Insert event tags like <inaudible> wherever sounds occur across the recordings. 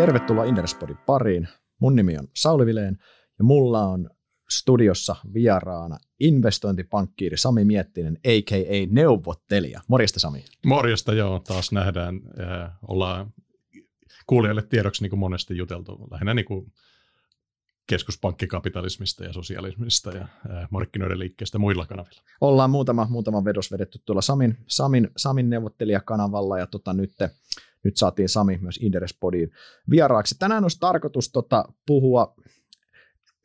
Tervetuloa Inderespodin pariin. Mun nimi on Sauli Vileen ja mulla on studiossa vieraana investointipankkiiri Sami Miettinen, a.k.a. neuvottelija. Morjesta Sami. Morjesta joo, taas nähdään. Äh, ollaan kuulijoille tiedoksi niin kuin monesti juteltu, lähinnä niin kuin keskuspankkikapitalismista ja sosialismista ja ää, markkinoiden liikkeestä muilla kanavilla. Ollaan muutama, muutama vedos vedetty tuolla Samin, Samin, Samin neuvottelijakanavalla ja tota, nyt, nyt saatiin Sami myös Inderespodiin vieraaksi. Tänään olisi tarkoitus tota, puhua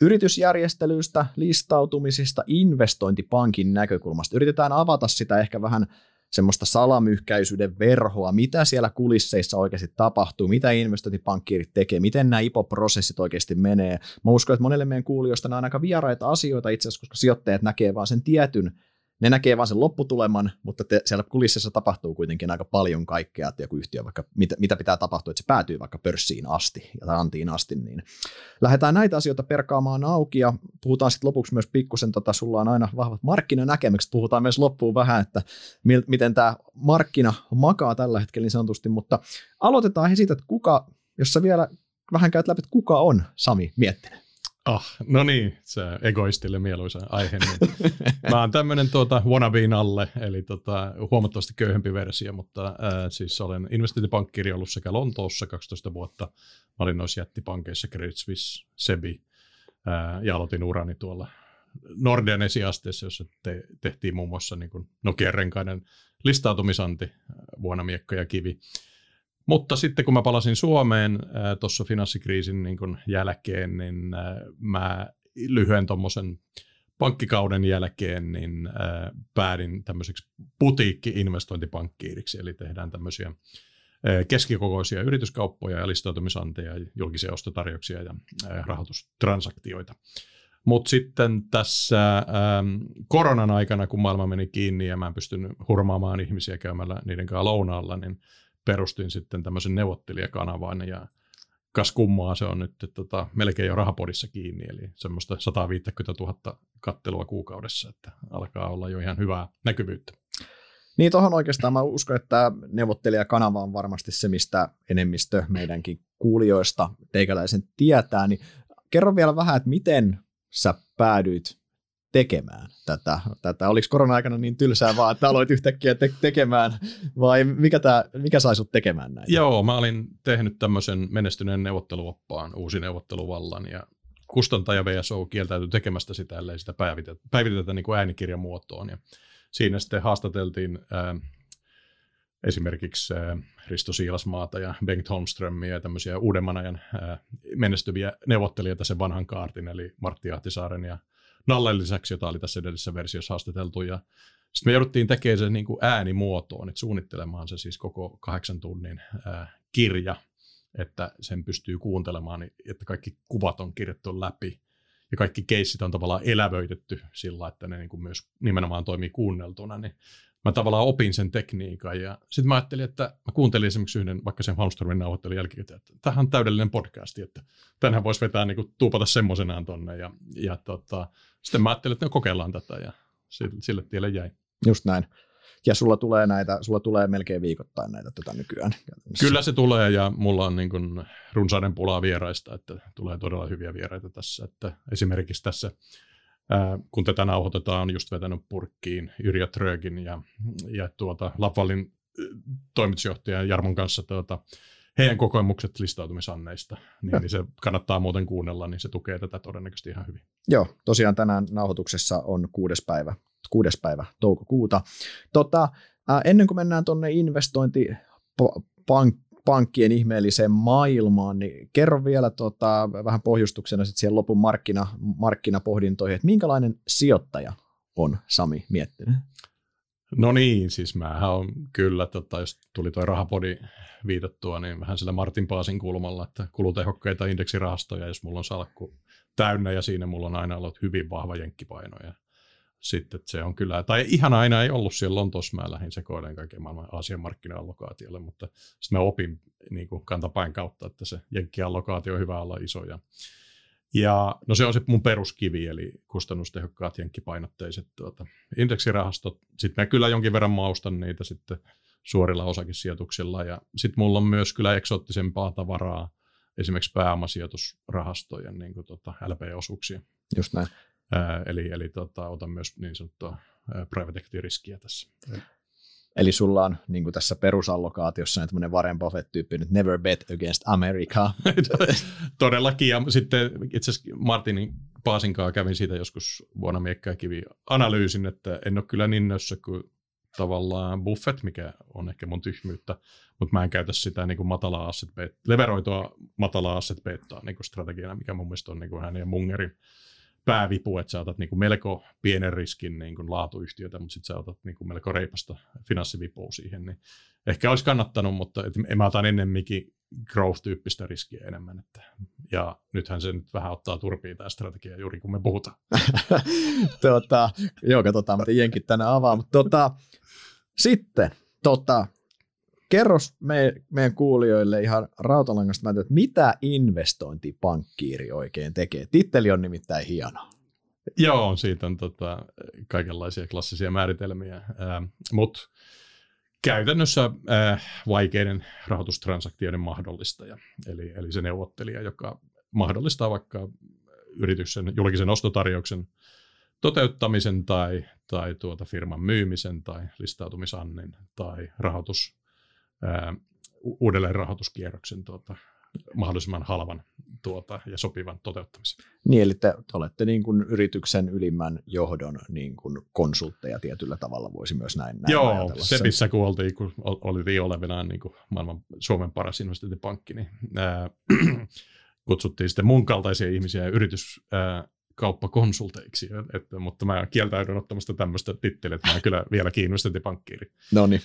yritysjärjestelyistä, listautumisista, investointipankin näkökulmasta. Yritetään avata sitä ehkä vähän semmoista salamyhkäisyyden verhoa, mitä siellä kulisseissa oikeasti tapahtuu, mitä investointipankkiirit tekee, miten nämä IPO-prosessit oikeasti menee. Mä uskon, että monelle meidän kuulijoista on aika vieraita asioita itse asiassa, koska sijoittajat näkee vaan sen tietyn ne näkee vain sen lopputuleman, mutta te, siellä kulississa tapahtuu kuitenkin aika paljon kaikkea, että joku yhtiö vaikka, mitä, mitä pitää tapahtua, että se päätyy vaikka pörssiin asti ja antiin asti, niin lähdetään näitä asioita perkaamaan auki ja puhutaan sitten lopuksi myös pikkusen, tota, sulla on aina vahvat markkinanäkemykset, puhutaan myös loppuun vähän, että mil, miten tämä markkina makaa tällä hetkellä niin sanotusti, mutta aloitetaan he siitä, että kuka, jos sä vielä vähän käyt läpi, että kuka on Sami Miettinen? Ah, no niin, se egoistille mieluisa aihe. Niin. <laughs> Mä oon tämmöinen tuota, wannabeen alle, eli tota, huomattavasti köyhempi versio, mutta ää, siis olen investointipankkiri ollut sekä Lontoossa 12 vuotta, mä olin noissa jättipankeissa Credit Suisse, Sebi, ää, ja aloitin urani tuolla Nordean esiasteessa, jossa te, tehtiin muun muassa niin Nokian renkainen listautumisanti vuonna Miekka ja Kivi. Mutta sitten kun mä palasin Suomeen äh, tuossa finanssikriisin niin kun jälkeen, niin äh, mä lyhyen tuommoisen pankkikauden jälkeen niin äh, päädin tämmöiseksi butiikki-investointipankkiiriksi, eli tehdään tämmöisiä keskikokoisia yrityskauppoja ja listautumisanteja, julkisia ostotarjouksia ja rahoitustransaktioita. Mutta sitten tässä ähm, koronan aikana, kun maailma meni kiinni ja mä en pystynyt hurmaamaan ihmisiä käymällä niiden kanssa lounaalla, niin perustin sitten tämmöisen neuvottelijakanavaan ja kas kummaa se on nyt tota, melkein jo rahapodissa kiinni, eli semmoista 150 000 kattelua kuukaudessa, että alkaa olla jo ihan hyvää näkyvyyttä. Niin tuohon oikeastaan mä uskon, että neuvottelijakanava on varmasti se, mistä enemmistö meidänkin kuulijoista teikäläisen tietää, niin kerro vielä vähän, että miten sä päädyit tekemään tätä? tätä. Oliko korona-aikana niin tylsää vaan, että aloit yhtäkkiä te- tekemään, vai mikä, tää, mikä sai sut tekemään näin? Joo, mä olin tehnyt tämmöisen menestyneen neuvotteluoppaan, uusi neuvotteluvallan, ja kustantaja VSO kieltäytyi tekemästä sitä, ellei sitä päivitetä, päivitetä niin kuin äänikirjan muotoon. Ja siinä sitten haastateltiin ää, esimerkiksi Risto Siilasmaata ja Bengt Holmströmiä ja tämmöisiä uudemman ajan menestyviä neuvottelijoita sen vanhan kaartin, eli Martti Ahtisaaren ja Nallen lisäksi, jota oli tässä edellisessä versiossa haastateltu. Ja sitten me jouduttiin tekemään se niin kuin äänimuotoon, että suunnittelemaan se siis koko kahdeksan tunnin ää, kirja, että sen pystyy kuuntelemaan, niin että kaikki kuvat on kirjattu läpi ja kaikki keissit on tavallaan elävöitetty sillä, että ne niin kuin myös nimenomaan toimii kuunneltuna, niin mä tavallaan opin sen tekniikan ja sitten mä ajattelin, että mä kuuntelin esimerkiksi yhden vaikka sen Malmströmin nauvottelun jälkeen, että tämähän on täydellinen podcasti, että tänhän voisi vetää niin kuin, tuupata semmoisenaan tonne ja, ja tota, sitten mä ajattelin, että no, kokeillaan tätä ja sille, sille tielle jäi. Just näin. Ja sulla tulee näitä, sulla tulee melkein viikoittain näitä tätä nykyään. Kyllä se tulee ja mulla on niin kuin runsaiden pulaa vieraista, että tulee todella hyviä vieraita tässä. Että esimerkiksi tässä ää, kun tätä nauhoitetaan, on just vetänyt purkkiin Yrjö Trögin ja, ja tuota, Lapvallin toimitusjohtaja Jarmon kanssa tuota, heidän kokemukset listautumisanneista, niin, niin se kannattaa muuten kuunnella, niin se tukee tätä todennäköisesti ihan hyvin. Joo, tosiaan tänään nauhoituksessa on kuudes päivä, kuudes päivä toukokuuta. Tota, ää, ennen kuin mennään tuonne investointipank pankkien ihmeelliseen maailmaan, niin kerro vielä tota, vähän pohjustuksena sitten siihen lopun markkina, markkinapohdintoihin, että minkälainen sijoittaja on Sami Miettinen? No niin, siis mähän on kyllä, tota, jos tuli tuo rahapodi viitattua, niin vähän sillä Martin Paasin kulmalla, että kulutehokkaita indeksirahastoja, jos mulla on salkku täynnä ja siinä mulla on aina ollut hyvin vahva jenkkipaino ja sitten se on kyllä, tai ihan aina ei ollut siellä Lontoossa, mä lähdin sekoilemaan kaiken maailman Aasian markkina-allokaatiolle, mutta sitten mä opin niin kuin kautta, että se jenkkiallokaatio on hyvä olla iso. Ja, ja no se on se mun peruskivi, eli kustannustehokkaat jenkkipainotteiset tuota, indeksirahastot. Sitten mä kyllä jonkin verran maustan niitä sitten suorilla osakesijoituksilla, ja sitten mulla on myös kyllä eksoottisempaa tavaraa, esimerkiksi pääomasijoitusrahastojen niin kuin, tota, LP-osuuksia. Just näin. Ää, eli eli tota, otan myös niin sanottua private equity-riskiä tässä. Eli sulla on niin kuin tässä perusallokaatiossa tämmöinen Warren Buffett-tyyppi nyt never bet against America. <laughs> Todellakin, ja sitten itse asiassa Martinin Paasinkaa kävin siitä joskus vuonna miekkä kivi analyysin, että en ole kyllä niin nössä kuin tavallaan Buffett, mikä on ehkä mun tyhmyyttä, mutta mä en käytä sitä niin kuin matalaa asset bet, leveroitua matalaa asset bettaa niin strategiana, mikä mun mielestä on niin kuin hänen ja Mungerin päävipu, että sä otat niin kuin melko pienen riskin niin kuin laatuyhtiötä, mutta sitten sä otat niin kuin melko reipasta finanssivipua siihen, niin ehkä olisi kannattanut, mutta et mä otan ennemminkin growth-tyyppistä riskiä enemmän. Että, ja nythän se nyt vähän ottaa turpiin tämä strategia juuri kun me puhutaan. <laughs> tota, joo, katsotaan, miten jenkin tänne avaa. Mutta tota, sitten, tota, kerros me, meidän kuulijoille ihan rautalangasta, että mitä investointipankkiiri oikein tekee. Titteli on nimittäin hieno. Joo, siitä on tota, kaikenlaisia klassisia määritelmiä, mutta käytännössä äh, vaikeiden rahoitustransaktioiden mahdollistaja, eli, eli se neuvottelija, joka mahdollistaa vaikka yrityksen julkisen ostotarjouksen toteuttamisen tai, tai tuota firman myymisen tai listautumisannin tai rahoitus, ää, uudelleen rahoituskierroksen tuota, mahdollisimman halvan tuota, ja sopivan toteuttamisen. Niin, eli te olette niin kuin yrityksen ylimmän johdon niin kuin konsultteja tietyllä tavalla, voisi myös näin, näin Joo, se missä kun oltiin, kun oli olevinaan niin kuin maailman Suomen paras investointipankki, niin ää, <clears throat> kutsuttiin sitten mun kaltaisia ihmisiä yritys, ää, kauppakonsulteiksi, että, mutta mä kieltäydyn ottamasta tämmöistä titteliä, että mä kyllä vielä investointipankkiiri. No niin.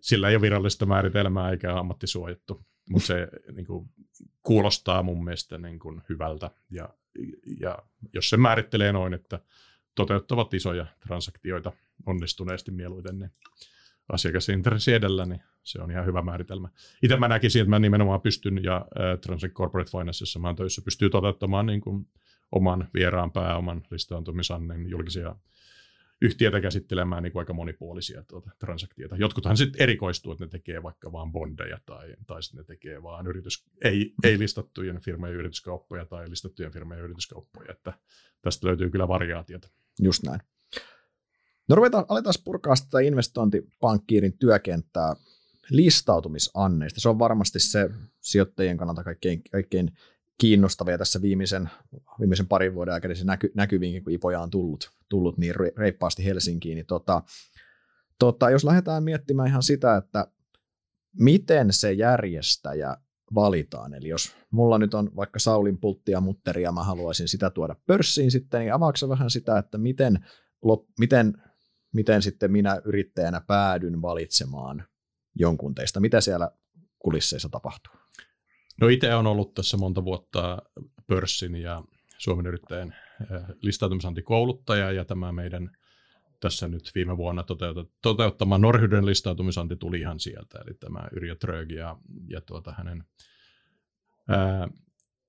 Sillä ei ole virallista määritelmää eikä ammattisuojattu, mutta se <laughs> niin kuin, kuulostaa mun mielestä niin kuin, hyvältä. Ja, ja jos se määrittelee noin, että toteuttavat isoja transaktioita onnistuneesti mieluiten, niin asiakasintressi edellä, niin se on ihan hyvä määritelmä. Itse mä näkisin, että mä nimenomaan pystyn, ja äh, Transact Corporate Finance, jossa mä oon töissä, pystyy toteuttamaan niin kuin, oman vieraan pääoman listaantumisannen julkisia yhtiöitä käsittelemään niin kuin aika monipuolisia tuota, transaktioita. Jotkuthan sitten erikoistuu, että ne tekee vaikka vain bondeja tai, tai sitten ne tekee vain yritys, ei, ei listattujen firmojen yrityskauppoja tai listattujen firmojen yrityskauppoja. Että tästä löytyy kyllä variaatiota. Just näin. No ruvetaan, aletaan purkaa sitä investointipankkiirin työkenttää listautumisanneista. Se on varmasti se sijoittajien kannalta kaikkein, kaikkein kiinnostavia tässä viimeisen, viimeisen parin vuoden aikana. Se näky, näkyviinkin, kun Ipoja on tullut, tullut niin reippaasti Helsinkiin, niin tota, tota, jos lähdetään miettimään ihan sitä, että miten se järjestäjä valitaan, eli jos mulla nyt on vaikka Saulin pultti ja mutteri ja mä haluaisin sitä tuoda pörssiin sitten, niin avaako vähän sitä, että miten, lop, miten, miten sitten minä yrittäjänä päädyn valitsemaan jonkun teistä, mitä siellä kulisseissa tapahtuu? No itse on ollut tässä monta vuotta pörssin ja Suomen yrittäjän eh, listautumisantikouluttaja ja tämä meidän tässä nyt viime vuonna toteuttama Norhyden listautumisanti tuli ihan sieltä, eli tämä Yrjö Trög ja, ja tuota hänen ää,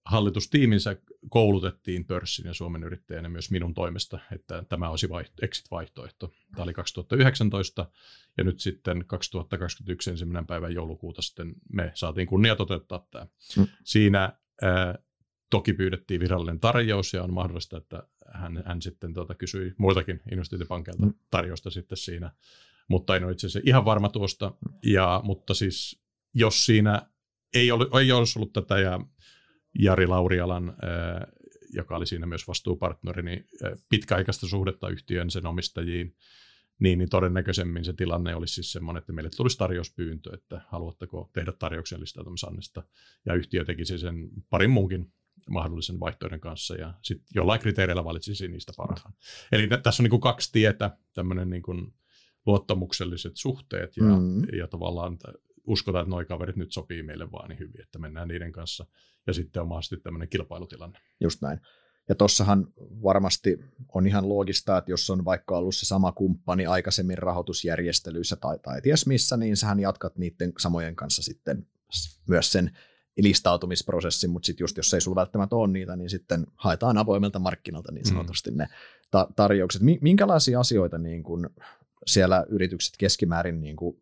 hallitustiiminsä koulutettiin pörssin ja Suomen yrittäjänä myös minun toimesta, että tämä olisi vaihto, exit-vaihtoehto. Tämä oli 2019 ja nyt sitten 2021 ensimmäinen päivä joulukuuta sitten me saatiin kunnia toteuttaa tämä. Mm. Siinä ää, toki pyydettiin virallinen tarjous ja on mahdollista, että hän, hän sitten tuota, kysyi muiltakin investointipankkeilta mm. tarjousta sitten siinä, mutta en ole itse asiassa ihan varma tuosta. Ja, mutta siis jos siinä ei, ollut, ei olisi ollut tätä ja Jari Laurialan, joka oli siinä myös vastuupartneri, niin pitkäaikaista suhdetta yhtiön sen omistajiin, niin, niin todennäköisemmin se tilanne olisi siis semmoinen, että meille tulisi tarjouspyyntö, että haluatteko tehdä tarjouksen listautumisannesta, ja yhtiö tekisi sen parin muunkin mahdollisen vaihtoehdon kanssa, ja sitten jollain kriteereillä valitsisi niistä parhaan. Eli tässä on niin kuin kaksi tietä, tämmöinen niin kuin luottamukselliset suhteet, ja, mm. ja tavallaan uskotaan, että nuo kaverit nyt sopii meille vaan niin hyvin, että mennään niiden kanssa. Ja sitten on mahdollisesti tämmöinen kilpailutilanne. Just näin. Ja tossahan varmasti on ihan loogista, että jos on vaikka ollut se sama kumppani aikaisemmin rahoitusjärjestelyissä tai, tai ties missä, niin sähän jatkat niiden samojen kanssa sitten myös sen listautumisprosessin, mutta sitten just jos ei sulla välttämättä ole niitä, niin sitten haetaan avoimelta markkinalta niin mm. sanotusti mm. ne ta- tarjoukset. Minkälaisia asioita niin kun siellä yritykset keskimäärin niin kun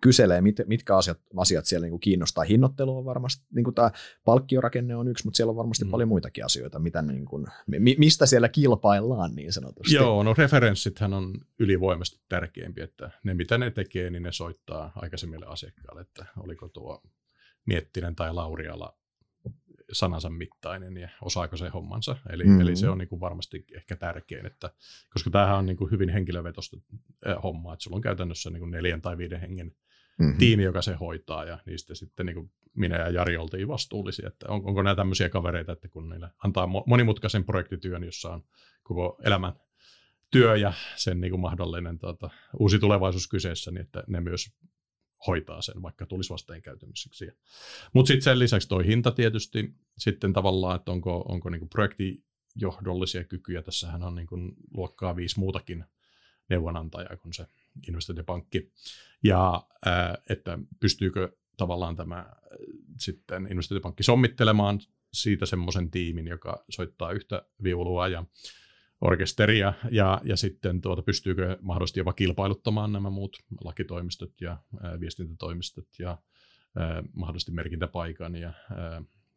kyselee, mit, mitkä asiat, asiat siellä niin kuin kiinnostaa. Hinnoittelu on varmasti, niin kuin tämä palkkiorakenne on yksi, mutta siellä on varmasti mm. paljon muitakin asioita, mitä niin kuin, mi, mistä siellä kilpaillaan niin sanotusti. Joo, no referenssithän on ylivoimasti tärkeämpi, että ne mitä ne tekee, niin ne soittaa aikaisemmille asiakkaille, että oliko tuo Miettinen tai Lauriala sanansa mittainen ja osaako se hommansa. Eli, mm-hmm. eli se on niin kuin varmasti ehkä tärkein, että, koska tämähän on niin kuin hyvin henkilövetosta hommaa, että sulla on käytännössä niin kuin neljän tai viiden hengen mm-hmm. tiimi, joka se hoitaa ja niistä sitten niin kuin minä ja Jari oltiin vastuullisia, että on, onko nämä tämmöisiä kavereita, että kun niille antaa monimutkaisen projektityön, jossa on koko elämän työ ja sen niin kuin mahdollinen tuota, uusi tulevaisuus kyseessä, niin että ne myös hoitaa sen, vaikka tulisi vasteenkäytömiseksi. Mutta sitten sen lisäksi tuo hinta tietysti sitten tavallaan, että onko, onko niinku projektijohdollisia kykyjä. Tässähän on niinku luokkaa viisi muutakin neuvonantajaa kuin se investointipankki. Ja ää, että pystyykö tavallaan tämä sitten investointipankki sommittelemaan siitä semmoisen tiimin, joka soittaa yhtä viulua ja orkesteria ja, ja sitten tuota, pystyykö mahdollisesti jopa kilpailuttamaan nämä muut lakitoimistot ja ää, viestintätoimistot ja mahdollisesti merkintäpaikan ja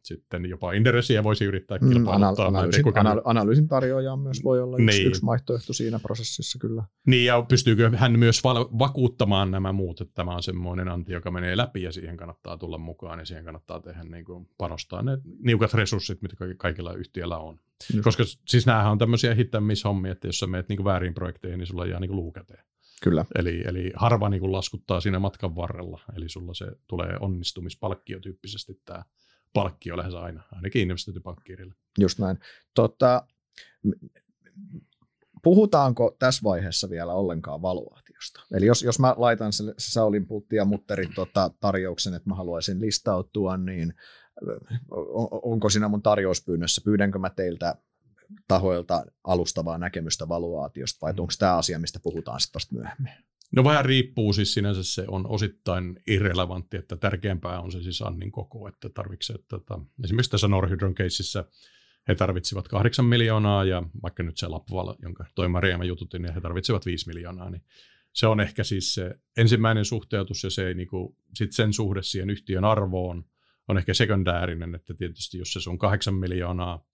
sitten jopa Inderesiä voisi yrittää mm, kilpailuttaa. Mm, analyysin, kuinka... anal- analyysin tarjoaja myös voi olla yksi, niin. yksi vaihtoehto siinä prosessissa kyllä. Niin, ja pystyykö hän myös val- vakuuttamaan nämä muut, että tämä on semmoinen anti, joka menee läpi ja siihen kannattaa tulla mukaan ja siihen kannattaa tehdä niin kuin panostaa ne niukat resurssit, mitä kaikilla yhtiöillä on. Just. Koska siis näähän on tämmöisiä hittämishommia, että jos sä meet niin kuin väärin projekteihin, niin sulla jää niin kuin luukäteen. Kyllä. Eli, eli harva niin kuin laskuttaa siinä matkan varrella, eli sulla se tulee onnistumispalkkio tyyppisesti tämä palkkio lähes aina, ainakin investointipankkiirille. Just näin. Tota, puhutaanko tässä vaiheessa vielä ollenkaan valuaatiosta? Eli jos, jos mä laitan se, se Saulin pultti ja mutterin tota, tarjouksen, että mä haluaisin listautua, niin on, onko siinä mun tarjouspyynnössä, pyydänkö mä teiltä tahoilta alustavaa näkemystä valuaatiosta, vai onko tämä asia, mistä puhutaan sitten vasta myöhemmin? No vähän riippuu, siis sinänsä se on osittain irrelevantti, että tärkeämpää on se siis annin koko, että tarvitsee, että, että esimerkiksi tässä Norhydron keississä he tarvitsivat kahdeksan miljoonaa ja vaikka nyt se Lapval, jonka toi Maria mä jututin, niin he tarvitsevat viisi miljoonaa, niin se on ehkä siis se ensimmäinen suhteutus ja se ei niinku, sit sen suhde siihen yhtiön arvoon on ehkä sekundäärinen, että tietysti jos se sun kahdeksan miljoonaa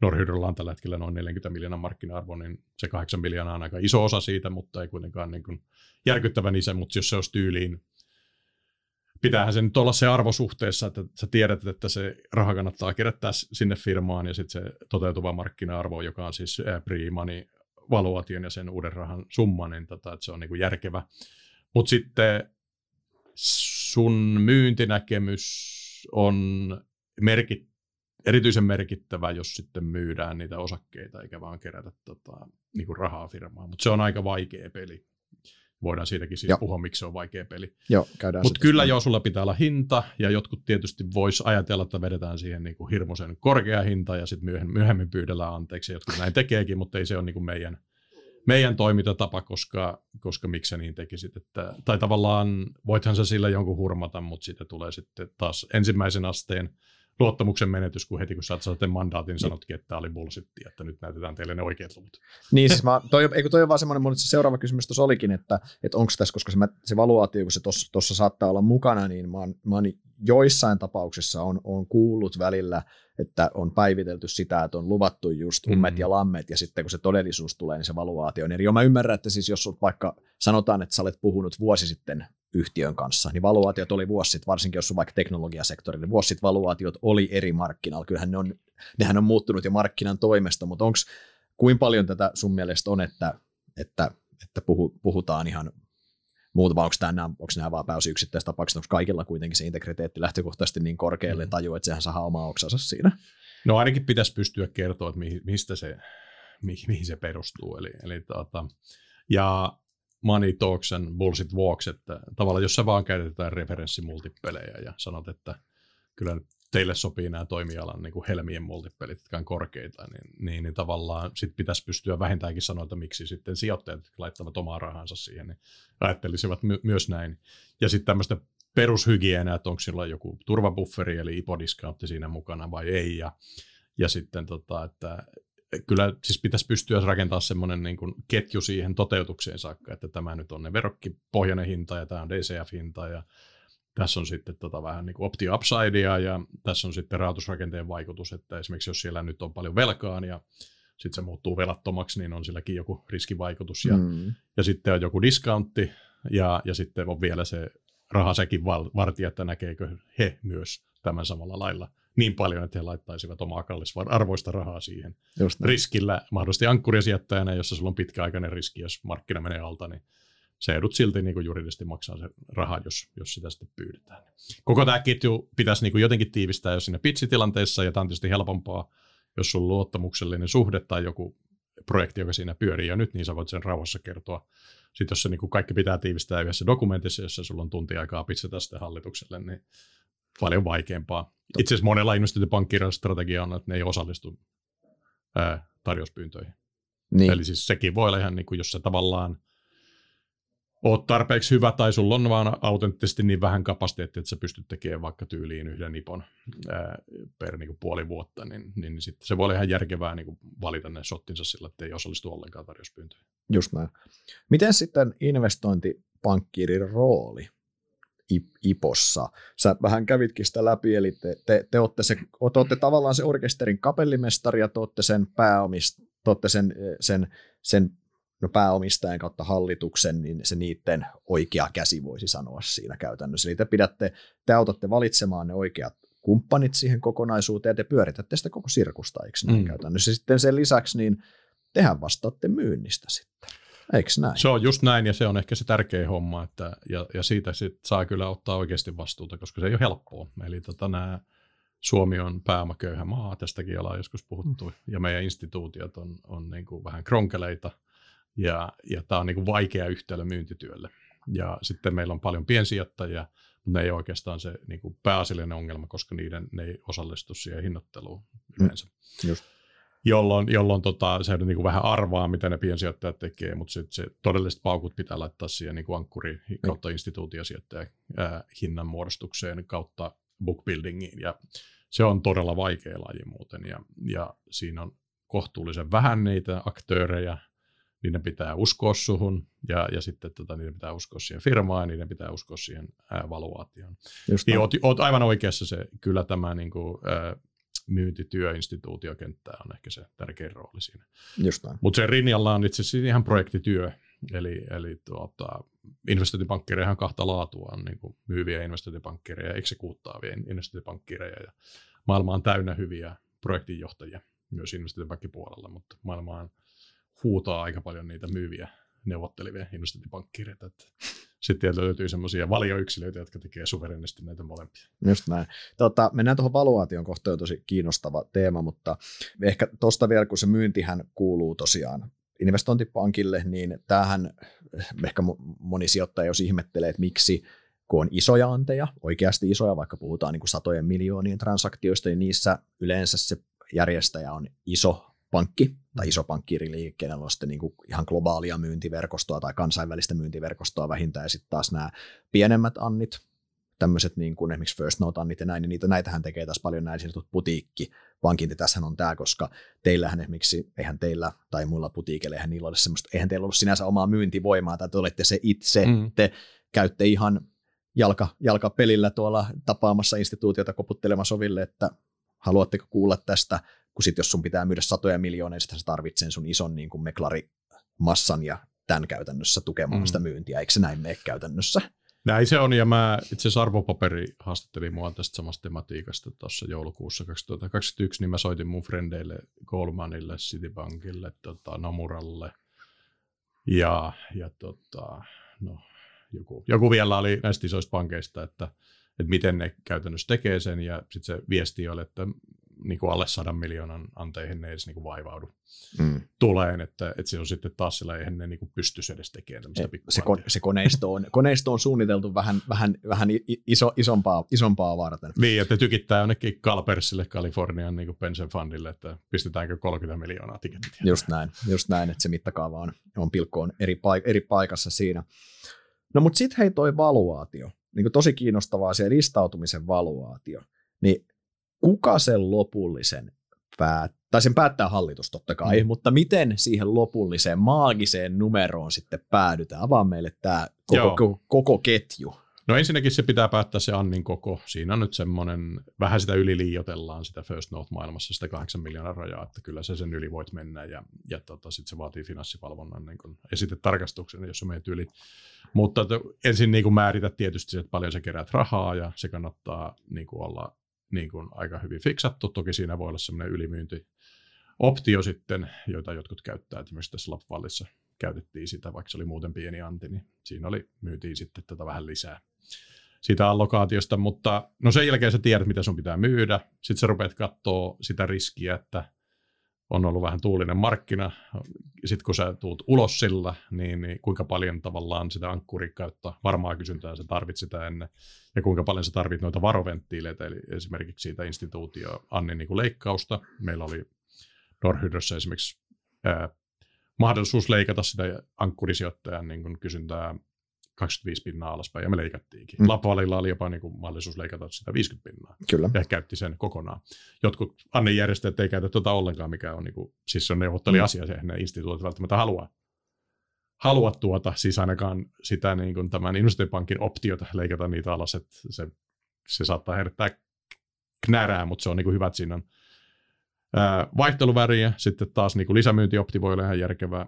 Norhydrolla on tällä hetkellä noin 40 miljoonaa markkina-arvo, niin se 8 miljoonaa on aika iso osa siitä, mutta ei kuitenkaan niin kuin järkyttävän iso, mutta jos se olisi tyyliin, pitäähän se nyt olla se arvo suhteessa, että sä tiedät, että se raha kannattaa kerättää sinne firmaan ja sitten se toteutuva markkina-arvo, joka on siis pre-money valuation ja sen uuden rahan summa, niin tota, että se on niin kuin järkevä. Mutta sitten sun myyntinäkemys on merkit, erityisen merkittävä, jos sitten myydään niitä osakkeita eikä vaan kerätä tota, niin kuin rahaa firmaan. Mutta se on aika vaikea peli. Voidaan siitäkin siis puhua, miksi se on vaikea peli. Mutta kyllä jo sulla pitää olla hinta, ja jotkut tietysti vois ajatella, että vedetään siihen niin kuin hirmuisen korkea hinta, ja sitten myöhemmin, myöhemmin pyydellään anteeksi. Jotkut näin tekeekin, mutta ei se ole niin kuin meidän, meidän toimintatapa, koska, koska miksi sä niin tekisit. Että, tai tavallaan voithan sä sillä jonkun hurmata, mutta sitten tulee sitten taas ensimmäisen asteen luottamuksen menetys, kun heti kun saat sen mandaatin, niin sanotkin, että tämä oli bullshitti, että nyt näytetään teille ne oikeat luvut. Niin, siis mä, toi, eikö toi on vaan semmoinen, mutta se seuraava kysymys tuossa olikin, että, että onko tässä, koska se, se valuaatio, kun se tuossa saattaa olla mukana, niin mä oon, mä oon joissain tapauksissa on, on kuullut välillä, että on päivitelty sitä, että on luvattu just ummet mm-hmm. ja lammet, ja sitten kun se todellisuus tulee, niin se valuaatio on eri. Mä ymmärrän, että siis jos vaikka sanotaan, että sä olet puhunut vuosi sitten yhtiön kanssa, niin valuaatiot oli vuosi sitten, varsinkin jos on vaikka teknologiasektorilla, niin vuosi sitten valuaatiot oli eri markkinalla. Kyllähän ne on, nehän on muuttunut jo markkinan toimesta, mutta onko kuinka paljon tätä sun mielestä on, että, että, että puhu, puhutaan ihan muuta, vai onko, onko nämä vaan pääosin tapaukset, onko kaikilla kuitenkin se integriteetti lähtökohtaisesti niin korkealle mm. taju, että sehän saa omaa oksansa siinä? No ainakin pitäisi pystyä kertoa, että mistä se, mihin se perustuu. Eli, eli tuota, ja money talks and bullshit walks, että tavallaan jos sä vaan käytetään referenssimultipelejä ja sanot, että kyllä teille sopii nämä toimialan niin kuin helmien multipelit, jotka on korkeita, niin, niin, niin tavallaan sit pitäisi pystyä vähintäänkin sanoa, että miksi sitten sijoittajat, laittavat omaa rahansa siihen, niin ajattelisivat my- myös näin. Ja sitten tämmöistä perushygienää, että onko sillä joku turvabufferi eli ipodiscountti siinä mukana vai ei, ja, ja sitten tota, että kyllä siis pitäisi pystyä rakentamaan semmoinen niin kuin ketju siihen toteutukseen saakka, että tämä nyt on ne verokkipohjainen hinta ja tämä on DCF-hinta ja tässä on sitten tota vähän niin kuin optio upsidea ja tässä on sitten rahoitusrakenteen vaikutus, että esimerkiksi jos siellä nyt on paljon velkaa ja sitten se muuttuu velattomaksi, niin on silläkin joku riskivaikutus ja, mm. ja sitten on joku discountti ja, ja sitten on vielä se raha sekin vartija, että näkeekö he myös tämän samalla lailla niin paljon, että he laittaisivat omaa kallisarvoista rahaa siihen Just riskillä, mahdollisesti ankkurisijoittajana, jossa sulla on pitkäaikainen riski, jos markkina menee alta, niin se edut silti niin kuin juridisesti maksaa se raha, jos, jos sitä sitten pyydetään. Koko tämä ketju pitäisi niin kuin jotenkin tiivistää jo siinä pitsitilanteessa, ja tämä on tietysti helpompaa, jos sulla on luottamuksellinen suhde tai joku projekti, joka siinä pyörii jo nyt, niin sä voit sen rauhassa kertoa. Sitten jos se niin kuin kaikki pitää tiivistää yhdessä dokumentissa, jossa sulla on tunti aikaa pitsata sitten hallitukselle, niin paljon vaikeampaa. Itse asiassa monella investointipankkirjalla strategia on, että ne ei osallistu ää, tarjouspyyntöihin. Niin. Eli siis sekin voi olla ihan, niin kuin, jos sä tavallaan oot tarpeeksi hyvä tai sulla on vaan autenttisesti niin vähän kapasiteettia, että sä pystyt tekemään vaikka tyyliin yhden nipon ää, per niin kuin puoli vuotta, niin, niin, niin sitten se voi olla ihan järkevää niin kuin valita ne shottinsa sillä, että ei osallistu ollenkaan tarjouspyyntöihin. Just näin. Miten sitten investointipankkiirin rooli IPOssa. Sä vähän kävitkin sitä läpi, eli te, te, te, olette, se, te olette tavallaan se orkesterin kapellimestari ja te olette sen, pääomist, te olette sen, sen, sen no pääomistajan kautta hallituksen, niin se niiden oikea käsi voisi sanoa siinä käytännössä. Eli te pidätte, te autatte valitsemaan ne oikeat kumppanit siihen kokonaisuuteen ja te pyöritätte sitä koko sirkusta, eikö mm. käytännössä. Sitten sen lisäksi niin tehän vastaatte myynnistä sitten. Eikö näin? Se on just näin ja se on ehkä se tärkeä homma, että, ja, ja siitä sit saa kyllä ottaa oikeasti vastuuta, koska se ei ole helppoa. Eli tota, nämä, Suomi on pääomaköyhä maa, tästäkin ollaan joskus puhuttu, mm. ja meidän instituutiot on, on niin kuin vähän kronkeleita, ja, ja tämä on niin kuin vaikea yhtälö myyntityölle. Ja sitten meillä on paljon piensijoittajia, mutta ne ei oikeastaan se niin kuin pääasiallinen ongelma, koska niiden, ne ei osallistu siihen hinnoitteluun yleensä. Mm. Just jolloin, jolloin tota, se niin kuin vähän arvaa, mitä ne piensijoittajat tekee, mutta sit se todelliset paukut pitää laittaa siihen niin ankkuri kautta instituutiosijoittajan hinnan muodostukseen kautta bookbuildingiin, ja se on todella vaikea laji muuten, ja, ja siinä on kohtuullisen vähän niitä aktöörejä, niiden pitää uskoa suhun, ja, ja sitten tota, niiden pitää uskoa siihen firmaan, ja niiden pitää uskoa siihen ää, valuaatioon. Niin oot, oot aivan oikeassa se, kyllä tämä niin kuin, ää, myyntityöinstituutiokenttä on ehkä se tärkein rooli siinä. Mutta sen rinnalla on itse asiassa ihan projektityö, eli, eli tuota, investointipankkireja on kahta laatua, on niin kuin myyviä investointipankkireja ja eksekuuttaavia investointipankkireja, ja maailma on täynnä hyviä projektinjohtajia myös investointipankkipuolella, mutta maailmaan huutaa aika paljon niitä myyviä neuvottelivia investointipankkireita, että sitten löytyy semmoisia valioyksilöitä, jotka tekee suverenisti näitä molempia. Just näin. Tota, mennään tuohon valuaation kohtaan, on tosi kiinnostava teema, mutta ehkä tuosta vielä, kun se myyntihän kuuluu tosiaan investointipankille, niin tämähän ehkä moni sijoittaja jos ihmettelee, että miksi kun on isoja anteja, oikeasti isoja, vaikka puhutaan niin kuin satojen miljoonien transaktioista, niin niissä yleensä se järjestäjä on iso pankki tai iso pankkiiriliike, kenellä on sitten niin kuin ihan globaalia myyntiverkostoa tai kansainvälistä myyntiverkostoa vähintään, ja sitten taas nämä pienemmät annit, tämmöiset niin kuin esimerkiksi First Note-annit ja näin, niin niitä, näitähän tekee taas paljon näin sanotut putiikki, pankin, tässähän on tämä, koska teillähän esimerkiksi, eihän teillä tai muilla putiikeilla, eihän niillä ole semmoista, eihän teillä ollut sinänsä omaa myyntivoimaa, tai te olette se itse, mm. te käytte ihan jalka, jalkapelillä tuolla tapaamassa instituutiota koputtelemassa oville, että haluatteko kuulla tästä kun sitten jos sun pitää myydä satoja miljoonia, niin sitten sä tarvitset sun ison niin kuin meklarimassan ja tämän käytännössä tukemaan mm. sitä myyntiä, eikö se näin mene käytännössä? Näin se on, ja mä itse asiassa arvopaperi haastattelin mua tästä samasta tematiikasta tuossa joulukuussa 2021, niin mä soitin mun frendeille Goldmanille, Citibankille, tota, Nomuralle, ja, ja tota, no, joku, joku vielä oli näistä isoista pankeista, että, että miten ne käytännössä tekee sen, ja sitten se viesti oli, että niin kuin alle sadan miljoonan anteihin ne edes niin kuin vaivaudu mm. tuleen, että, että se on sitten taas sillä, eihän ne niin kuin pystyisi edes tekemään tämmöistä se, kon, se koneisto, on, <laughs> koneisto on suunniteltu vähän, vähän, vähän iso, isompaa, isompaa varten. Niin, että tykittää jonnekin Calpersille, Kalifornian niin pension fundille, että pistetäänkö 30 miljoonaa tikettiä. Just näin, just näin, että se mittakaava on, on pilkkoon eri, paik- eri paikassa siinä. No mutta sitten hei toi valuaatio, niin kuin tosi kiinnostavaa se listautumisen valuaatio, niin kuka sen lopullisen päät, tai sen päättää hallitus totta kai, mm. mutta miten siihen lopulliseen maagiseen numeroon sitten päädytään? Avaa meille tämä koko, koko, koko ketju. No ensinnäkin se pitää päättää se Annin koko. Siinä on nyt semmoinen, vähän sitä yliliiotellaan sitä First Note-maailmassa, sitä 8 miljoonan rajaa, että kyllä se sen yli voit mennä ja, ja tota, sitten se vaatii finanssivalvonnan niin kun esitetarkastuksen, jos se menet yli. Mutta ensin niin määritä tietysti se, että paljon sä keräät rahaa ja se kannattaa niin olla niin kuin aika hyvin fiksattu. Toki siinä voi olla semmoinen ylimyynti optio sitten, joita jotkut käyttää. Esimerkiksi tässä Lapvallissa käytettiin sitä, vaikka se oli muuten pieni anti, niin siinä oli, myytiin sitten tätä vähän lisää siitä allokaatiosta, mutta no sen jälkeen sä tiedät, mitä sun pitää myydä. Sitten sä rupeat katsoa sitä riskiä, että on ollut vähän tuulinen markkina. Sitten kun sä tuut ulos sillä, niin, niin kuinka paljon tavallaan sitä ankkurikautta, varmaa kysyntää sä tarvitset sitä ennen, ja kuinka paljon sä tarvit noita varoventtiileitä, eli esimerkiksi siitä instituutio Annin niin leikkausta. Meillä oli Norhydrossa esimerkiksi ää, mahdollisuus leikata sitä ankkurisijoittajan niin kysyntää 25 pinnaa alaspäin, ja me leikattiinkin. Mm. Lapvalilla oli jopa niin kuin mahdollisuus leikata sitä 50 pinnaa. Kyllä. Ja käytti sen kokonaan. Jotkut annejärjestäjät ei käytä tuota ollenkaan, mikä on, niin kuin, siis se on neuvotteli mm. asia, se ne instituutit välttämättä haluaa halua tuota, siis ainakaan sitä niin kuin tämän investointipankin optiota leikata niitä alas, että se, se saattaa herättää knärää, mutta se on niin kuin hyvä, että siinä on ää, vaihteluväriä, sitten taas niin kuin lisämyyntiopti voi olla ihan järkevää,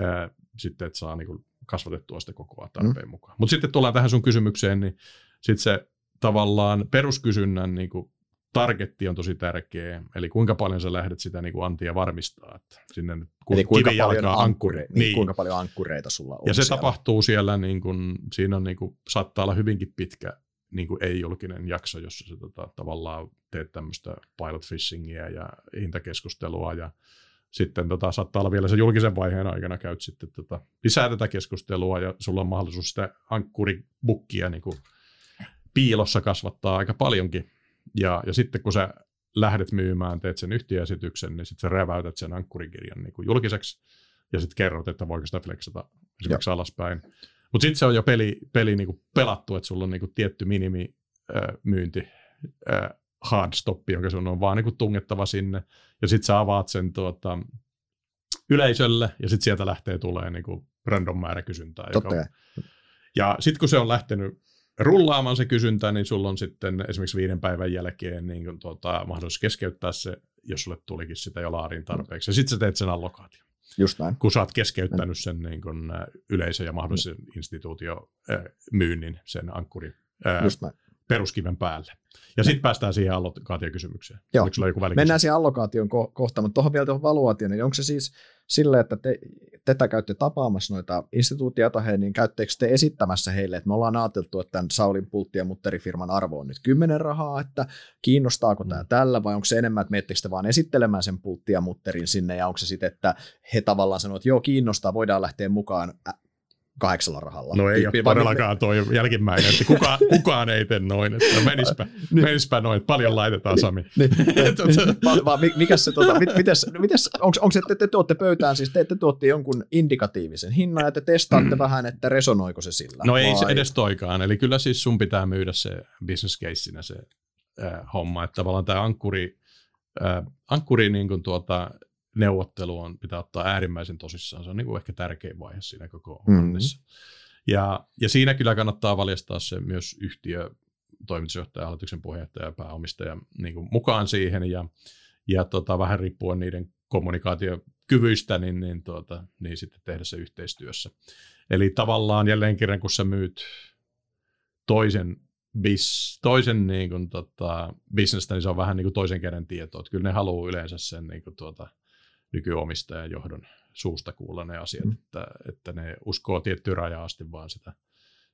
ää, sitten että saa niin kuin kasvatettua sitä kokoa tarpeen mm. mukaan. Mutta sitten tullaan tähän sun kysymykseen, niin sitten se tavallaan peruskysynnän niin kuin targetti on tosi tärkeä, eli kuinka paljon sä lähdet sitä niin kuin antia varmistaa, että sinne kun eli kuinka paljon, ankkure, niin, niin, kuinka paljon ankkureita sulla on Ja se siellä. tapahtuu siellä, niin kuin, siinä on niin kuin, saattaa olla hyvinkin pitkä niin kuin ei-julkinen jakso, jossa sä tota, tavallaan teet tämmöistä pilot fishingia ja hintakeskustelua ja sitten tota, saattaa olla vielä se julkisen vaiheen aikana käyt sitten tota, lisää tätä keskustelua ja sulla on mahdollisuus sitä ankkuribukkia niin kuin piilossa kasvattaa aika paljonkin. Ja, ja sitten kun sä lähdet myymään, teet sen yhtiöesityksen, niin sitten sä räväytät sen ankkurikirjan niin kuin julkiseksi ja sitten kerrot, että voiko sitä flexata esimerkiksi Joo. alaspäin. Mutta sitten se on jo peli, peli niin kuin pelattu, että sulla on niin kuin tietty minimi äh, myynti äh, hard stop, jonka sun on vaan niin tungettava sinne, ja sitten sä avaat sen tuota, yleisölle, ja sitten sieltä lähtee tulee niin kuin random määrä kysyntää. Totta joka, ja sitten kun se on lähtenyt rullaamaan se kysyntä, niin sulla on sitten esimerkiksi viiden päivän jälkeen niin kuin tuota, mahdollisuus keskeyttää se, jos sulle tulikin sitä jo laariin tarpeeksi. Ja sitten sä teet sen allokaation. Just näin. Kun sä oot keskeyttänyt sen niin kuin, yleisö- ja mahdollisen mm. instituutio myynnin, sen ankkuri Just näin peruskiven päälle. Ja sitten päästään siihen allokaatiokysymykseen. Joo. joku Mennään siihen allokaation ko- kohtaan, mutta tuohon vielä tuohon valuaatioon, niin onko se siis sille, että te, tätä käytte tapaamassa noita instituutioita, he, niin käytteekö te esittämässä heille, että me ollaan ajateltu, että tämän Saulin pultti- ja mutterifirman arvo on nyt 10 rahaa, että kiinnostaako mm. tämä tällä, vai onko se enemmän, että miettikö te vaan esittelemään sen pultti ja mutterin sinne, ja onko se sitten, että he tavallaan sanoo, että joo, kiinnostaa, voidaan lähteä mukaan kahdeksalla rahalla. No ei ole todellakaan tuo jälkimmäinen, että kuka, kukaan ei tee noin, että menispä, niin. menispä noin, että paljon laitetaan Sami. Niin, niin. <laughs> mikä se, tota, mites, mites, onko, onko se, että te tuotte pöytään, siis te, te tuotte jonkun indikatiivisen hinnan ja te testaatte mm. vähän, että resonoiko se sillä? No ei se edes toikaan, eli kyllä siis sun pitää myydä se business caseinä se äh, homma, että tavallaan tämä ankkuri, äh, ankkuri niin kuin tuota, neuvottelu on, pitää ottaa äärimmäisen tosissaan. Se on niin kuin ehkä tärkein vaihe siinä koko mm-hmm. Ja, ja siinä kyllä kannattaa valjastaa se myös yhtiö, toimitusjohtaja, hallituksen puheenjohtaja ja pääomistaja niin kuin mukaan siihen. Ja, ja tota, vähän riippuen niiden kommunikaatiokyvyistä, niin, niin, tuota, niin sitten tehdä se yhteistyössä. Eli tavallaan jälleen kerran, kun sä myyt toisen bis, toisen niin kuin, tota, bisnestä, niin se on vähän niin kuin toisen käden tietoa. kyllä ne haluaa yleensä sen niin kuin, tuota, nykyomistajan johdon suusta kuulla ne asiat, mm. että, että ne uskoo tiettyyn raja asti vaan sitä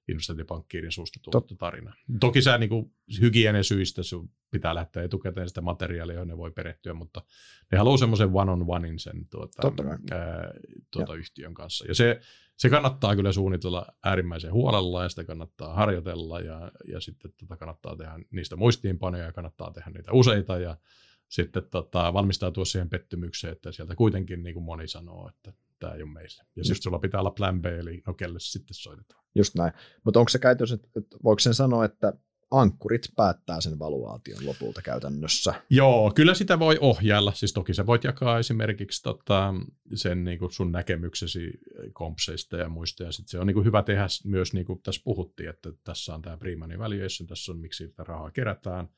investointipankkiirin suusta tuotta tarinaa. Toki sä niin hygienesyistä sun pitää lähteä etukäteen sitä materiaalia, johon ne voi perehtyä, mutta ne haluaa semmoisen one-on-onein sen tuota, ää, tuota yhtiön kanssa. Ja se, se kannattaa kyllä suunnitella äärimmäisen huolella ja sitä kannattaa harjoitella ja, ja sitten tota kannattaa tehdä niistä muistiinpanoja ja kannattaa tehdä niitä useita ja sitten tota, valmistautua siihen pettymykseen, että sieltä kuitenkin niin kuin moni sanoo, että tämä ei ole meille. Ja sitten sulla pitää olla plan B, eli no kelle sitten soitetaan. Just näin. Mutta onko se käytös, että, voiko sen sanoa, että ankkurit päättää sen valuaation lopulta käytännössä. Joo, kyllä sitä voi ohjailla. Siis toki sä voit jakaa esimerkiksi tota, sen niin kuin sun näkemyksesi kompseista ja muista. Ja sit se on niin kuin hyvä tehdä myös, niin kuin tässä puhuttiin, että tässä on tämä pre-money valuation, tässä on miksi sitä rahaa kerätään,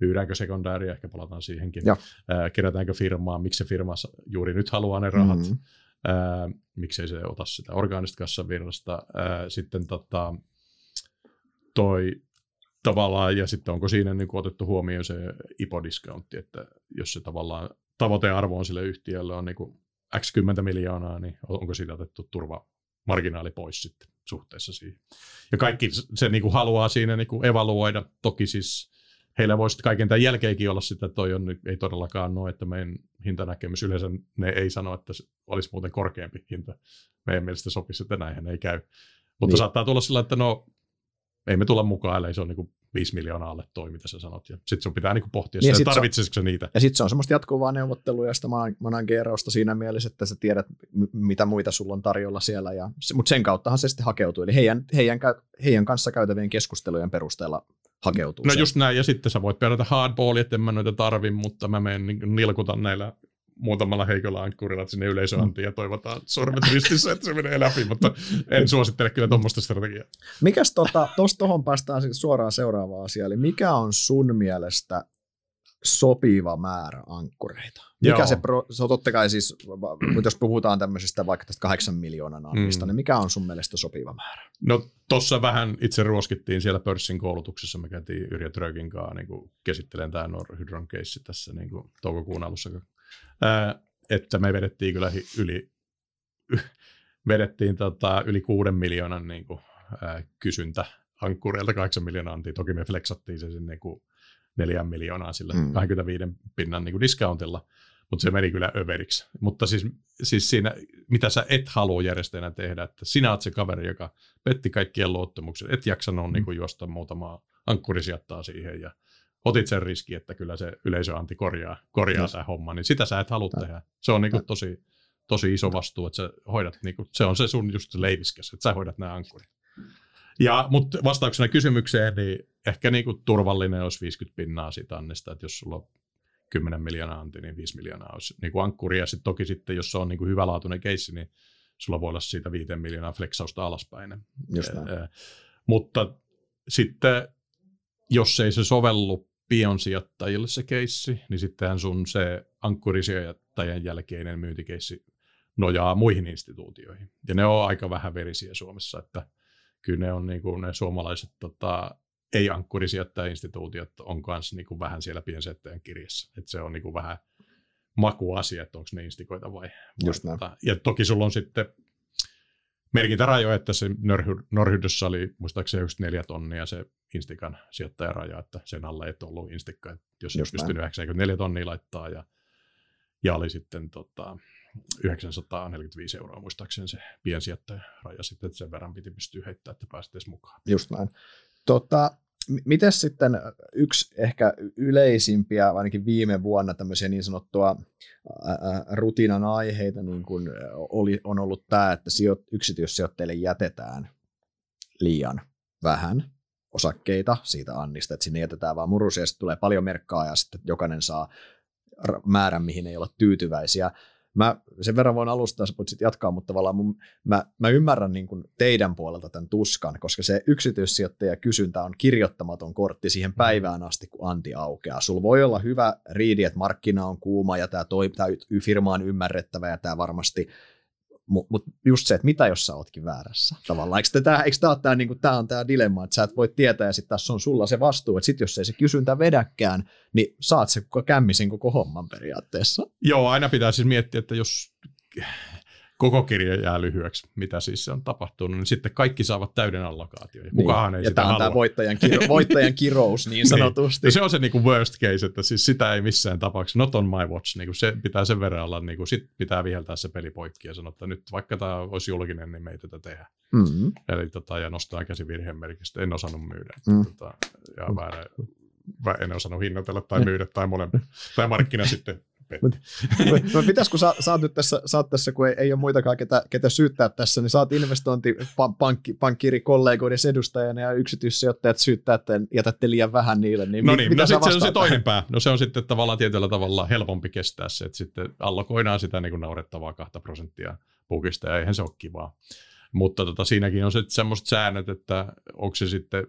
myydäänkö sekundääriä, ehkä palataan siihenkin, Ää, kerätäänkö firmaa, miksi se firma juuri nyt haluaa ne rahat, mm-hmm. ää, miksei se ota sitä orgaanista kassavirrasta. Ää, sitten tota, toi tavallaan, ja sitten onko siinä niin otettu huomioon se IPO-discountti, että jos se tavallaan tavoitearvo on sille yhtiölle on niin kuin x 10 miljoonaa, niin onko siitä otettu turva marginaali pois sitten suhteessa siihen. Ja kaikki se niin kuin haluaa siinä niin kuin evaluoida, toki siis heillä voisi kaiken tämän jälkeenkin olla sitä, että toi on, ei todellakaan noin, että meidän hintanäkemys yleensä ne ei sano, että se olisi muuten korkeampi hinta. Meidän mielestä sopisi, että näinhän ei käy. Mutta niin. saattaa tulla sillä, että no ei me tulla mukaan, ellei se on niin 5 miljoonaa alle toi, mitä sä sanot. Ja sitten sun pitää niin pohtia niin sitä, tarvitsisiko se niitä. Ja sitten se on semmoista jatkuvaa neuvottelua ja sitä managerausta siinä mielessä, että sä tiedät, mitä muita sulla on tarjolla siellä. Ja, mutta sen kauttahan se sitten hakeutuu. Eli heidän, heidän, heidän kanssa käytävien keskustelujen perusteella hakeutuu. No se. just näin, ja sitten sä voit pelata hardballia, että en mä noita tarvi, mutta mä menen niin nilkutan näillä muutamalla heikolla ankkurilla sinne yleisöantiin mm. ja toivotaan sormet ristissä, että se menee läpi, mutta en suosittele kyllä tuommoista strategiaa. Mikäs tuosta tota, tuohon päästään siis suoraan seuraavaan asiaan, eli mikä on sun mielestä sopiva määrä ankkureita? Mikä se, pro, se on totta kai siis, jos puhutaan tämmöisestä vaikka tästä kahdeksan miljoonan annista, mm. niin mikä on sun mielestä sopiva määrä? No tuossa vähän itse ruoskittiin siellä pörssin koulutuksessa, me käytiin Yrjö Trögin kanssa niin käsittelen tämä Norhydron keissi tässä niin kuin toukokuun alussa, että me vedettiin kyllä yli, <laughs> vedettiin tota, yli kuuden miljoonan niin kuin, ää, kysyntä ankkureilta, kahdeksan miljoonaa antiin. Toki me flexattiin se sinne niin neljän miljoonaa sillä mm. 25 pinnan niin kuin discountilla, mutta se meni kyllä överiksi. Mutta siis, siis siinä, mitä sä et halua järjestäjänä tehdä, että sinä oot se kaveri, joka petti kaikkien luottamuksen, et jaksanut mm. niin kuin juosta muutamaa ankkurisijoittaa siihen ja otit sen riski, että kyllä se yleisöanti korjaa, korjaa tämä homma, niin sitä sä et halua tehdä. Se on niinku tosi, tosi iso vastuu, että sä hoidat, niinku, se on se sun just leiviskäs, että sä hoidat nämä ankkurit. Ja, mutta vastauksena kysymykseen, niin ehkä niinku turvallinen olisi 50 pinnaa siitä annista, että jos sulla on 10 miljoonaa anti, niin 5 miljoonaa olisi niinku ankkuri. Ja sitten toki sitten, jos se on niinku hyvälaatuinen keissi, niin sulla voi olla siitä 5 miljoonaa flexausta alaspäin. Just mutta sitten, jos ei se sovellu pionsijoittajille se keissi, niin sittenhän sun se ankkurisijoittajien jälkeinen myyntikeissi nojaa muihin instituutioihin. Ja ne on aika vähän verisiä Suomessa, että kyllä ne on niin kuin ne suomalaiset tota, ei-ankkurisijoittaja-instituutiot on kanssa niin kuin vähän siellä piensijoittajan kirjassa. Että se on niin kuin vähän makuasia, että onko ne instikoita vai, Just vai tota, Ja toki sulla on sitten merkintärajo, että se Norhydössä oli muistaakseni just neljä tonnia se Instikan sijoittajaraja, että sen alle ei ollut Instikka, että jos just pystynyt 94 tonnia laittaa ja, ja oli sitten tota, 945 euroa muistaakseni se piensijoittajaraja sitten, että sen verran piti pystyä heittämään, että pääsit edes mukaan. Just näin. Tota, Miten sitten yksi ehkä yleisimpiä, ainakin viime vuonna tämmöisiä niin sanottua rutiinan aiheita niin kuin oli, on ollut tämä, että sijo, yksityissijoittajille jätetään liian vähän osakkeita siitä Annista, että sinne jätetään vaan murusia ja sitten tulee paljon merkkaa ja sitten jokainen saa määrän, mihin ei olla tyytyväisiä mä sen verran voin alustaa, sä voit sitten jatkaa, mutta tavallaan mun, mä, mä ymmärrän niin kuin teidän puolelta tämän tuskan, koska se yksityissijoittaja kysyntä on kirjoittamaton kortti siihen mm. päivään asti, kun anti aukeaa. Sulla voi olla hyvä riidi, että markkina on kuuma ja tämä, toi, tämä firma on ymmärrettävä ja tämä varmasti mutta mut just se, että mitä jos sä ootkin väärässä tavallaan. Eikö tämä, eikö tämä, tämä, niin tämä on tämä dilemma, että sä et voi tietää ja sitten tässä on sulla se vastuu, että sitten jos ei se kysyntä vedäkään, niin saat se koko kämmisin koko homman periaatteessa. Joo, aina pitää siis miettiä, että jos koko kirja jää lyhyeksi, mitä siis se on tapahtunut, niin sitten kaikki saavat täyden allokaation. Ja kukaan niin. ei ja sitä tämä on tämä voittajan, kiro, <laughs> voittajan kirous niin, niin. sanotusti. niin. se on se niin kuin worst case, että siis sitä ei missään tapauksessa, not on my watch, niin kuin se pitää sen verran olla, niin kuin sit pitää viheltää se peli poikki ja sanoa, että nyt vaikka tämä olisi julkinen, niin me ei tätä tehdä. Mm-hmm. Eli tota, ja nostaa käsi virheen merkistä, en osannut myydä. Mm. Tota, ja väärä, en osannut hinnoitella tai myydä tai molemmat. <laughs> tai markkina sitten Mutta mut pitäis, kun sä, sä, oot nyt tässä, sä oot tässä kun ei, ei ole muitakaan, ketä, ketä syyttää tässä, niin sä oot investointipankkiiri kollegoiden edustajana ja yksityissijoittajat syyttää, että jätätte liian vähän niille. Niin no niin, mitä no sitten se on se toinen pää. No se on sitten tavallaan tietyllä tavalla helpompi kestää se, että sitten allokoidaan sitä niin kuin naurettavaa kahta prosenttia pukista ja eihän se ole kivaa. Mutta tota, siinäkin on sitten semmoiset säännöt, että onko se sitten,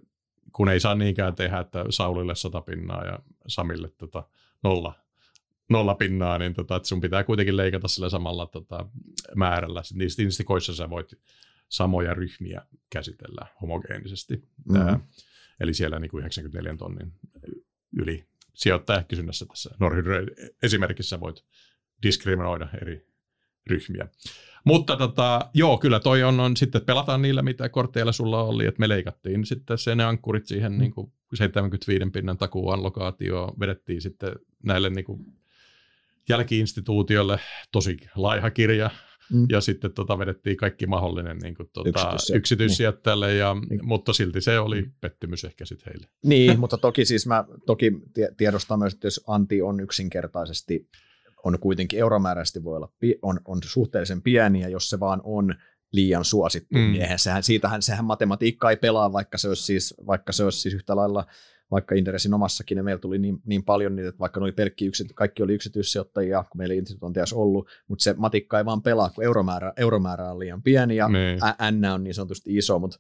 kun ei saa niinkään tehdä, että Saulille sata pinnaa ja Samille tota, nolla, nolla pinnaa, niin tota, että sun pitää kuitenkin leikata sillä samalla tota, määrällä. Niistä instikoissa sä voit samoja ryhmiä käsitellä homogeenisesti. Mm-hmm. Eli siellä niin kuin 94 tonnin yli sijoittajakysynnässä tässä Norhydro esimerkissä voit diskriminoida eri ryhmiä. Mutta tota, joo, kyllä toi on, on sitten, että pelataan niillä, mitä kortteilla sulla oli, että me leikattiin sitten se ne ankkurit siihen niin kuin 75 pinnan takuallokaatioon, vedettiin sitten näille niin kuin jälkiinstituutiolle tosi laiha kirja, mm. ja sitten tota, vedettiin kaikki mahdollinen niin kuin, tota, yksityissijoittajalle, niin. ja, niin. mutta silti se oli mm. pettymys ehkä sitten heille. <laughs> Niin, mutta toki siis mä toki tiedostan myös, että jos anti on yksinkertaisesti on kuitenkin euromääräisesti voi olla, on, on suhteellisen pieni, ja jos se vaan on liian suosittu, mm. eihän sehän, siitähän sehän matematiikka ei pelaa, vaikka se olisi siis, vaikka se olisi siis yhtä lailla, vaikka Interesin omassakin, ja meillä tuli niin, niin paljon niitä, että vaikka oli pelkki yksit, kaikki oli yksityissijoittajia, kun meillä instituutti olisi ollut, mutta se matikka ei vaan pelaa, kun euromäärä, euromäärä on liian pieni, ja niin. N on niin sanotusti iso, mutta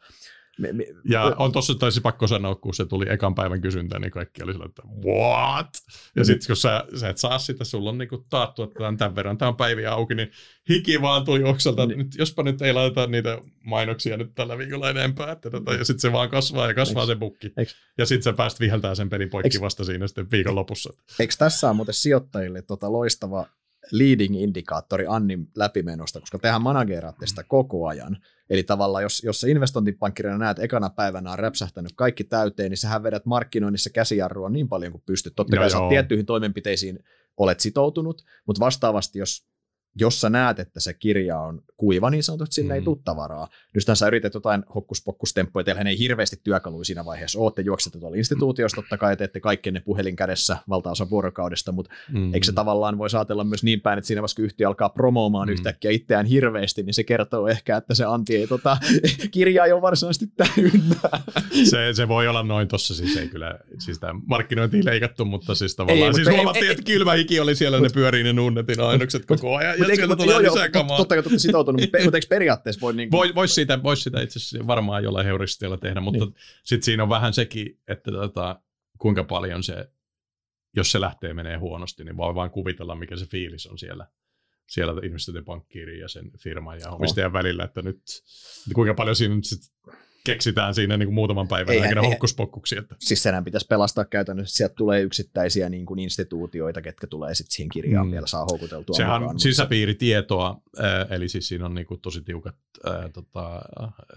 me, me, ja on tossa taisi pakko sanoa, kun se tuli ekan päivän kysyntä, niin kaikki oli sillä, että what? Ja mm. sitten kun sä, sä et saa sitä, sulla on niinku taattu, että tämän, tämän verran tämä on päiviä auki, niin hiki vaan tuli okselta, niin. nyt, jospa nyt ei laiteta niitä mainoksia nyt tällä viikolla enempää, että tota, ja sitten se vaan kasvaa ja kasvaa Eiks? se bukki. Eiks? Ja sitten sä pääst viheltää sen pelin poikki Eiks? vasta siinä sitten viikon lopussa. Eikö tässä on muuten sijoittajille tota loistava leading-indikaattori Annin läpimenosta, koska tehän manageraatte sitä koko ajan. Eli tavallaan, jos, jos se investointipankkirina näet ekana päivänä on räpsähtänyt kaikki täyteen, niin sähän vedät markkinoinnissa käsijarrua niin paljon kuin pystyt. Totta kai sä tiettyihin toimenpiteisiin olet sitoutunut, mutta vastaavasti, jos jos sä näet, että se kirja on kuiva, niin sanotusti sinne mm. ei tule tavaraa. Nythän sä yrität jotain hokkuspokkustemppuja, teillähän ei hirveästi työkaluja siinä vaiheessa ole, te juoksette tuolla instituutiosta, totta kai teette kaikkenne puhelin kädessä valtaosa vuorokaudesta, mutta mm. eikö se tavallaan voi saatella myös niin päin, että siinä vaiheessa kun yhtiö alkaa promoomaan mm. yhtäkkiä itseään hirveästi, niin se kertoo ehkä, että se anti ei tota, <laughs> kirja ei ole varsinaisesti täynnä. <laughs> Se, se voi olla noin tuossa, siis ei kyllä, siis tämä markkinointi ei leikattu, mutta siis tavallaan, ei, siis ei, huomattiin, ei, että kylmä hiki oli siellä, ne pyörii ne nunnetin ainokset koko ajan mutta sieltä tulee joo, lisää kamaa. Totta kai sitoutunut, mutta, mutta eikö periaatteessa voi... Niin kuin... Vois sitä, vois sitä itse asiassa varmaan jollain heuristialla tehdä, mutta niin. sitten siinä on vähän sekin, että tota, kuinka paljon se, jos se lähtee menee huonosti, niin voi vaan kuvitella, mikä se fiilis on siellä siellä investointipankkiirin ja sen firman ja omistajan oh. välillä, että nyt kuinka paljon siinä nyt sit keksitään siinä niin kuin muutaman päivän eihän, aikana hokkuspokkuksia. Että. Siis senhän pitäisi pelastaa käytännössä, että sieltä tulee yksittäisiä niin kuin instituutioita, ketkä tulee sitten siihen kirjaan mm. vielä saa houkuteltua Sehän mukaan. on sisäpiiritietoa, eli siis siinä on niin kuin tosi tiukat ää, tota,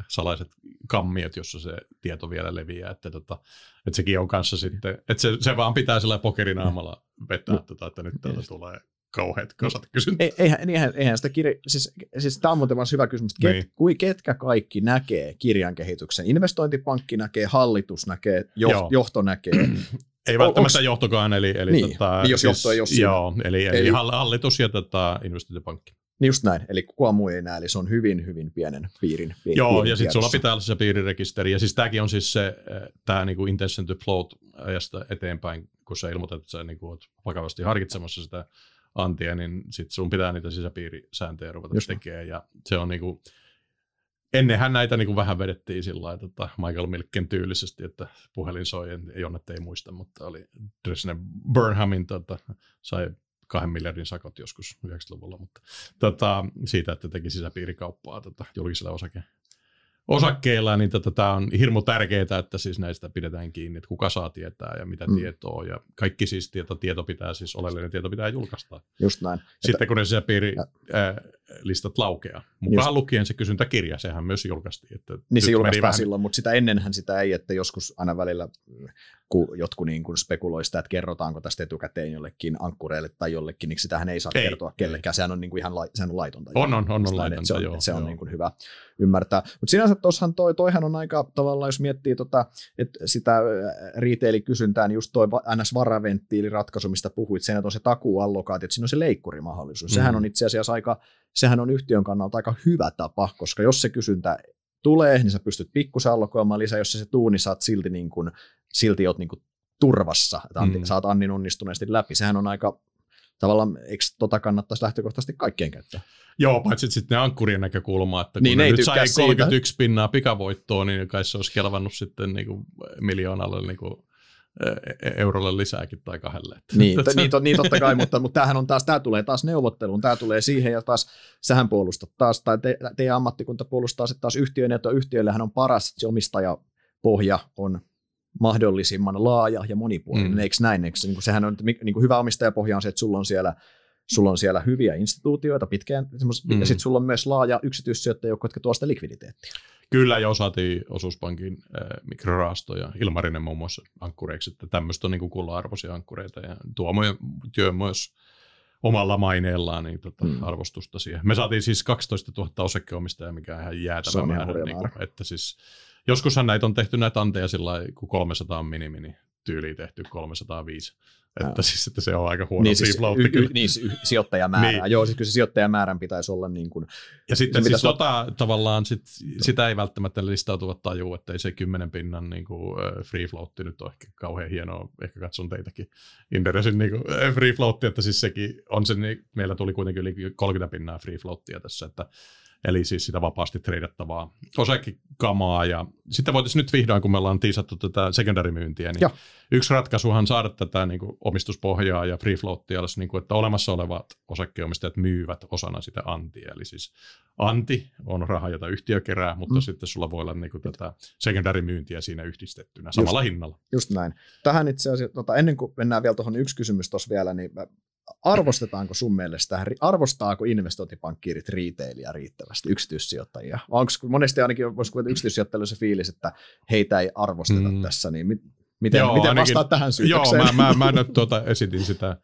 salaiset kammiot, jossa se tieto vielä leviää, että, tota, että sekin on kanssa sitten, että se, se vaan pitää sillä pokerinaamalla vetää, mm. tota, että nyt täältä tulee kauheat kasat kysyntää. Ei, eihän, eihän, eihän sitä kirja, siis, siis tämä on muuten hyvä kysymys, ket, niin. kui, ketkä kaikki näkee kirjan kehityksen? Investointipankki näkee, hallitus näkee, jo, johto näkee. <clears throat> ei välttämättä Onks... johtokaan, eli, eli niin, tota, niin jos siis, johto ei ole siinä. Joo, eli, eli, eli hallitus ja tota, investointipankki. Niin just näin, eli kukaan muu ei näe, eli se on hyvin, hyvin pienen piirin. piirin Joo, piirin ja sitten sulla pitää olla se piirirekisteri, ja siis tämäkin on siis se, tämä niinku intention to float ajasta eteenpäin, kun sä ilmoitat, että sä niinku oot vakavasti harkitsemassa sitä antia, niin sit sun pitää niitä sisäpiirisääntöjä ruveta Just tekemään. Ja se on niinku, ennenhän näitä niinku vähän vedettiin sillä lailla, tota Michael Milken tyylisesti, että puhelin soi, Jonnet ei muista, mutta oli Dresden Burnhamin tota, sai kahden miljardin sakot joskus 90-luvulla, mutta tota, siitä, että teki sisäpiirikauppaa tota, julkisella osake, osakkeilla, niin tota, tämä on hirmu tärkeää, että siis näistä pidetään kiinni, että kuka saa tietää ja mitä mm. tietoa. Ja kaikki siis tieto, tieto pitää siis, oleellinen tieto pitää julkaista. Just näin. Sitten kun ne sisäpiiri, ää, listat laukeaa. Mukaan Just. lukien se kysyntäkirja, sehän myös julkaistiin. Että niin se julkaistaan vähän... silloin, mutta sitä ennenhän sitä ei, että joskus aina välillä kun jotkut niin kuin spekuloi sitä, että kerrotaanko tästä etukäteen jollekin ankkureille tai jollekin, niin sitähän ei saa ei, kertoa kellekään. Ei. Sehän on niin kuin ihan lai, sehän on laitonta. On, on, on, on laitonta, se on, joo. Se on joo. niin kuin hyvä ymmärtää. Mutta sinänsä tuossahan toi, toihan on aika tavallaan, jos miettii tota, että sitä retail-kysyntää, niin just toi NS-varaventtiiliratkaisu, mistä puhuit, sen, että on se takuuallokaatio, että siinä on se leikkurimahdollisuus. Mm. Sehän on itse asiassa aika, sehän on yhtiön kannalta aika hyvä tapa, koska jos se kysyntä tulee, niin sä pystyt pikkusen allokoimaan lisää, jos se, se tuu, niin saat silti, niin kuin, silti oot niin kuin turvassa, että Antti, mm. saat Annin onnistuneesti läpi. Sehän on aika, tavallaan, eikö tota kannattaisi lähtökohtaisesti kaikkien käyttää? Joo, paitsi sitten ne ankkurien näkökulma, että kun niin, ne, ne nyt sai 31 siitä. pinnaa pikavoittoa, niin kai se olisi kelvannut sitten niin kuin miljoonalle niin kuin e, e, eurolle lisääkin tai kahdelle. <laughs> Niin, to, niin, to, niin totta kai, mutta, mutta tämähän on taas, tämä tulee taas neuvotteluun, tämä tulee siihen ja taas sähän puolustat taas, tai te, teidän ammattikunta puolustaa sitten taas yhtiön, että yhtiöillähän on paras, että se omistajapohja on mahdollisimman laaja ja monipuolinen, mm. eikö näin? Eikö, niin kuin, sehän on, niin kuin hyvä omistajapohja on se, että sulla on siellä sulla on siellä hyviä instituutioita pitkään, mm. ja sitten sulla on myös laaja yksityissijoittaja, jotka tuo sitä likviditeettiä. Kyllä, jo saatiin osuuspankin äh, mikrorahastoja, Ilmarinen muun muassa ankkureiksi, että tämmöistä on niin kulla-arvoisia ankkureita, ja tuo työ myös omalla maineellaan niin tota, mm. arvostusta siihen. Me saatiin siis 12 000 osakeomistajaa, mikä on ihan jäätävä määrä. Niin kuin, että siis Joskushan näitä on tehty näitä anteja sillä kun 300 on minimi, niin tyyliin tehty 305. Että no. siis että se on aika huono niin, siis, y- y- niin, sijoittajamäärä. niin. Joo, siis kyllä se sijoittajamäärän pitäisi olla niin kuin... Ja sitten siis tota, tavallaan sit, sitä ei välttämättä listautuvat tajuu, että ei se kymmenen pinnan niin kuin, free float nyt ole ehkä kauhean hienoa. Ehkä katson teitäkin Inderesin niin kuin, free float, että siis sekin on se, niin, meillä tuli kuitenkin yli 30 pinnaa free floatia tässä, että eli siis sitä vapaasti treidattavaa osakekamaa. Ja sitten voitaisiin nyt vihdoin, kun me ollaan tiisattu tätä secondary-myyntiä, niin ja. yksi ratkaisuhan saada tätä niin kuin omistuspohjaa ja free floatia, niin kuin, että olemassa olevat osakkeenomistajat myyvät osana sitä antia. Eli siis anti on raha, jota yhtiö kerää, mutta mm. sitten sulla voi olla niin kuin tätä secondary-myyntiä siinä yhdistettynä samalla just, hinnalla. Just näin. Tähän itse asiassa, tota, ennen kuin mennään vielä tuohon yksi kysymys tuossa vielä, niin arvostetaanko sun mielestä, arvostaako investointipankkiirit retailia riittävästi, yksityissijoittajia? Onko monesti ainakin voisi kuvata yksityissijoittajille se fiilis, että heitä ei arvosteta mm. tässä, niin mit, miten, joo, miten ainakin, vastaat tähän syytökseen? Joo, mä, mä, mä <laughs> nyt tuota, esitin sitä äh,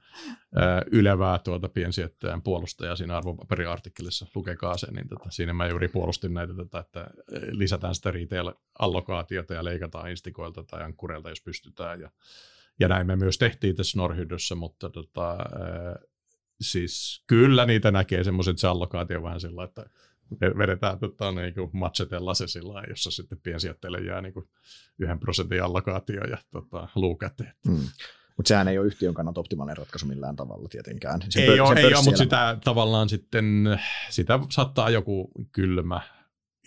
ylevää tuota piensijoittajan puolustajaa siinä arvopaperiartikkelissa, lukekaa sen, niin tota, siinä mä juuri puolustin näitä, tota, että lisätään sitä retail-allokaatiota ja leikataan instakoilta tai ankkureilta, jos pystytään, ja ja näin me myös tehtiin tässä Norhydyssä, mutta tota, siis kyllä niitä näkee semmoiset se allokaatio vähän sillä että vedetään tota, niin kuin matchetella se sillä jossa sitten piensijoittajille jää niin kuin yhden prosentin allokaatio ja tota, luukäteen. Mm. Mutta sehän ei ole yhtiön kannalta optimaalinen ratkaisu millään tavalla tietenkään. Se ei pö- ole, ei ole mutta sitä tavallaan sitten, sitä saattaa joku kylmä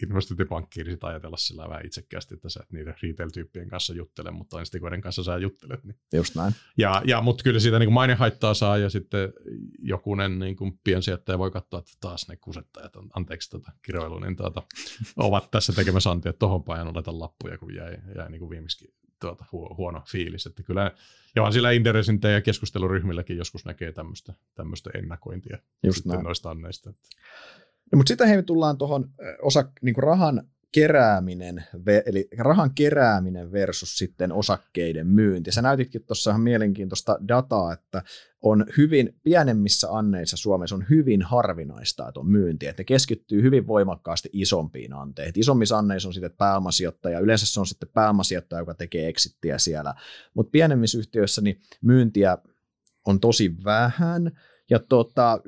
investointipankkiiri sitä ajatella sillä vähän itsekkäästi, että sä et niiden retail-tyyppien kanssa juttele, mutta instikoiden kanssa sä juttelet. Niin. Just näin. Ja, ja mutta kyllä siitä niin mainehaittaa saa ja sitten jokunen niin kuin piensijoittaja voi katsoa, että taas ne kusettajat, anteeksi tota, kiroilu, niin tuota, <laughs> ovat tässä tekemässä antia, että tohon päin laita lappuja, kun jäi, jäi niin kuin viimeksi tuota, huono fiilis. Että kyllä ja sillä Inderesin ja keskusteluryhmilläkin joskus näkee tämmöistä, tämmöistä ennakointia Just näin. noista anneista. Että. No, mutta sitten hei, tullaan tuohon osa, niin rahan kerääminen, eli rahan kerääminen versus sitten osakkeiden myynti. Sä näytitkin tuossa ihan mielenkiintoista dataa, että on hyvin pienemmissä anneissa Suomessa on hyvin harvinaista, että on myynti, että ne keskittyy hyvin voimakkaasti isompiin anteihin. Isommissa anneissa on sitten pääomasijoittaja, yleensä se on sitten pääomasijoittaja, joka tekee exittiä siellä, mutta pienemmissä yhtiöissä niin myyntiä on tosi vähän, ja tota,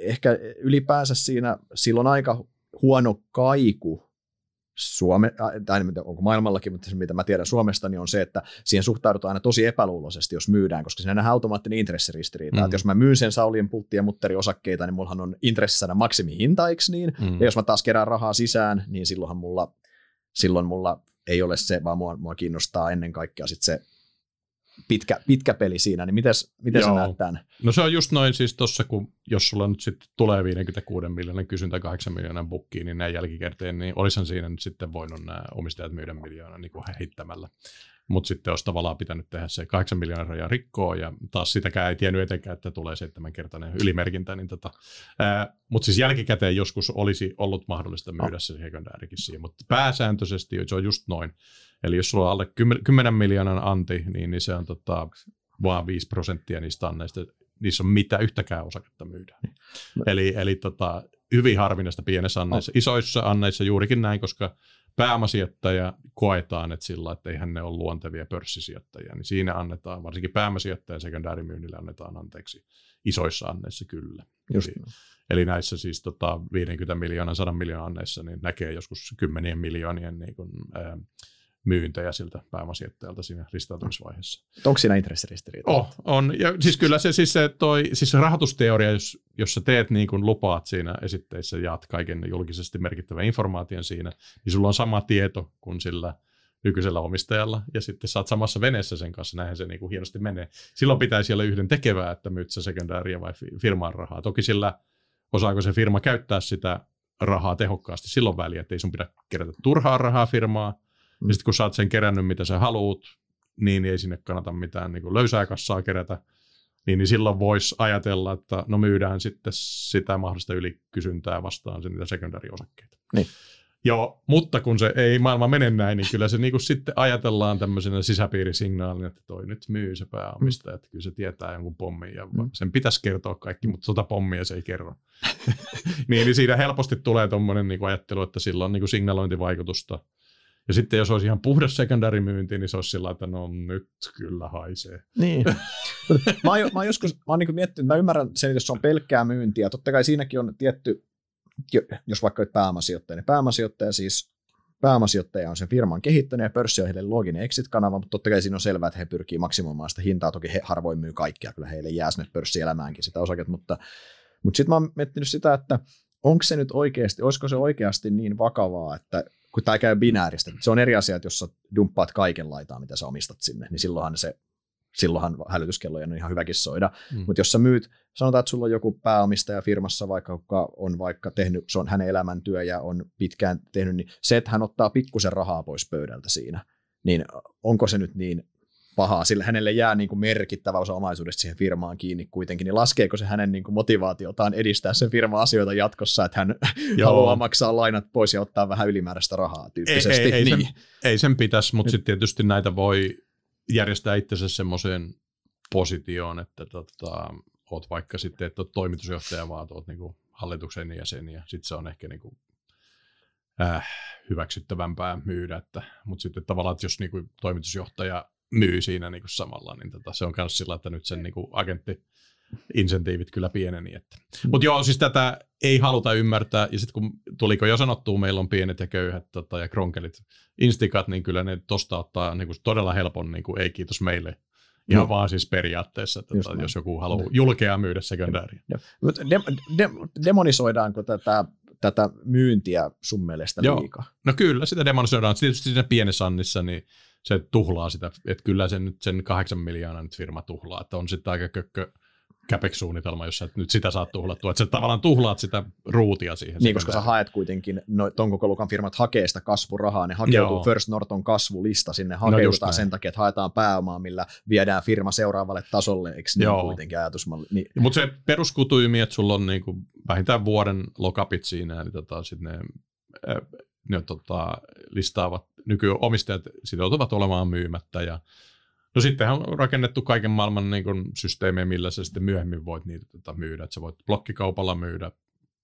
ehkä ylipäänsä siinä silloin aika huono kaiku Suome, tai onko maailmallakin, mutta se mitä mä tiedän Suomesta, niin on se, että siihen suhtaudutaan aina tosi epäluuloisesti, jos myydään, koska siinä nähdään automaattinen intressiristiriita. Mm. Että jos mä myyn sen Saulien pultti- ja mutteri-osakkeita, niin mullahan on intressissä maksimihinta, eikö niin? Mm. Ja jos mä taas kerään rahaa sisään, niin silloinhan mulla, silloin mulla ei ole se, vaan mua, mua kiinnostaa ennen kaikkea sit se pitkä, pitkä peli siinä, niin mites, miten Joo. sä näet tämän? No se on just noin siis tuossa, kun jos sulla nyt sitten tulee 56 miljoonan kysyntä 8 miljoonan bukkiin, niin näin jälkikäteen, niin olisihan siinä nyt sitten voinut nämä omistajat myydä miljoonaa niin kuin heittämällä. Mutta sitten olisi tavallaan pitänyt tehdä se 8 miljoonaa rajaa rikkoa, ja taas sitäkään ei tiennyt etenkään, että tulee seitsemänkertainen ylimerkintä. Niin tota, mutta siis jälkikäteen joskus olisi ollut mahdollista myydä se sekundäärikin siihen, mutta pääsääntöisesti se on just noin. Eli jos sulla on alle 10 miljoonan anti, niin, niin se on tota, vaan 5 prosenttia niistä anneista, niissä on mitä yhtäkään osaketta myydään. No. Eli, eli tota, hyvin harvinaista pienessä anneissa. Oh. Isoissa anneissa juurikin näin, koska pääomasijoittaja koetaan, että sillä, että eihän ne ole luontevia pörssisijoittajia, niin siinä annetaan, varsinkin pääomasijoittajan sekundäärimyynnille annetaan anteeksi isoissa anneissa kyllä. Just eli, eli näissä siis tota, 50 miljoonan, 100 miljoonan anneissa niin näkee joskus kymmenien miljoonien niin kuin, ää, myyntejä siltä pääomasijoittajalta siinä ristautumisvaiheessa. Onko siinä intressiristiriita? Oh, on. Ja siis kyllä se, siis se, toi, siis se rahoitusteoria, jos, jos sä teet niin kuin lupaat siinä esitteissä, jaat kaiken julkisesti merkittävän informaation siinä, niin sulla on sama tieto kuin sillä nykyisellä omistajalla, ja sitten saat samassa veneessä sen kanssa, näinhän se niin kuin hienosti menee. Silloin pitäisi olla yhden tekevää, että myyt sä sekundääriä vai firmaan rahaa. Toki sillä osaako se firma käyttää sitä rahaa tehokkaasti silloin väliä, että ei sun pidä kerätä turhaa rahaa firmaa, Mm. Ja sitten kun sä oot sen kerännyt, mitä sä haluut, niin ei sinne kannata mitään niin kuin löysää kassaa kerätä, niin, niin silloin voisi ajatella, että no myydään sitten sitä mahdollista ylikysyntää vastaan sen niitä sekundaariosakkeita. Niin. Joo, mutta kun se ei maailma mene näin, niin kyllä se niin kuin sitten ajatellaan tämmöisenä sisäpiirisignaalina, että toi nyt myy se pääomistaja, mm. että kyllä se tietää jonkun pommin ja mm. sen pitäisi kertoa kaikki, mutta tuota pommia se ei kerro. <laughs> niin, niin siinä helposti tulee tuommoinen niin ajattelu, että sillä on niin kuin signalointivaikutusta ja sitten jos olisi ihan puhdas myynti, niin se olisi sillä että no nyt kyllä haisee. Niin. <laughs> mä, oon, mä oon joskus mä oon niin miettinyt, mä ymmärrän sen, että jos se on pelkkää myyntiä, totta kai siinäkin on tietty, jos vaikka olet pääomasijoittaja, niin pääomasijoittaja siis pääomasijoittaja on sen firman kehittänyt ja pörssi on heille looginen exit-kanava, mutta totta kai siinä on selvää, että he pyrkii maksimoimaan sitä hintaa. Toki he harvoin myy kaikkia, kyllä heille jää sinne pörssielämäänkin sitä osaket, mutta, mutta sitten mä oon miettinyt sitä, että onko se nyt oikeasti, olisiko se oikeasti niin vakavaa, että kun tämä käy binääristä. Se on eri asia, että jos sä dumppaat kaiken laitaa, mitä sä omistat sinne, niin silloinhan se silloinhan hälytyskellojen on ihan hyväkin soida. Mm. Mutta jos sä myyt, sanotaan, että sulla on joku pääomistaja firmassa, vaikka joka on vaikka tehnyt, se on hänen elämäntyö ja on pitkään tehnyt, niin se, että hän ottaa pikkusen rahaa pois pöydältä siinä, niin onko se nyt niin pahaa, sillä hänelle jää niin kuin merkittävä osa omaisuudesta siihen firmaan kiinni kuitenkin, niin laskeeko se hänen niin kuin motivaatiotaan edistää sen firman asioita jatkossa, että hän <laughs> Joo. haluaa maksaa lainat pois ja ottaa vähän ylimääräistä rahaa tyyppisesti. Ei, ei, ei, niin. sen, ei sen pitäisi, mutta sitten tietysti näitä voi järjestää itsensä semmoiseen positioon, että tota, oot vaikka sitten, että oot toimitusjohtaja, vaan oot niin kuin hallituksen jäsen ja sitten se on ehkä niin kuin, äh, hyväksyttävämpää myydä, että, mutta sitten tavallaan, että jos niin kuin toimitusjohtaja myy siinä niin kuin samalla, niin tota, se on myös sillä, että nyt sen niin kuin agentti insentiivit kyllä pieneni. Että. Mm. Mutta joo, siis tätä ei haluta ymmärtää, ja sitten kun tuliko jo sanottua, meillä on pienet ja köyhät tota, ja kronkelit, instikat, niin kyllä ne tosta ottaa niin kuin todella helpon, niin kuin, ei kiitos meille, Ihan no. vaan siis periaatteessa, että tota, jos joku haluaa no. julkea myydä sekundääriä. De, de, demonisoidaanko tätä, tätä myyntiä sun mielestä liikaa? No kyllä, sitä demonisoidaan. Tietysti siinä pienessä annissa, niin se tuhlaa sitä, että kyllä sen nyt sen kahdeksan miljoonaa nyt firma tuhlaa, että on sitten aika kökkö CAPEX-suunnitelma, jos sä nyt sitä saat tuhlattua, että sä tavallaan tuhlaat sitä ruutia siihen. Niin, koska sä haet kuitenkin, no, ton koko luokan firmat hakee sitä kasvurahaa, ne hakeutuu Joo. First Norton kasvulista, sinne hakeudutaan no sen takia, että haetaan pääomaa, millä viedään firma seuraavalle tasolle, eikö niin Joo. kuitenkin ajatusmalli? Niin. Mutta se peruskutuymi, että sulla on niinku vähintään vuoden lokapit siinä, eli tota, sit ne, ne tota, listaavat nykyomistajat sitoutuvat olemaan myymättä ja No sittenhän on rakennettu kaiken maailman niin kuin, systeemejä, millä sä sitten myöhemmin voit niitä tota, myydä. Että sä voit blokkikaupalla myydä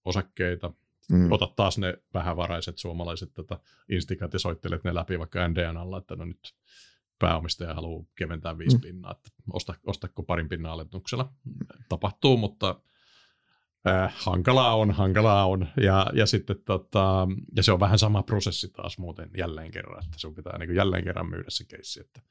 osakkeita, mm. otat taas ne vähävaraiset suomalaiset tota, instikat ja soittelet ne läpi vaikka NDN alla, että no nyt pääomistaja haluaa keventää viisi mm. pinnaa, että osta, ostako parin pinnan alennuksella. Tapahtuu, mutta Äh, hankalaa on, hankalaa on. Ja, ja, sitten, tota, ja se on vähän sama prosessi taas muuten jälleen kerran, että sun pitää niin jälleen kerran myydä se keissi. Että,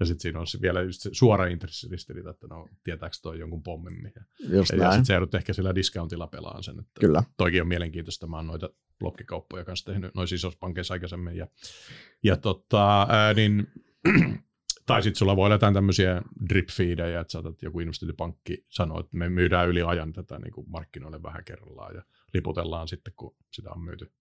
ja sitten siinä on se vielä just se suora intressiristiriita, että no tietääkö toi jonkun pommin. Ja, just ja, ja sitten se joudut ehkä sillä discountilla pelaan sen. Että Kyllä. Toikin on mielenkiintoista, mä oon noita blokkikauppoja kanssa tehnyt noissa isoissa pankeissa aikaisemmin. Ja, ja tota, ää, niin <clears throat> tai sitten sulla voi olla jotain tämmöisiä drip feedejä, että saatat joku investointipankki sanoo, että me myydään yli ajan tätä niin kuin markkinoille vähän kerrallaan ja liputellaan sitten, kun sitä on myyty.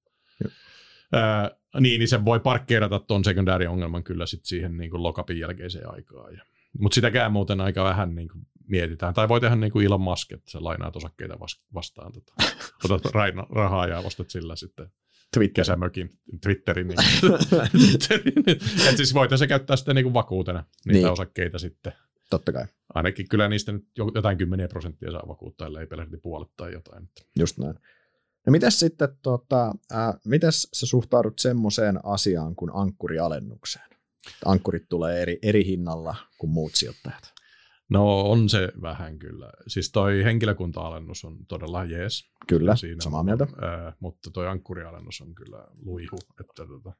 Ää, niin, niin se voi parkkeerata tuon secondary-ongelman kyllä sit siihen niin kuin lokapin jälkeiseen aikaan. Ja, mutta sitäkään muuten aika vähän niin kuin mietitään. Tai voi tehdä niin kuin Elon Musk, että sä lainaat osakkeita vastaan. Tota. <laughs> Otat rahaa ja ostat sillä sitten Twitter. kesämökin Twitterin. Niin, <laughs> Twitterin. Et siis voitaisiin käyttää sitten niin kuin vakuutena niitä niin. osakkeita sitten. Totta kai. Ainakin kyllä niistä nyt jotain kymmeniä prosenttia saa vakuuttaa, ellei pelästi puolet tai jotain. Just näin. No mitäs sitten, tota, äh, mitäs sä suhtaudut semmoiseen asiaan kuin ankkurialennukseen? Ankkurit tulee eri, eri hinnalla kuin muut sijoittajat. No on se vähän kyllä. Siis toi henkilökunta-alennus on todella jees. Kyllä, Siinä samaa mieltä. Ää, mutta toi ankkurialennus on kyllä luihu. Että, tota,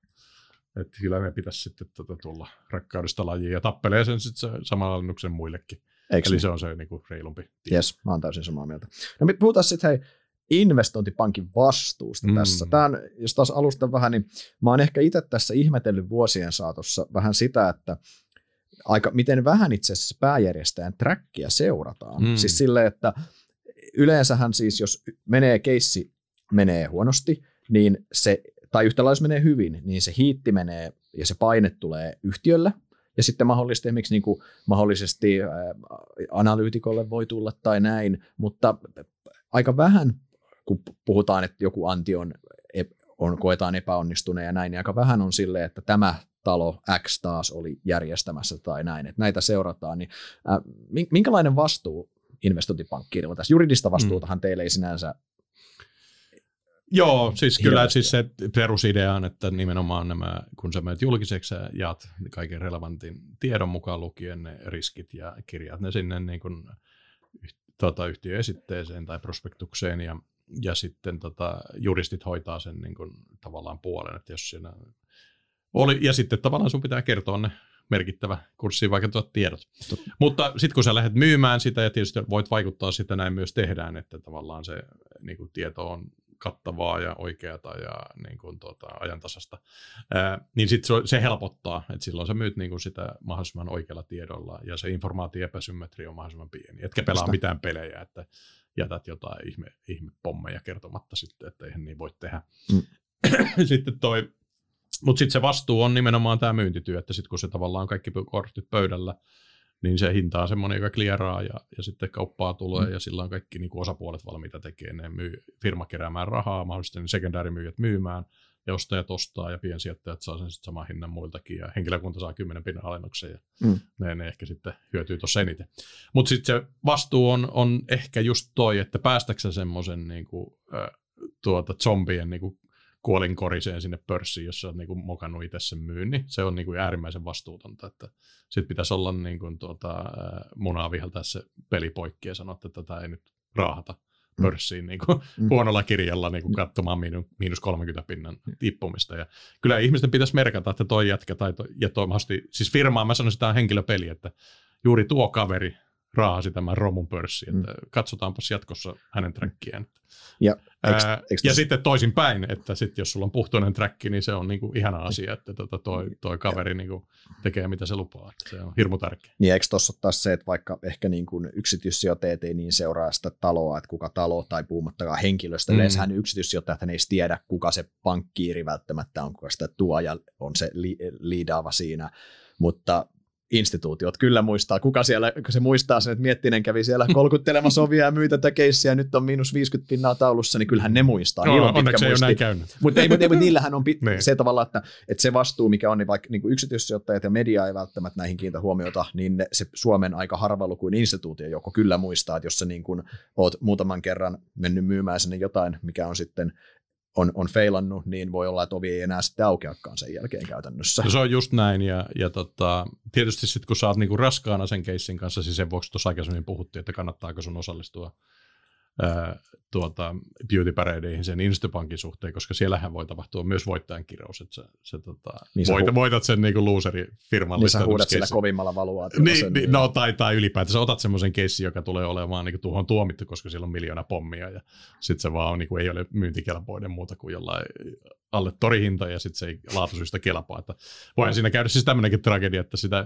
että kyllä ne pitäisi sitten tota, tulla rakkaudesta lajiin ja tappelee sen sitten saman alennuksen muillekin. Eikö Eli niin? se on se niin kuin, reilumpi. Jes, mä oon täysin samaa mieltä. No puhutaan sitten hei investointipankin vastuusta mm. tässä. Tämä on, jos taas alusta vähän, niin mä oon ehkä itse tässä ihmetellyt vuosien saatossa vähän sitä, että aika, miten vähän itse asiassa pääjärjestäjän trackia seurataan. Mm. Siis silleen, että yleensähän siis, jos menee keissi menee huonosti, niin se, tai yhtä lailla menee hyvin, niin se hiitti menee ja se paine tulee yhtiölle, ja sitten mahdollisesti esimerkiksi niin kuin mahdollisesti analyytikolle voi tulla tai näin, mutta aika vähän, kun puhutaan, että joku anti on, on koetaan epäonnistuneen ja näin, niin aika vähän on silleen, että tämä talo X taas oli järjestämässä tai näin, että näitä seurataan, niin äh, minkälainen vastuu investointipankkiirilla tässä? Juridista vastuutahan mm. teille ei sinänsä Joo, siis kyllä siis se perusidea on, että nimenomaan nämä, kun sä menet julkiseksi ja jaat kaiken relevantin tiedon mukaan lukien ne riskit ja kirjaat ne sinne niin kuin, tota, yhtiöesitteeseen tai prospektukseen ja, ja sitten tota, juristit hoitaa sen niin kuin, tavallaan puolen, että jos siinä oli, ja sitten tavallaan sun pitää kertoa ne merkittävä kurssi vaikka tuot tiedot. Totta. Mutta sitten kun sä lähdet myymään sitä, ja tietysti voit vaikuttaa sitä näin myös tehdään, että tavallaan se niin kuin tieto on kattavaa ja oikeata ja niin kuin, tuota, ajantasasta, ää, niin sit se, se helpottaa, että silloin sä myyt niin kuin sitä mahdollisimman oikealla tiedolla ja se informaatio epäsymmetri on mahdollisimman pieni. Etkä pelaa Sitä. mitään pelejä, että jätät jotain ihme, ihme pommeja kertomatta sitten, että eihän niin voi tehdä. Mm. <clears throat> sitten toi mutta sitten se vastuu on nimenomaan tämä myyntityö, että sitten kun se tavallaan on kaikki kortit pöydällä, niin se hinta on semmoinen, joka klieraa ja, ja sitten kauppaa tulee mm. ja sillä on kaikki niin kuin osapuolet valmiita tekemään. Ne myy, firma keräämään rahaa, mahdollisesti ne sekundäärimyyjät myymään ja ostajat ostaa ja piensijoittajat saa sen sitten saman hinnan muiltakin ja henkilökunta saa 10 pinnan alennuksen ja mm. ne, ne ehkä sitten hyötyy tuossa eniten. Mutta sitten se vastuu on, on ehkä just toi, että päästäksä semmoisen niin kuin, äh, tuota, zombien niin kuin kuolinkoriseen sinne pörssiin, jos sä oot niinku mokannut itse sen myynnin. Se on niinku äärimmäisen vastuutonta, että sit pitäisi olla niinku tuota, munaa viheltää se peli poikki ja sanoa, että tätä ei nyt raahata mm. pörssiin niin kuin mm. huonolla kirjalla niin kuin katsomaan miinus 30 pinnan mm. tippumista. Ja kyllä ihmisten pitäisi merkata, että toi jätkä tai toi, ja toi siis firmaa, mä sanoisin, että tämä on henkilöpeli, että juuri tuo kaveri raahasi tämän romun pörssiin, että mm. katsotaanpas jatkossa hänen trackiään. Ja, eks, Ää, eks ja sitten toisin päin, että sit jos sulla on puhtoinen track, niin se on niinku ihana asia, että tota toi, toi kaveri niinku tekee mitä se lupaa. Että se on hirmu tärkeä. Niin eikö tuossa taas se, että vaikka ehkä niin kuin yksityissijoittajat ei niin seuraa sitä taloa, että kuka talo tai puhumattakaan henkilöstä. Mm. Yleensähän yksityissijoittajat ei tiedä, kuka se pankkiiri välttämättä on, kuka sitä tuo ja on se li- liidaava siinä. Mutta instituutiot kyllä muistaa. Kuka siellä, kun se muistaa sen, että Miettinen kävi siellä kolkuttelemassa ovia ja myi tätä keissiä, nyt on miinus 50 pinnaa taulussa, niin kyllähän ne muistaa. No, on onneksi ei ole näin käynyt. Mutta ei, mutta niillähän on pit- niin. se tavalla, että, että se vastuu, mikä on, niin vaikka niin yksityissijoittajat ja media ei välttämättä näihin kiinnitä huomiota, niin ne, se Suomen aika harvalukuin instituutio, joko kyllä muistaa, että jos sä niin kuin oot muutaman kerran mennyt myymään sinne jotain, mikä on sitten on, on feilannut, niin voi olla, että ovi ei enää sitten aukeakaan sen jälkeen käytännössä. Se on just näin, ja, ja tota, tietysti sitten kun sä oot niinku raskaana sen keissin kanssa, siis sen vuoksi tuossa aikaisemmin puhuttiin, että kannattaako sun osallistua ää, tuota, beauty paradeihin sen Instapankin suhteen, koska siellähän voi tapahtua myös voittajan kirous, että sä, se, tota, niin voit, hu- voitat sen niinku looseri-firman Niin sä huudat sillä kovimmalla valuaatiolla. Niin, sen, niin, no, tai, tai ylipäätään otat semmoisen keissin, joka tulee olemaan niinku tuohon tuomittu, koska siellä on miljoona pommia, ja sitten se vaan on, niinku, ei ole myyntikelpoinen muuta kuin jollain alle torihinta, ja sitten se ei laatuisista kelpaa. Että voihan siinä käydä siis tämmöinenkin tragedia, että sitä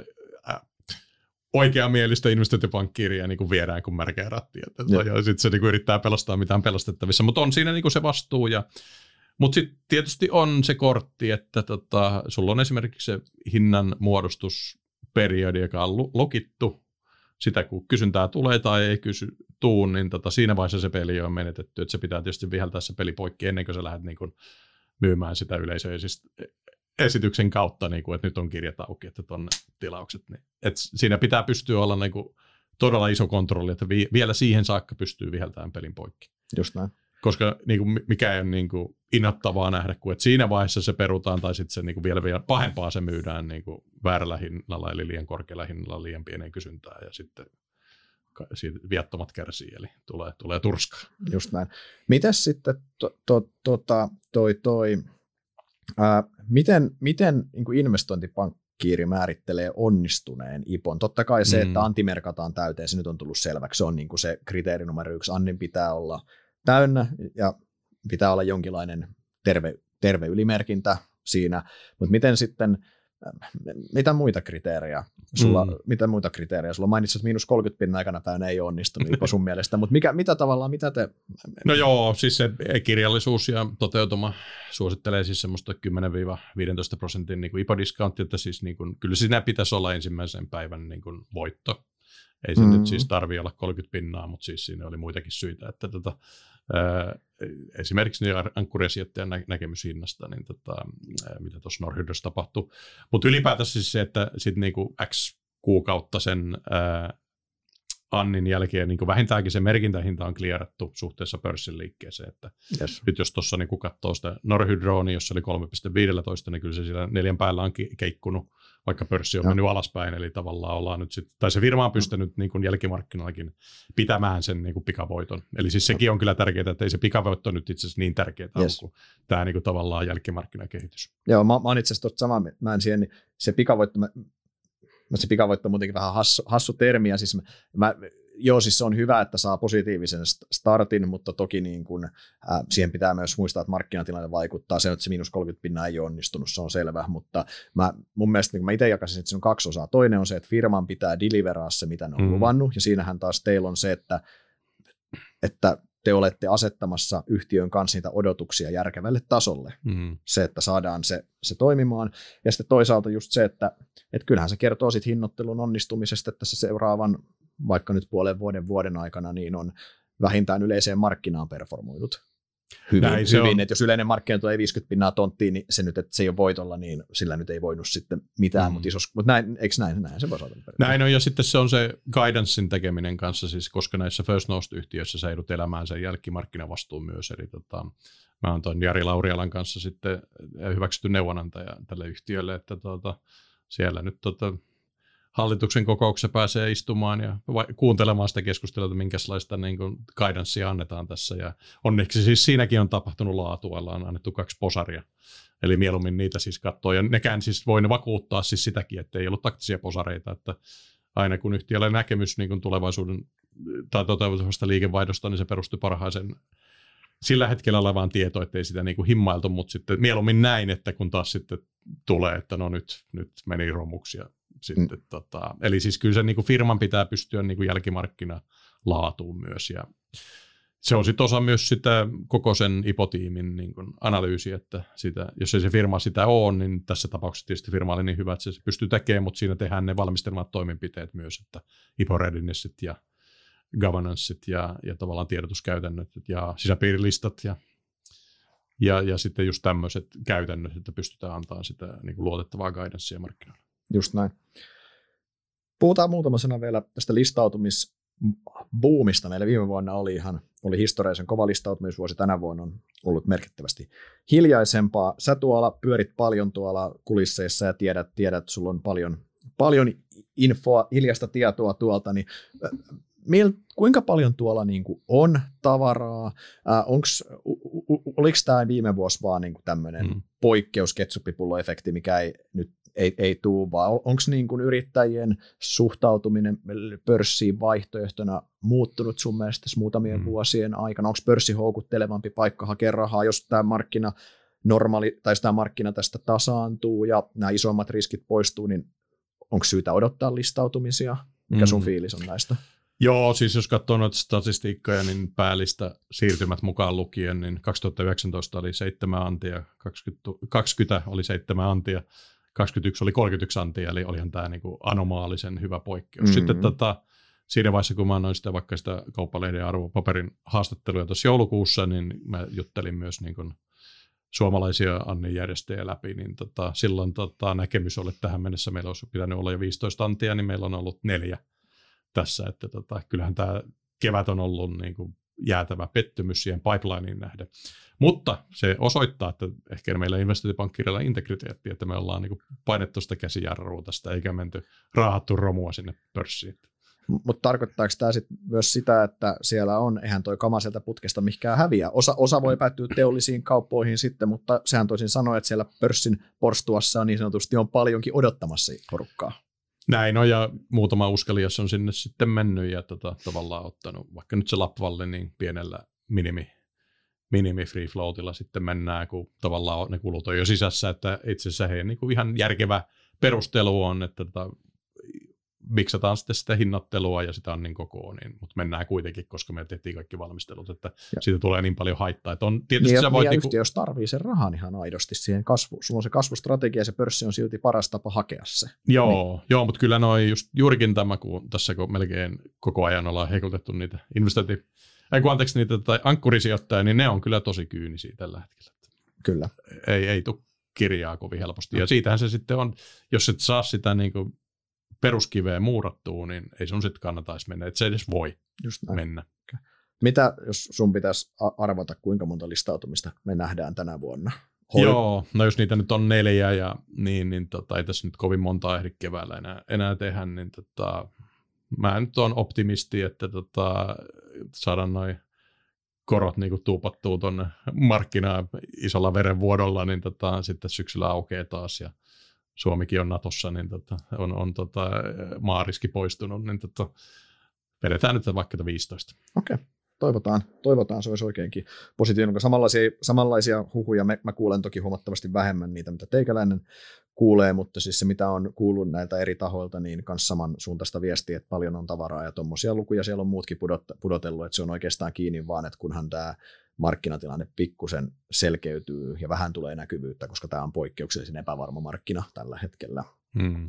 oikeamielistä investointipankkiiria niin kuin viedään kuin märkää rattia. Ja, ja sitten se niin kuin yrittää pelastaa mitään pelastettavissa, mutta on siinä niin kuin se vastuu ja Mutta sitten tietysti on se kortti, että tota, sulla on esimerkiksi se hinnan muodostusperiodi, joka on lokittu. Sitä kun kysyntää tulee tai ei kysy tuu, niin tota, siinä vaiheessa se peli on menetetty. Et se pitää tietysti viheltää se peli poikki ennen kuin sä lähdet niin kun myymään sitä yleisöesityksen kautta, niin kun, että nyt on kirjat auki, että tonne tilaukset. Niin. Et siinä pitää pystyä olla niin kun, todella iso kontrolli, että vi- vielä siihen saakka pystyy viheltämään pelin poikki. Just näin koska niin kuin, mikä ei ole niin kuin, innoittavaa nähdä, kun että siinä vaiheessa se perutaan tai sitten se niin kuin, vielä, vielä pahempaa se myydään niin kuin, väärällä hinnalla, eli liian korkealla hinnalla liian pienen kysyntää ja sitten siitä viattomat kärsii, eli tulee, tulee turskaa. Just näin. Mitäs sitten to, to, tota, toi, toi, ää, miten, miten niin kuin investointipankkiiri määrittelee onnistuneen IPON? Totta kai se, mm. että anti merkataan täyteen, se nyt on tullut selväksi, se on niin kuin se kriteeri numero yksi. Annin pitää olla täynnä ja pitää olla jonkinlainen terve, terve ylimerkintä siinä, mutta miten sitten, mitä muita kriteerejä sulla, mm. mitä muita kriteerejä sulla mainitsit, että miinus 30 pinnan aikana päivänä ei onnistunut jopa sun <laughs> mielestä, mutta mikä, mitä tavallaan, mitä te... No joo, siis se kirjallisuus ja toteutuma suosittelee siis semmoista 10-15 prosentin niin IPA-discountti, että siis niin kuin, kyllä siinä pitäisi olla ensimmäisen päivän niin kuin voitto. Ei se mm. nyt siis tarvi olla 30 pinnaa, mutta siis siinä oli muitakin syitä, että tota, esimerkiksi niin ankkurisijoittajan nä- näkemys hinnasta, niin tota, mitä tuossa Norhydrossa tapahtuu. Mutta ylipäätään siis se, että sitten niinku X kuukautta sen ää, Annin jälkeen niin vähintäänkin se merkintähinta on klierattu suhteessa pörssin liikkeeseen. Että yes. Nyt jos tuossa niin katsoo sitä Norhydroa, niin jos se oli 3,15, niin kyllä se siellä neljän päällä on keikkunut vaikka pörssi on no. mennyt alaspäin, eli tavallaan ollaan nyt sitten, tai se firma on pystynyt niin kuin jälkimarkkinoillakin pitämään sen niin kuin pikavoiton. Eli siis sekin on kyllä tärkeää, että ei se pikavoitto nyt itse asiassa niin tärkeää yes. kuin tämä niin kuin tavallaan jälkimarkkinakehitys. Joo, mä, mä olen itse asiassa tuosta samaa, mä en siihen, niin se pikavoitto, mä, se pikavoitto on muutenkin vähän hassu, hassu termi, ja siis mä, mä joo, siis se on hyvä, että saa positiivisen startin, mutta toki niin kuin, äh, siihen pitää myös muistaa, että markkinatilanne vaikuttaa. Se, että se miinus 30 pinnaa ei ole onnistunut, se on selvä, mutta mä, mun mielestä niin mä itse jakaisin, että se on kaksi osaa. Toinen on se, että firman pitää deliveraa se, mitä ne on mm. luvannut, ja siinähän taas teillä on se, että, että te olette asettamassa yhtiön kanssa niitä odotuksia järkevälle tasolle. Mm. Se, että saadaan se, se toimimaan. Ja sitten toisaalta just se, että, että kyllähän se kertoo sit hinnoittelun onnistumisesta, että se seuraavan vaikka nyt puolen vuoden vuoden aikana, niin on vähintään yleiseen markkinaan performoinut hyvin. Näin se hyvin. Että jos yleinen markkina tulee 50 pinnaa tonttiin, niin se nyt, että se ei ole voitolla, niin sillä nyt ei voinut sitten mitään, mm. mutta, isos, mutta näin, eikö näin, näin se voisi Näin on, ja sitten se on se guidancein tekeminen kanssa, siis koska näissä First Nost-yhtiöissä sä joudut elämään sen jälkimarkkinavastuun myös, eli tota, mä oon tuon Jari Laurialan kanssa sitten hyväksytty neuvonantaja tälle yhtiölle, että tota, siellä nyt tota, hallituksen kokouksessa pääsee istumaan ja kuuntelemaan sitä keskustelua, että minkälaista niin kuin guidancea annetaan tässä. Ja onneksi siis siinäkin on tapahtunut laatua, on annettu kaksi posaria. Eli mieluummin niitä siis katsoo. Ja nekään siis voi ne vakuuttaa siis sitäkin, että ei ollut taktisia posareita, että aina kun yhtiöllä näkemys niin tulevaisuuden tai toteutuvasta liikevaihdosta, niin se perustui parhaisen sillä hetkellä olevaan tietoon, ettei sitä niin kuin himmailtu, mutta sitten mieluummin näin, että kun taas sitten tulee, että no nyt, nyt meni romuksia sitten, mm. tota, eli siis kyllä se niin kuin firman pitää pystyä niin kuin jälkimarkkinalaatuun myös ja se on sitten osa myös sitä koko sen ipotiimin niin kuin analyysi, että sitä, jos ei se firma sitä ole, niin tässä tapauksessa tietysti firma oli niin hyvä, että se pystyy tekemään, mutta siinä tehdään ne valmistelemat toimenpiteet myös, että ipo ja governanceit ja, ja tavallaan tiedotuskäytännöt ja sisäpiirilistat ja, ja, ja sitten just tämmöiset käytännöt, että pystytään antamaan sitä niin kuin luotettavaa guidancea markkinoille. Just näin. Puhutaan muutama sana vielä tästä listautumisbuumista. Meillä viime vuonna oli ihan oli historiallisen kova listautumisvuosi. Tänä vuonna on ollut merkittävästi hiljaisempaa. Sä tuolla pyörit paljon tuolla kulisseissa ja tiedät, tiedät sulla on paljon, paljon infoa, hiljaista tietoa tuolta, niin kuinka paljon tuolla niin kuin on tavaraa? Äh, onks, oliko tämä viime vuosi vaan niin tämmöinen mm. poikkeus ketsuppipulloefekti, mikä ei nyt ei, ei tuu, vaan onko niin kuin yrittäjien suhtautuminen pörssiin vaihtoehtona muuttunut sun mielestä muutamien mm. vuosien aikana? Onko pörssi houkuttelevampi paikka hakea rahaa, jos tämä markkina normaali, tai tämä markkina tästä tasaantuu ja nämä isommat riskit poistuu, niin onko syytä odottaa listautumisia? Mikä sun mm. fiilis on näistä? Joo, siis jos katsoo noita statistiikkoja, niin päällistä siirtymät mukaan lukien, niin 2019 oli seitsemän antia, 20, 20 oli seitsemän antia, 21 oli 31 antia, eli olihan tämä niinku anomaalisen hyvä poikkeus. Mm-hmm. Sitten tota, siinä vaiheessa, kun mä annoin sitä vaikka sitä kauppalehden arvopaperin haastatteluja tuossa joulukuussa, niin mä juttelin myös niin kuin suomalaisia Annin järjestäjiä läpi, niin tota, silloin tota, näkemys oli, että tähän mennessä meillä olisi pitänyt olla jo 15 antia, niin meillä on ollut neljä tässä, että tota, kyllähän tämä kevät on ollut niin kuin jäätävä pettymys siihen pipelineen nähden. Mutta se osoittaa, että ehkä meillä investointipankkirjalla integriteetti, että me ollaan niin painettu sitä käsijarrua tästä, eikä menty raahattu romua sinne pörssiin. Mutta tarkoittaako tämä sit myös sitä, että siellä on, eihän toi kama sieltä putkesta mihinkään häviä. Osa, osa voi päättyä teollisiin kauppoihin sitten, mutta sehän toisin sanoa, että siellä pörssin porstuassa niin sanotusti on paljonkin odottamassa porukkaa. Näin on, ja muutama uskelias on sinne sitten mennyt ja tota, tavallaan ottanut, vaikka nyt se Lapvalle, niin pienellä minimi, minimi free floatilla sitten mennään, kun tavallaan ne kulut on jo sisässä, että itse asiassa heidän niin ihan järkevä perustelu on, että tota, miksataan sitten sitä hinnoittelua ja sitä on niin koko, niin, mutta mennään kuitenkin, koska me tehtiin kaikki valmistelut, että ja. siitä tulee niin paljon haittaa. Että on, tietysti niin, sä voit, niin yhtiö, jos tarvii sen rahan ihan aidosti siihen kasvuun, sulla on se kasvustrategia ja se pörssi on silti paras tapa hakea se. Joo, niin. joo mutta kyllä noin just juurikin tämä, kun tässä kun melkein koko ajan ollaan heikutettu niitä investointi, ei kun anteeksi niitä tai ankkurisijoittajia, niin ne on kyllä tosi kyynisiä tällä hetkellä. Kyllä. Ei, ei tule kirjaa kovin helposti. Ja siitähän se sitten on, jos et saa sitä niin kuin peruskiveen muurattua, niin ei sun sitten kannattaisi mennä, että se edes voi Just näin. mennä. Okay. Mitä, jos sun pitäisi arvata, kuinka monta listautumista me nähdään tänä vuonna? Hoi. Joo, no jos niitä nyt on neljä, ja niin, niin tota, ei tässä nyt kovin monta ehdi keväällä enää, enää tehdä, niin tota, mä nyt on optimisti, että tota, saadaan noin korot niin tuupattuu tuonne markkinaan isolla verenvuodolla, niin tota, sitten syksyllä aukeaa taas ja Suomikin on Natossa, niin tota, on, on tota, maariski poistunut, niin tota, vedetään nyt vaikka 15. Okei. Okay. Toivotaan, toivotaan, se olisi oikeinkin positiivinen, samanlaisia, samanlaisia huhuja mä, mä kuulen toki huomattavasti vähemmän niitä, mitä teikäläinen kuulee, mutta siis se, mitä on kuullut näiltä eri tahoilta, niin myös samansuuntaista viestiä, että paljon on tavaraa ja tuommoisia lukuja siellä on muutkin pudot, pudotellut, että se on oikeastaan kiinni vaan, että kunhan tämä markkinatilanne pikkusen selkeytyy ja vähän tulee näkyvyyttä, koska tämä on poikkeuksellisen epävarma markkina tällä hetkellä. Hmm.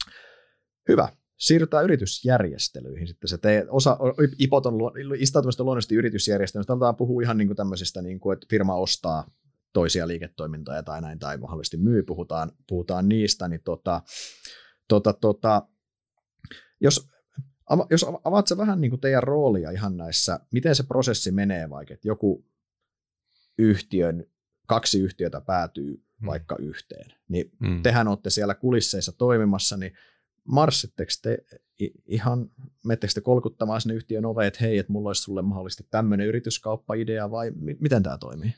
Hyvä. Siirrytään yritysjärjestelyihin. Sitten se te, osa, IPOT on istautumista luonnollisesti yritysjärjestelyistä. Aletaan puhua ihan niin kuin tämmöisistä, niin kuin, että firma ostaa toisia liiketoimintoja tai näin, tai mahdollisesti myy, puhutaan, puhutaan niistä, niin tota, tota, tota, jos, jos avaat se vähän niin kuin teidän roolia ihan näissä, miten se prosessi menee vaikka, että joku yhtiön, kaksi yhtiötä päätyy hmm. vaikka yhteen, niin hmm. tehän olette siellä kulisseissa toimimassa, niin marssitteko te ihan, menettekö te kolkuttamaan sinne yhtiön oveen, että hei, että mulla olisi sulle mahdollisesti tämmöinen yrityskauppa-idea, vai m- miten tämä toimii?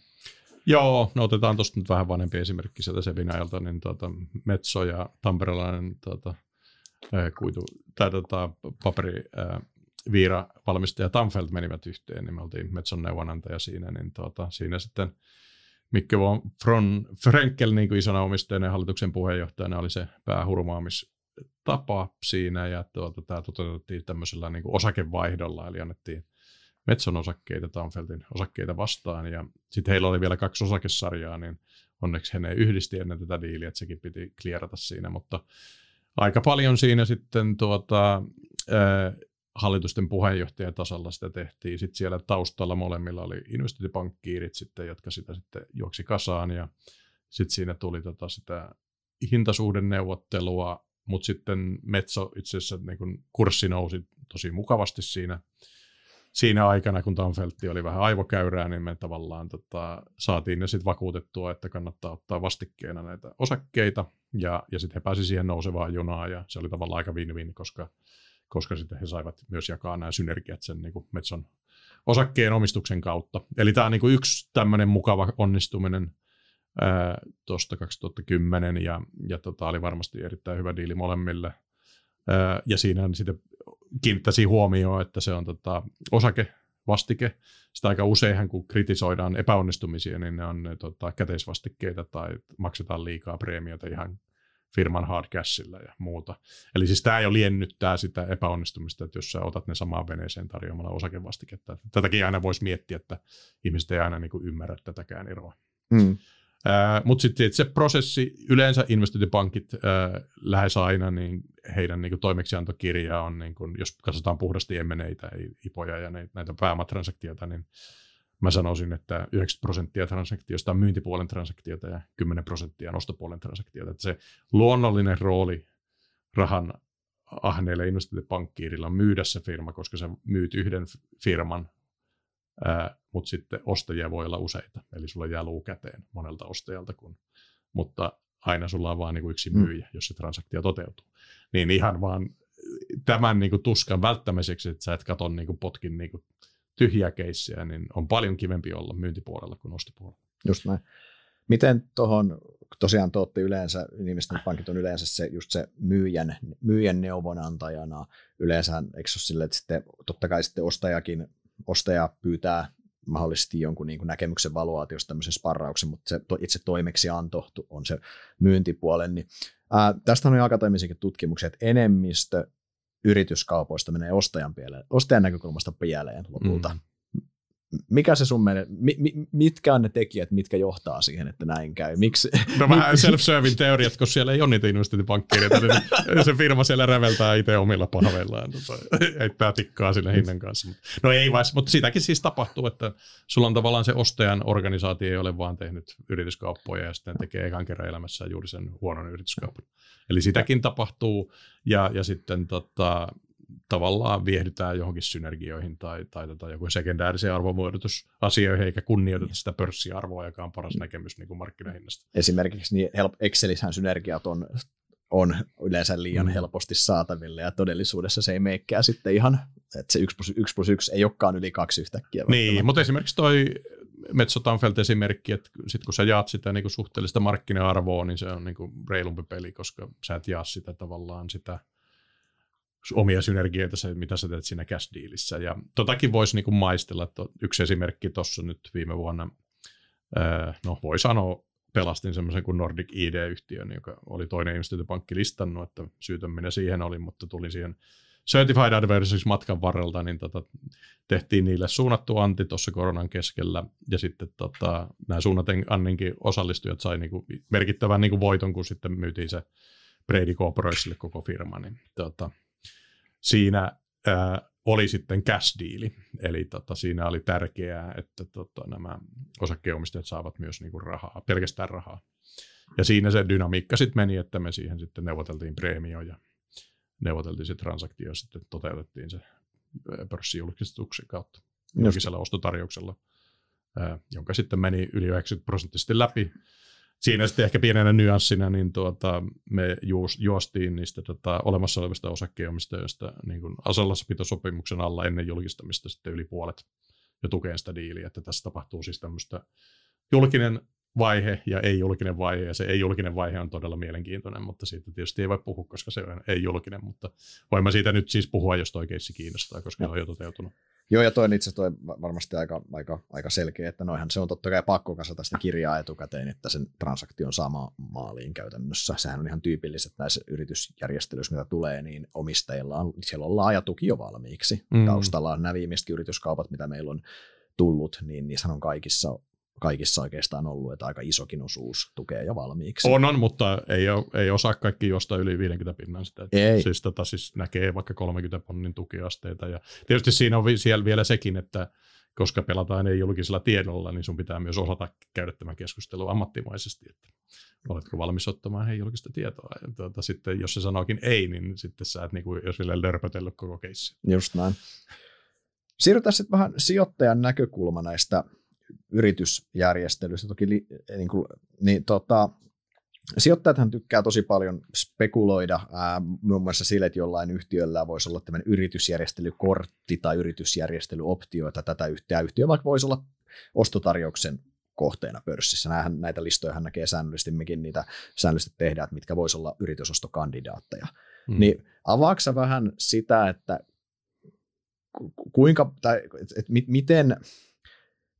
Joo, no otetaan tuosta nyt vähän vanhempi esimerkki sieltä Sevinajalta, niin tuota, Metso ja tamperelainen tuota, kuitu, tai tuota, paperi, ää, Viira valmistaja Tamfeld menivät yhteen, niin me oltiin Metson neuvonantaja siinä, niin tuota, siinä sitten Mikke von Fron, Frenkel niin kuin isona omistajana ja hallituksen puheenjohtajana oli se päähurmaamistapa siinä, ja tuota, tämä toteutettiin tämmöisellä niin kuin osakevaihdolla, eli annettiin Metson osakkeita Tamfeltin osakkeita vastaan, ja sitten heillä oli vielä kaksi osakesarjaa, niin onneksi he ne yhdisti ennen tätä diiliä, että sekin piti klierata siinä, mutta aika paljon siinä sitten tuota, hallitusten puheenjohtajatasolla sitä tehtiin. Sitten siellä taustalla molemmilla oli investointipankkiirit sitten, jotka sitä sitten juoksi kasaan. Ja sitten siinä tuli tota sitä hintasuhdenneuvottelua, mutta sitten Metso itse asiassa niin kurssi nousi tosi mukavasti siinä, siinä aikana, kun Tamfeltti oli vähän aivokäyrää, niin me tavallaan tota, saatiin ne sitten vakuutettua, että kannattaa ottaa vastikkeena näitä osakkeita, ja, ja sitten he pääsivät siihen nousevaan junaan, ja se oli tavallaan aika win-win, koska koska sitten he saivat myös jakaa nämä synergiat sen niin kuin Metson osakkeen omistuksen kautta. Eli tämä on niin kuin yksi tämmöinen mukava onnistuminen tuosta 2010 ja, ja tota, oli varmasti erittäin hyvä diili molemmille. Ää, ja siinä sitten kiinnittäisi huomioon, että se on tota, osake, vastike. Sitä aika useinhan, kun kritisoidaan epäonnistumisia, niin ne on ne tota, käteisvastikkeita tai maksetaan liikaa preemiota ihan firman hard cashilla ja muuta. Eli siis tämä jo liennyttää sitä epäonnistumista, että jos sä otat ne samaan veneeseen tarjoamalla osakevastiketta. Tätäkin aina voisi miettiä, että ihmiset ei aina niin kuin ymmärrä tätäkään eroa. Mm. Mutta sitten se prosessi, yleensä investointipankit äh, lähes aina, niin heidän niin toimeksiantokirja on, niin kuin, jos katsotaan puhdasti emeneitä, ei ipoja ja näitä pääomatransaktioita, niin mä sanoisin, että 90 prosenttia transaktioista on myyntipuolen transaktioita ja 10 prosenttia on ostopuolen transaktioita. Että se luonnollinen rooli rahan ahneelle investointipankkiirilla on myydä se firma, koska sä myyt yhden firman, mutta sitten ostajia voi olla useita. Eli sulla jää luu käteen monelta ostajalta, kun, mutta aina sulla on vain niin yksi mm. myyjä, jos se transaktio toteutuu. Niin ihan vaan tämän niin kuin tuskan välttämiseksi, että sä et katon niin kuin potkin niin kuin tyhjiä keissiä, niin on paljon kivempi olla myyntipuolella kuin ostopuolella. Just näin. Miten tuohon, tosiaan te yleensä, pankit on yleensä se, just se myyjän, myyjän neuvonantajana, yleensä eikö se ole sille, että sitten, totta kai sitten ostajakin, ostaja pyytää mahdollisesti jonkun niin kuin näkemyksen valuaatiosta tämmöisen sparrauksen, mutta se itse toimeksianto on se myyntipuolen. Niin, ää, tästä on jo akateemisiakin tutkimuksia, että enemmistö yrityskaupoista menee ostajan, pieleen, ostajan näkökulmasta pieleen lopulta. Mm. Mikä se sun menee, mi, mi, mitkä on ne tekijät, mitkä johtaa siihen, että näin käy? Miksi? No vähän <laughs> self-serving teoriat, koska siellä ei ole niitä investointipankkireita, niin <laughs> se firma siellä räveltää itse omilla pahveillaan, tota, heittää tikkaa sinne hinnan kanssa. No ei vai, mutta sitäkin siis tapahtuu, että sulla on tavallaan se ostajan organisaatio ei ole vaan tehnyt yrityskauppoja ja sitten tekee ekan kerran elämässään juuri sen huonon yrityskaupan. Eli sitäkin tapahtuu ja, ja sitten tota, tavallaan viehdytään johonkin synergioihin tai, tai tota, joku sekundäärisen arvomuodotusasioihin, eikä kunnioiteta sitä pörssiarvoa, joka on paras näkemys niin kuin markkinahinnasta. Esimerkiksi niin Excelissähän synergiat on, on yleensä liian mm. helposti saataville, ja todellisuudessa se ei meikää sitten ihan, että se 1 plus 1, plus 1 ei olekaan yli kaksi yhtäkkiä. Niin, mutta esimerkiksi toi Metso esimerkki, että sit kun sä jaat sitä niin kuin suhteellista markkina-arvoa, niin se on niin kuin reilumpi peli, koska sä et jaa sitä tavallaan sitä omia synergioita, se, mitä sä teet siinä cash dealissä. Ja totakin voisi niin kuin maistella, että yksi esimerkki tuossa nyt viime vuonna, no voi sanoa, pelastin semmoisen kuin Nordic ID-yhtiön, joka oli toinen investointipankki listannut, että syytön siihen oli, mutta tuli siihen Certified Adversaries matkan varrelta, niin tota, tehtiin niille suunnattu anti tuossa koronan keskellä, ja sitten tota, nämä suunnaten anninkin osallistujat sai niinku merkittävän niinku voiton, kun sitten myytiin se Brady Corporationsille koko firma, niin tota, siinä ää, oli sitten cash deali, eli tota, siinä oli tärkeää, että tota, nämä osakkeenomistajat saavat myös niinku rahaa, pelkästään rahaa. Ja siinä se dynamiikka sitten meni, että me siihen sitten neuvoteltiin preemioja neuvoteltiin se transaktio ja sitten toteutettiin se pörssijulkistuksen kautta julkisella ostotarjouksella, jonka sitten meni yli 90 prosenttisesti läpi. Siinä sitten ehkä pienenä nyanssina, niin tuota, me juos, juostiin niistä tota, olemassa olevista osakkeenomistajista niin asalassapitosopimuksen alla ennen julkistamista sitten yli puolet jo tukeen sitä diiliä, että tässä tapahtuu siis tämmöistä julkinen vaihe ja ei-julkinen vaihe, ja se ei-julkinen vaihe on todella mielenkiintoinen, mutta siitä tietysti ei voi puhua, koska se on ei-julkinen, mutta voin mä siitä nyt siis puhua, jos toi keissi kiinnostaa, koska no. se on jo toteutunut. Joo, ja toi itse toi varmasti aika, aika, aika selkeä, että noihan se on totta kai pakko kasata sitä kirjaa etukäteen, että sen transaktion saa maaliin käytännössä. Sehän on ihan tyypilliset näissä yritysjärjestelyissä, mitä tulee, niin omistajilla on, siellä on laaja tuki jo valmiiksi. Mm. Taustalla on nämä viimeiset yrityskaupat, mitä meillä on tullut, niin niissä on kaikissa kaikissa oikeastaan ollut, että aika isokin osuus tukee jo valmiiksi. On, on, mutta ei, ole, ei osaa kaikki josta yli 50 pinnan sitä. Ei. Siis, tota, siis näkee vaikka 30 ponnin tukiasteita. Ja tietysti siinä on siellä vielä sekin, että koska pelataan ei julkisella tiedolla, niin sun pitää myös osata käydä tämä keskustelu ammattimaisesti, että oletko valmis ottamaan hei julkista tietoa. Ja tuota, sitten jos se sanookin ei, niin sitten sä et niin kuin, jos sille lörpötellyt koko keissi. Just näin. Siirrytään sitten vähän sijoittajan näkökulma näistä yritysjärjestelystä. Toki li, niin kuin, niin, tota, sijoittajathan tykkää tosi paljon spekuloida ää, muun muassa sille, että jollain yhtiöllä voisi olla tämmöinen yritysjärjestelykortti tai yritysjärjestelyoptio, että tätä yhtiöä, yhtiö vaikka voisi olla ostotarjouksen kohteena pörssissä. Nämähän, näitä listoja näkee säännöllisesti, mekin niitä säännöllisesti tehdään, että mitkä voisi olla yritysostokandidaatteja. Hmm. Niin avaaksa vähän sitä, että kuinka, tai että miten,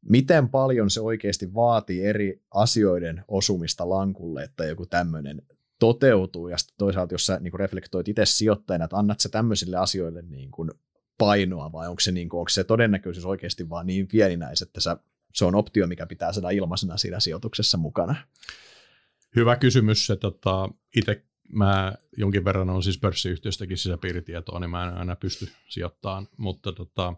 miten paljon se oikeasti vaatii eri asioiden osumista lankulle, että joku tämmöinen toteutuu, ja sitten toisaalta jos sä niin kuin reflektoit itse sijoittajana, että annat sä tämmöisille asioille niin kuin painoa, vai onko se, niin kuin, onko se todennäköisyys oikeasti vaan niin pieninäis, että sä, se on optio, mikä pitää saada ilmaisena siinä sijoituksessa mukana? Hyvä kysymys. Se, tota, itse mä jonkin verran on siis pörssiyhtiöstäkin sisäpiiritietoa, niin mä en aina pysty sijoittamaan, mutta tota,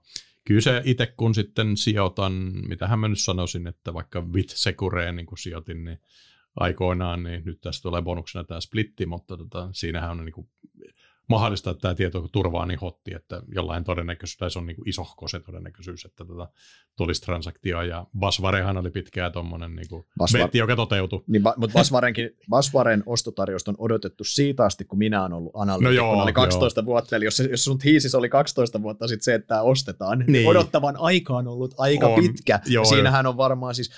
kyllä se itse kun sitten sijoitan, mitähän mä nyt sanoisin, että vaikka Secureen niin kun sijoitin, niin aikoinaan, niin nyt tässä tulee bonuksena tämä splitti, mutta tota, siinähän on niin kuin mahdollista, että tämä tieto turvaa niin hotti, että jollain todennäköisyys, tai se on niin kuin isohko se todennäköisyys, että tota, tulisi transaktio, ja Basvarehan oli pitkään tuommoinen niin Basvar... vetti, joka toteutui. Niin, mutta Basvarenkin, Basvaren ostotarjousta on odotettu siitä asti, kun minä olen ollut analyytikko, no joo, oli 12 joo. vuotta, eli jos, jos sun hiisis oli 12 vuotta sitten se, että tämä ostetaan, niin, niin odottavan aika on ollut aika on, pitkä. Joo, Siinähän on varmaan siis,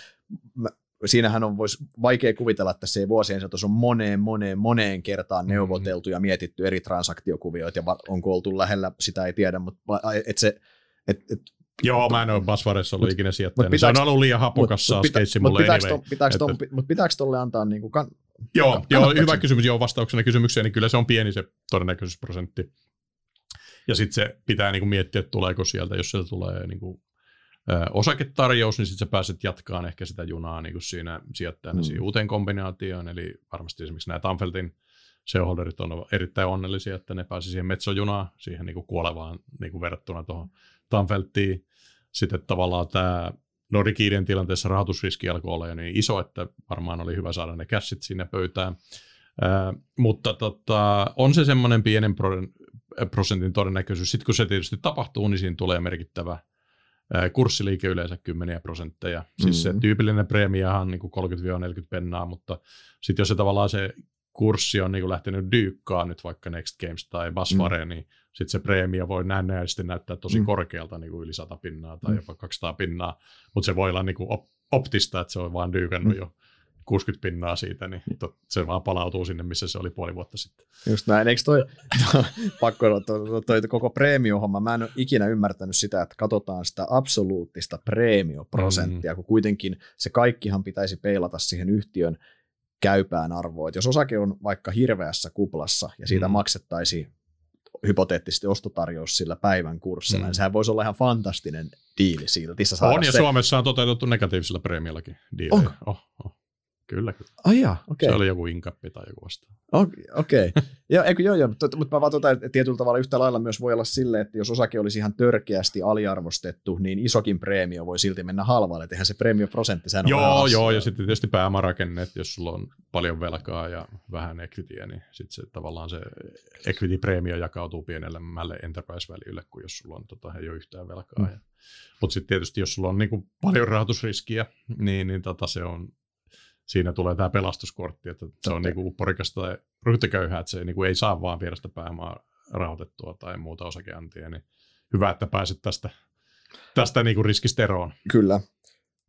siinähän on vois vaikea kuvitella, että se vuosien saatossa on moneen, moneen, moneen kertaan mm-hmm. neuvoteltu ja mietitty eri transaktiokuvioita ja onko oltu lähellä, sitä ei tiedä, mutta et se, et, et, Joo, mä en ole Basvaressa ollut ikinä sijoittajana. Se on ollut liian hapokas mut, pita, mulle mut pitääkö, anyway. pitääkö, ton, että, mutta pitääkö tolle antaa niin kuin kan, Joo, kan, joo hyvä kysymys. Joo, vastauksena kysymykseen, niin kyllä se on pieni se todennäköisyysprosentti. Ja sitten se pitää niin kuin miettiä, että tuleeko sieltä, jos sieltä tulee niin kuin osaketarjous, niin sitten sä pääset jatkaan ehkä sitä junaa niin kuin siinä sijoittajana mm. siihen uuteen kombinaatioon. Eli varmasti esimerkiksi nämä Tamfeltin shareholderit on erittäin onnellisia, että ne pääsivät siihen metsojunaan, siihen niin kuin kuolevaan niin kuin verrattuna tuohon Tamfeltiin. Sitten tavallaan tämä Nordikiiden tilanteessa rahoitusriski alkoi olla jo niin iso, että varmaan oli hyvä saada ne kässit sinne pöytään. Ää, mutta tota, on se semmoinen pienen prosentin todennäköisyys. Sitten kun se tietysti tapahtuu, niin siinä tulee merkittävä kurssiliike yleensä 10 prosentteja. Siis mm-hmm. se tyypillinen preemiahan on niin 30-40 pennaa, mutta sitten jos se tavallaan se kurssi on niin kuin lähtenyt dyykkaan nyt vaikka Next Games tai Basware, mm. niin sitten se preemia voi näennäisesti näyttää tosi mm. korkealta, niin kuin yli 100 pinnaa tai mm. jopa 200 pinnaa, mutta se voi olla niin kuin optista, että se on vaan dyykannut mm. jo 60 pinnaa siitä, niin se vaan palautuu sinne, missä se oli puoli vuotta sitten. Just näin. Eikö toi, <laughs> pakko toi, toi, koko preemiohomma, mä en ole ikinä ymmärtänyt sitä, että katsotaan sitä absoluuttista preemioprosenttia, mm. kun kuitenkin se kaikkihan pitäisi peilata siihen yhtiön käypään arvoon. Et jos osake on vaikka hirveässä kuplassa ja siitä mm. maksettaisiin hypoteettisesti ostotarjous sillä päivän kurssilla, mm. niin sehän voisi olla ihan fantastinen diili silti. On, ja se... Suomessa on toteutettu negatiivisella preemiallakin diilejä. Onko? Oh, oh. Kyllä, kyllä. Oh, jaa, okay. Se oli joku inkappi tai joku vasta. Okei, okay. <laughs> joo, eikö, joo, joo, mutta, mä vaan tota, että tietyllä tavalla yhtä lailla myös voi olla silleen, että jos osake olisi ihan törkeästi aliarvostettu, niin isokin preemio voi silti mennä halvalle, eihän se preemioprosentti, sehän Joo, joo, ja sitten tietysti pääomarakenne, että jos sulla on paljon velkaa ja vähän equityä, niin sitten se tavallaan se equity-preemio jakautuu pienemmälle enterprise-välille, kuin jos sulla on, tota, ei ole yhtään velkaa. Mm. Mutta sitten tietysti, jos sulla on niin kuin paljon rahoitusriskiä, niin, niin tota, se on siinä tulee tämä pelastuskortti, että se on niinku porikasta tai ryhtiköyhää, että se niinku ei saa vaan vierestä pääomaa rahoitettua tai muuta osakeantia, niin hyvä, että pääset tästä, tästä niinku riskistä eroon. Kyllä.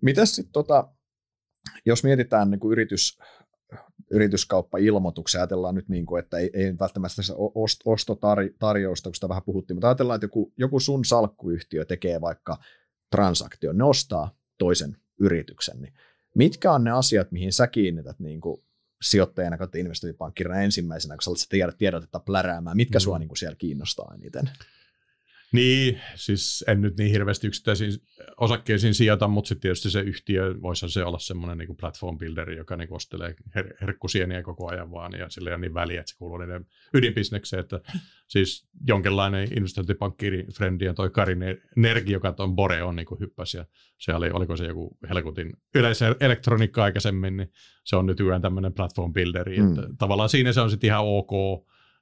Mitäs sitten tota, jos mietitään niinku yritys, yrityskauppa-ilmoituksia, ajatellaan nyt, niin kuin, että ei, ei välttämättä tässä ostotarjousta, kun sitä vähän puhuttiin, mutta ajatellaan, että joku, joku sun salkkuyhtiö tekee vaikka transaktion, ne ostaa toisen yrityksen, niin Mitkä on ne asiat, mihin sä kiinnität niin kuin sijoittajana kautta investointipankkirina ensimmäisenä, kun sä tiedot, tiedotetta pläräämään, mitkä mm. sua niin kuin siellä kiinnostaa eniten? Niin, siis en nyt niin hirveästi yksittäisiin osakkeisiin sijoita, mutta sitten tietysti se yhtiö voisi se olla semmoinen niin platform builderi, joka niin ostelee her- herkkusieniä koko ajan vaan, ja sillä ei ole niin väliä, että se kuuluu niiden ydinbisnekseen, että siis jonkinlainen investointipankkiiri frendi ja toi Kari Nergi, joka tuon Bore on niin hyppäsi, ja se oli, oliko se joku helkutin yleisen elektroniikka aikaisemmin, niin se on nyt yhden tämmöinen platform builderi, mm. että tavallaan siinä se on sitten ihan ok,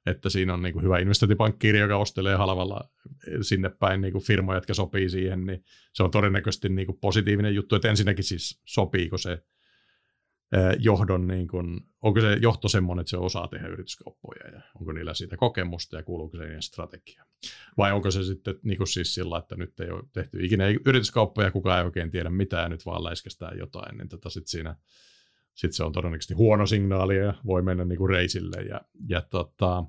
että siinä on niin kuin hyvä investointipankkiiri, joka ostelee halvalla sinne päin niin kuin firmoja, jotka sopii siihen, niin se on todennäköisesti niin kuin positiivinen juttu, että ensinnäkin siis sopiiko se johdon, niin kuin, onko se johto semmoinen, että se osaa tehdä yrityskauppoja ja onko niillä siitä kokemusta ja kuuluuko se niiden strategia. Vai onko se sitten niin kuin siis sillä, että nyt ei ole tehty ikinä yrityskauppoja, kukaan ei oikein tiedä mitään nyt vaan läiskästään jotain, niin tota sit siinä sitten se on todennäköisesti huono signaali ja voi mennä niin kuin reisille. Ja, ja tota,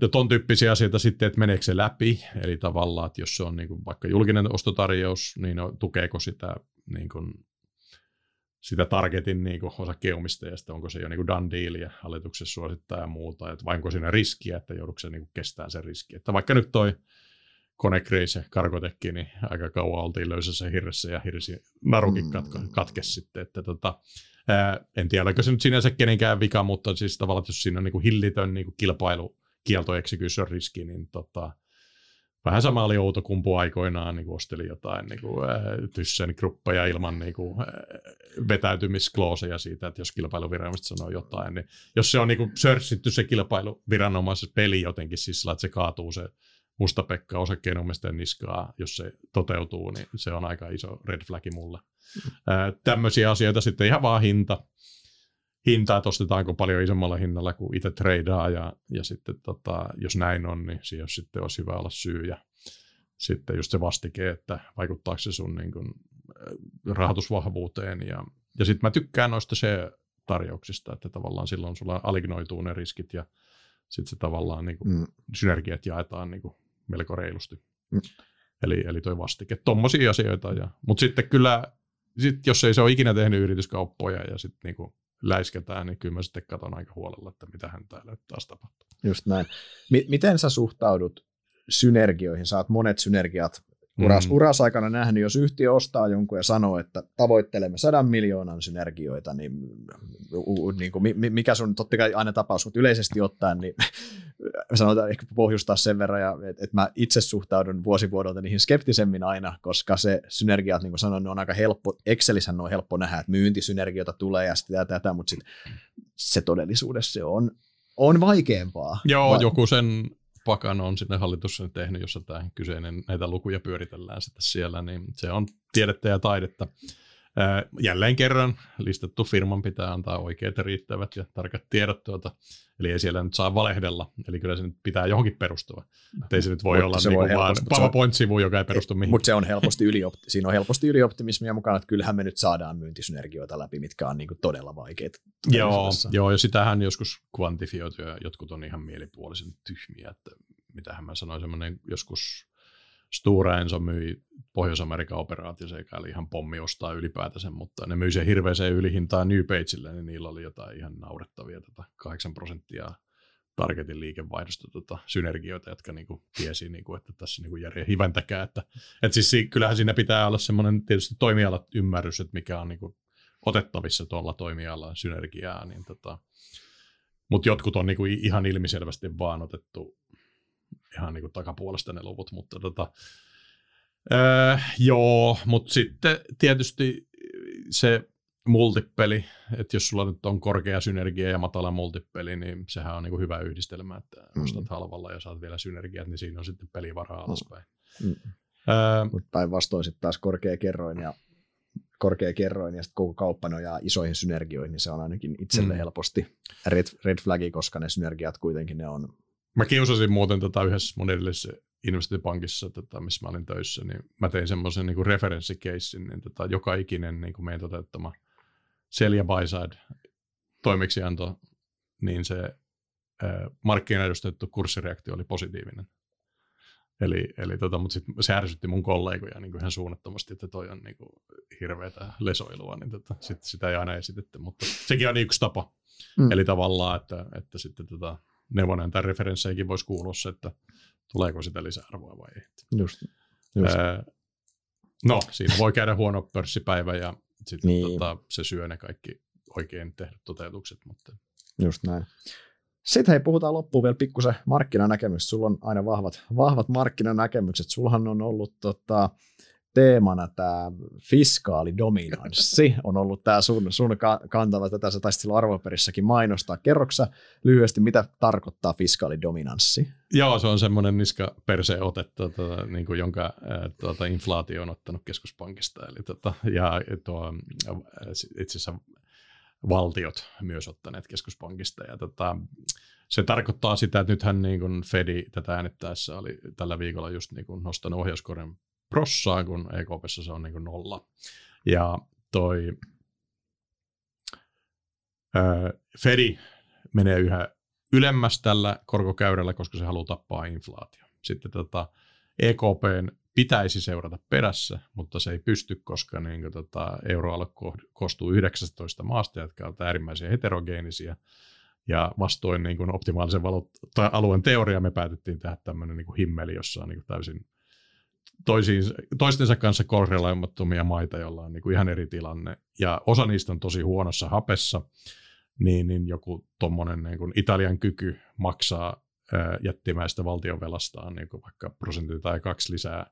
no ton tyyppisiä asioita sitten, että meneekö se läpi, eli tavallaan, että jos se on niin kuin vaikka julkinen ostotarjous, niin no, tukeeko sitä niin kuin sitä targetin niin kuin osakkeenomistajasta, onko se jo niin kuin done deal ja hallituksessa suosittaa ja muuta, että vai onko siinä riskiä, että joudutko se niin kuin kestää sen riski. Että vaikka nyt toi konekreise karkotekki, niin aika kauan oltiin löysässä hirressä ja hirsi narukin katko, mm. katkesi sitten, että tota, ää, en tiedä, oliko se nyt sinänsä kenenkään vika, mutta siis tavallaan, että jos siinä on niin kuin hillitön niin kuin kilpailu, kielto execution riski, niin tota, vähän sama oli Outokumpu aikoinaan, niin kuin osteli jotain niin kuin, äh, Tyssen gruppeja ilman niin kuin, äh, vetäytymisklooseja siitä, että jos kilpailuviranomaiset sanoo jotain, niin jos se on niin kuin, sörssitty se kilpailuviranomaisen peli jotenkin sillä, että se kaatuu se mustapekka osakkeenomistajan niskaa, jos se toteutuu, niin se on aika iso red flagi mulle. Äh, tämmöisiä asioita sitten ihan vaan hinta, hintaa, ostetaanko paljon isommalla hinnalla kuin itse tradeaa ja, ja sitten tota, jos näin on, niin siihen sitten olisi hyvä olla syy ja sitten just se vastike, että vaikuttaako se sun niin kuin, rahoitusvahvuuteen ja, ja sitten mä tykkään noista se tarjouksista, että tavallaan silloin sulla alignoituu ne riskit ja sitten se tavallaan niin kuin, mm. synergiat jaetaan niin kuin, melko reilusti. Mm. Eli, eli toi vastike. Tuommoisia asioita. Ja, mutta sitten kyllä, sit jos ei se ole ikinä tehnyt yrityskauppoja ja sitten niin läisketään, niin kyllä mä sitten katson aika huolella, että mitä hän täällä taas tapahtuu. Just näin. M- miten sä suhtaudut synergioihin? Saat monet synergiat uras, mm. uras aikana nähnyt, jos yhtiö ostaa jonkun ja sanoo, että tavoittelemme sadan miljoonan synergioita, niin, niin kuin, mikä sun, totta kai aina tapaus, mutta yleisesti ottaen, niin sanotaan ehkä pohjustaa sen verran, ja, että, että mä itse suhtaudun vuosivuodolta niihin skeptisemmin aina, koska se synergiat, niin kuin sanoin, ne on aika helppo, Excelissä on helppo nähdä, että myyntisynergioita tulee ja sitä tätä, mutta sit se todellisuudessa se on, on vaikeampaa. Joo, Va- joku sen pakan on sinne hallitus tehnyt, jossa tämä kyseinen, näitä lukuja pyöritellään sitten siellä, niin se on tiedettä ja taidetta. Jälleen kerran listattu firman pitää antaa oikeat riittävät ja tarkat tiedot tuota, eli ei siellä nyt saa valehdella, eli kyllä se nyt pitää johonkin perustua. Että ei se nyt voi mutta olla se niin voi vaan PowerPoint-sivu, joka ei perustu mihinkään. Mutta se on helposti yliopti- siinä on helposti ylioptimismia mukana, että kyllähän me nyt saadaan myyntisynergioita läpi, mitkä on niin kuin todella vaikeita. Joo, joo, ja sitähän joskus kvantifioitu ja jotkut on ihan mielipuolisen tyhmiä, että mitähän mä sanoin, semmoinen joskus Stura Enso myi Pohjois-Amerikan operaatio, eikä oli ihan pommi ostaa ylipäätänsä, mutta ne myi sen hirveäseen ylihintaan New Pageille, niin niillä oli jotain ihan naurettavia tota 8 prosenttia targetin liikevaihdosta tota, synergioita, jotka niinku tiesi, niinku, että tässä niinku järjen hiventäkään. Että, et siis kyllähän siinä pitää olla semmoinen tietysti toimialat ymmärrys, että mikä on niinku otettavissa tuolla toimialalla synergiaa, niin tota, mutta jotkut on niinku ihan ilmiselvästi vaan otettu ihan niin kuin takapuolesta ne luvut, mutta tota, öö, joo, mutta sitten tietysti se multipeli, että jos sulla nyt on korkea synergia ja matala multipeli, niin sehän on niin kuin hyvä yhdistelmä, että mm. ostat halvalla ja saat vielä synergiat, niin siinä on sitten pelivaraa mm. alaspäin. Mm. Öö, mutta päinvastoin sitten taas korkea kerroin ja korkea kerroin ja sitten koko kauppa nojaa isoihin synergioihin, niin se on ainakin itselle mm. helposti red, red flagi, koska ne synergiat kuitenkin ne on Mä kiusasin muuten tota yhdessä mun edellisessä investointipankissa, tota, missä mä olin töissä, niin mä tein semmoisen niin referenssikeissin, niin tota, joka ikinen niin kuin meidän toteuttama sell ja buy side toimeksianto, niin se markkinaedustettu kurssireaktio oli positiivinen. Eli, eli tota, mutta sit se ärsytti mun kollegoja niin kuin ihan suunnattomasti, että toi on niin kuin hirveätä lesoilua, niin tota, sit, sitä ei aina esitetty, mutta sekin on yksi tapa. Mm. Eli tavallaan, että, että sitten tota, neuvonen tai referensseihin voisi kuulua se, että tuleeko sitä lisäarvoa vai ei. Just, just. Öö, no, siinä voi käydä huono pörssipäivä ja sitten niin. tota, se syö ne kaikki oikein tehdyt toteutukset. Mutta... Just näin. Sitten hei, puhutaan loppuun vielä pikkusen markkinanäkemys. Sulla on aina vahvat, vahvat markkinanäkemykset. Sullahan on ollut tota, teemana tämä fiskaalidominanssi on ollut tämä sun, sun kantava, tätä sä taisit silloin arvoperissäkin mainostaa. Kerroksä lyhyesti, mitä tarkoittaa fiskaalidominanssi? Joo, se on semmoinen niska perse ote, tuota, niin kuin jonka tuota, inflaatio on ottanut keskuspankista. Eli, tuota, ja tuo, itse asiassa valtiot myös ottaneet keskuspankista. Ja, tuota, se tarkoittaa sitä, että nythän niin kuin Fedi tätä äänettäessä oli tällä viikolla just niin kuin nostanut ohjauskoren prossaa, kun EKPssä se on niin kuin nolla. Ja toi ää, Fedi menee yhä ylemmäs tällä korkokäyrällä, koska se haluaa tappaa inflaatio. Sitten tota, EKPn pitäisi seurata perässä, mutta se ei pysty, koska niin kuin, tota, euroalue koostuu 19 maasta, jotka ovat äärimmäisen heterogeenisia. Ja vastoin niin kuin optimaalisen valuutta- alueen teoria me päätettiin tehdä tämmöinen niin himmeli, jossa on niin kuin täysin toisiin, toistensa kanssa korreloimattomia maita, joilla on niin kuin ihan eri tilanne. Ja osa niistä on tosi huonossa hapessa, niin, niin joku tuommoinen niin Italian kyky maksaa ää, jättimäistä valtionvelastaan niin kuin vaikka prosentti tai kaksi lisää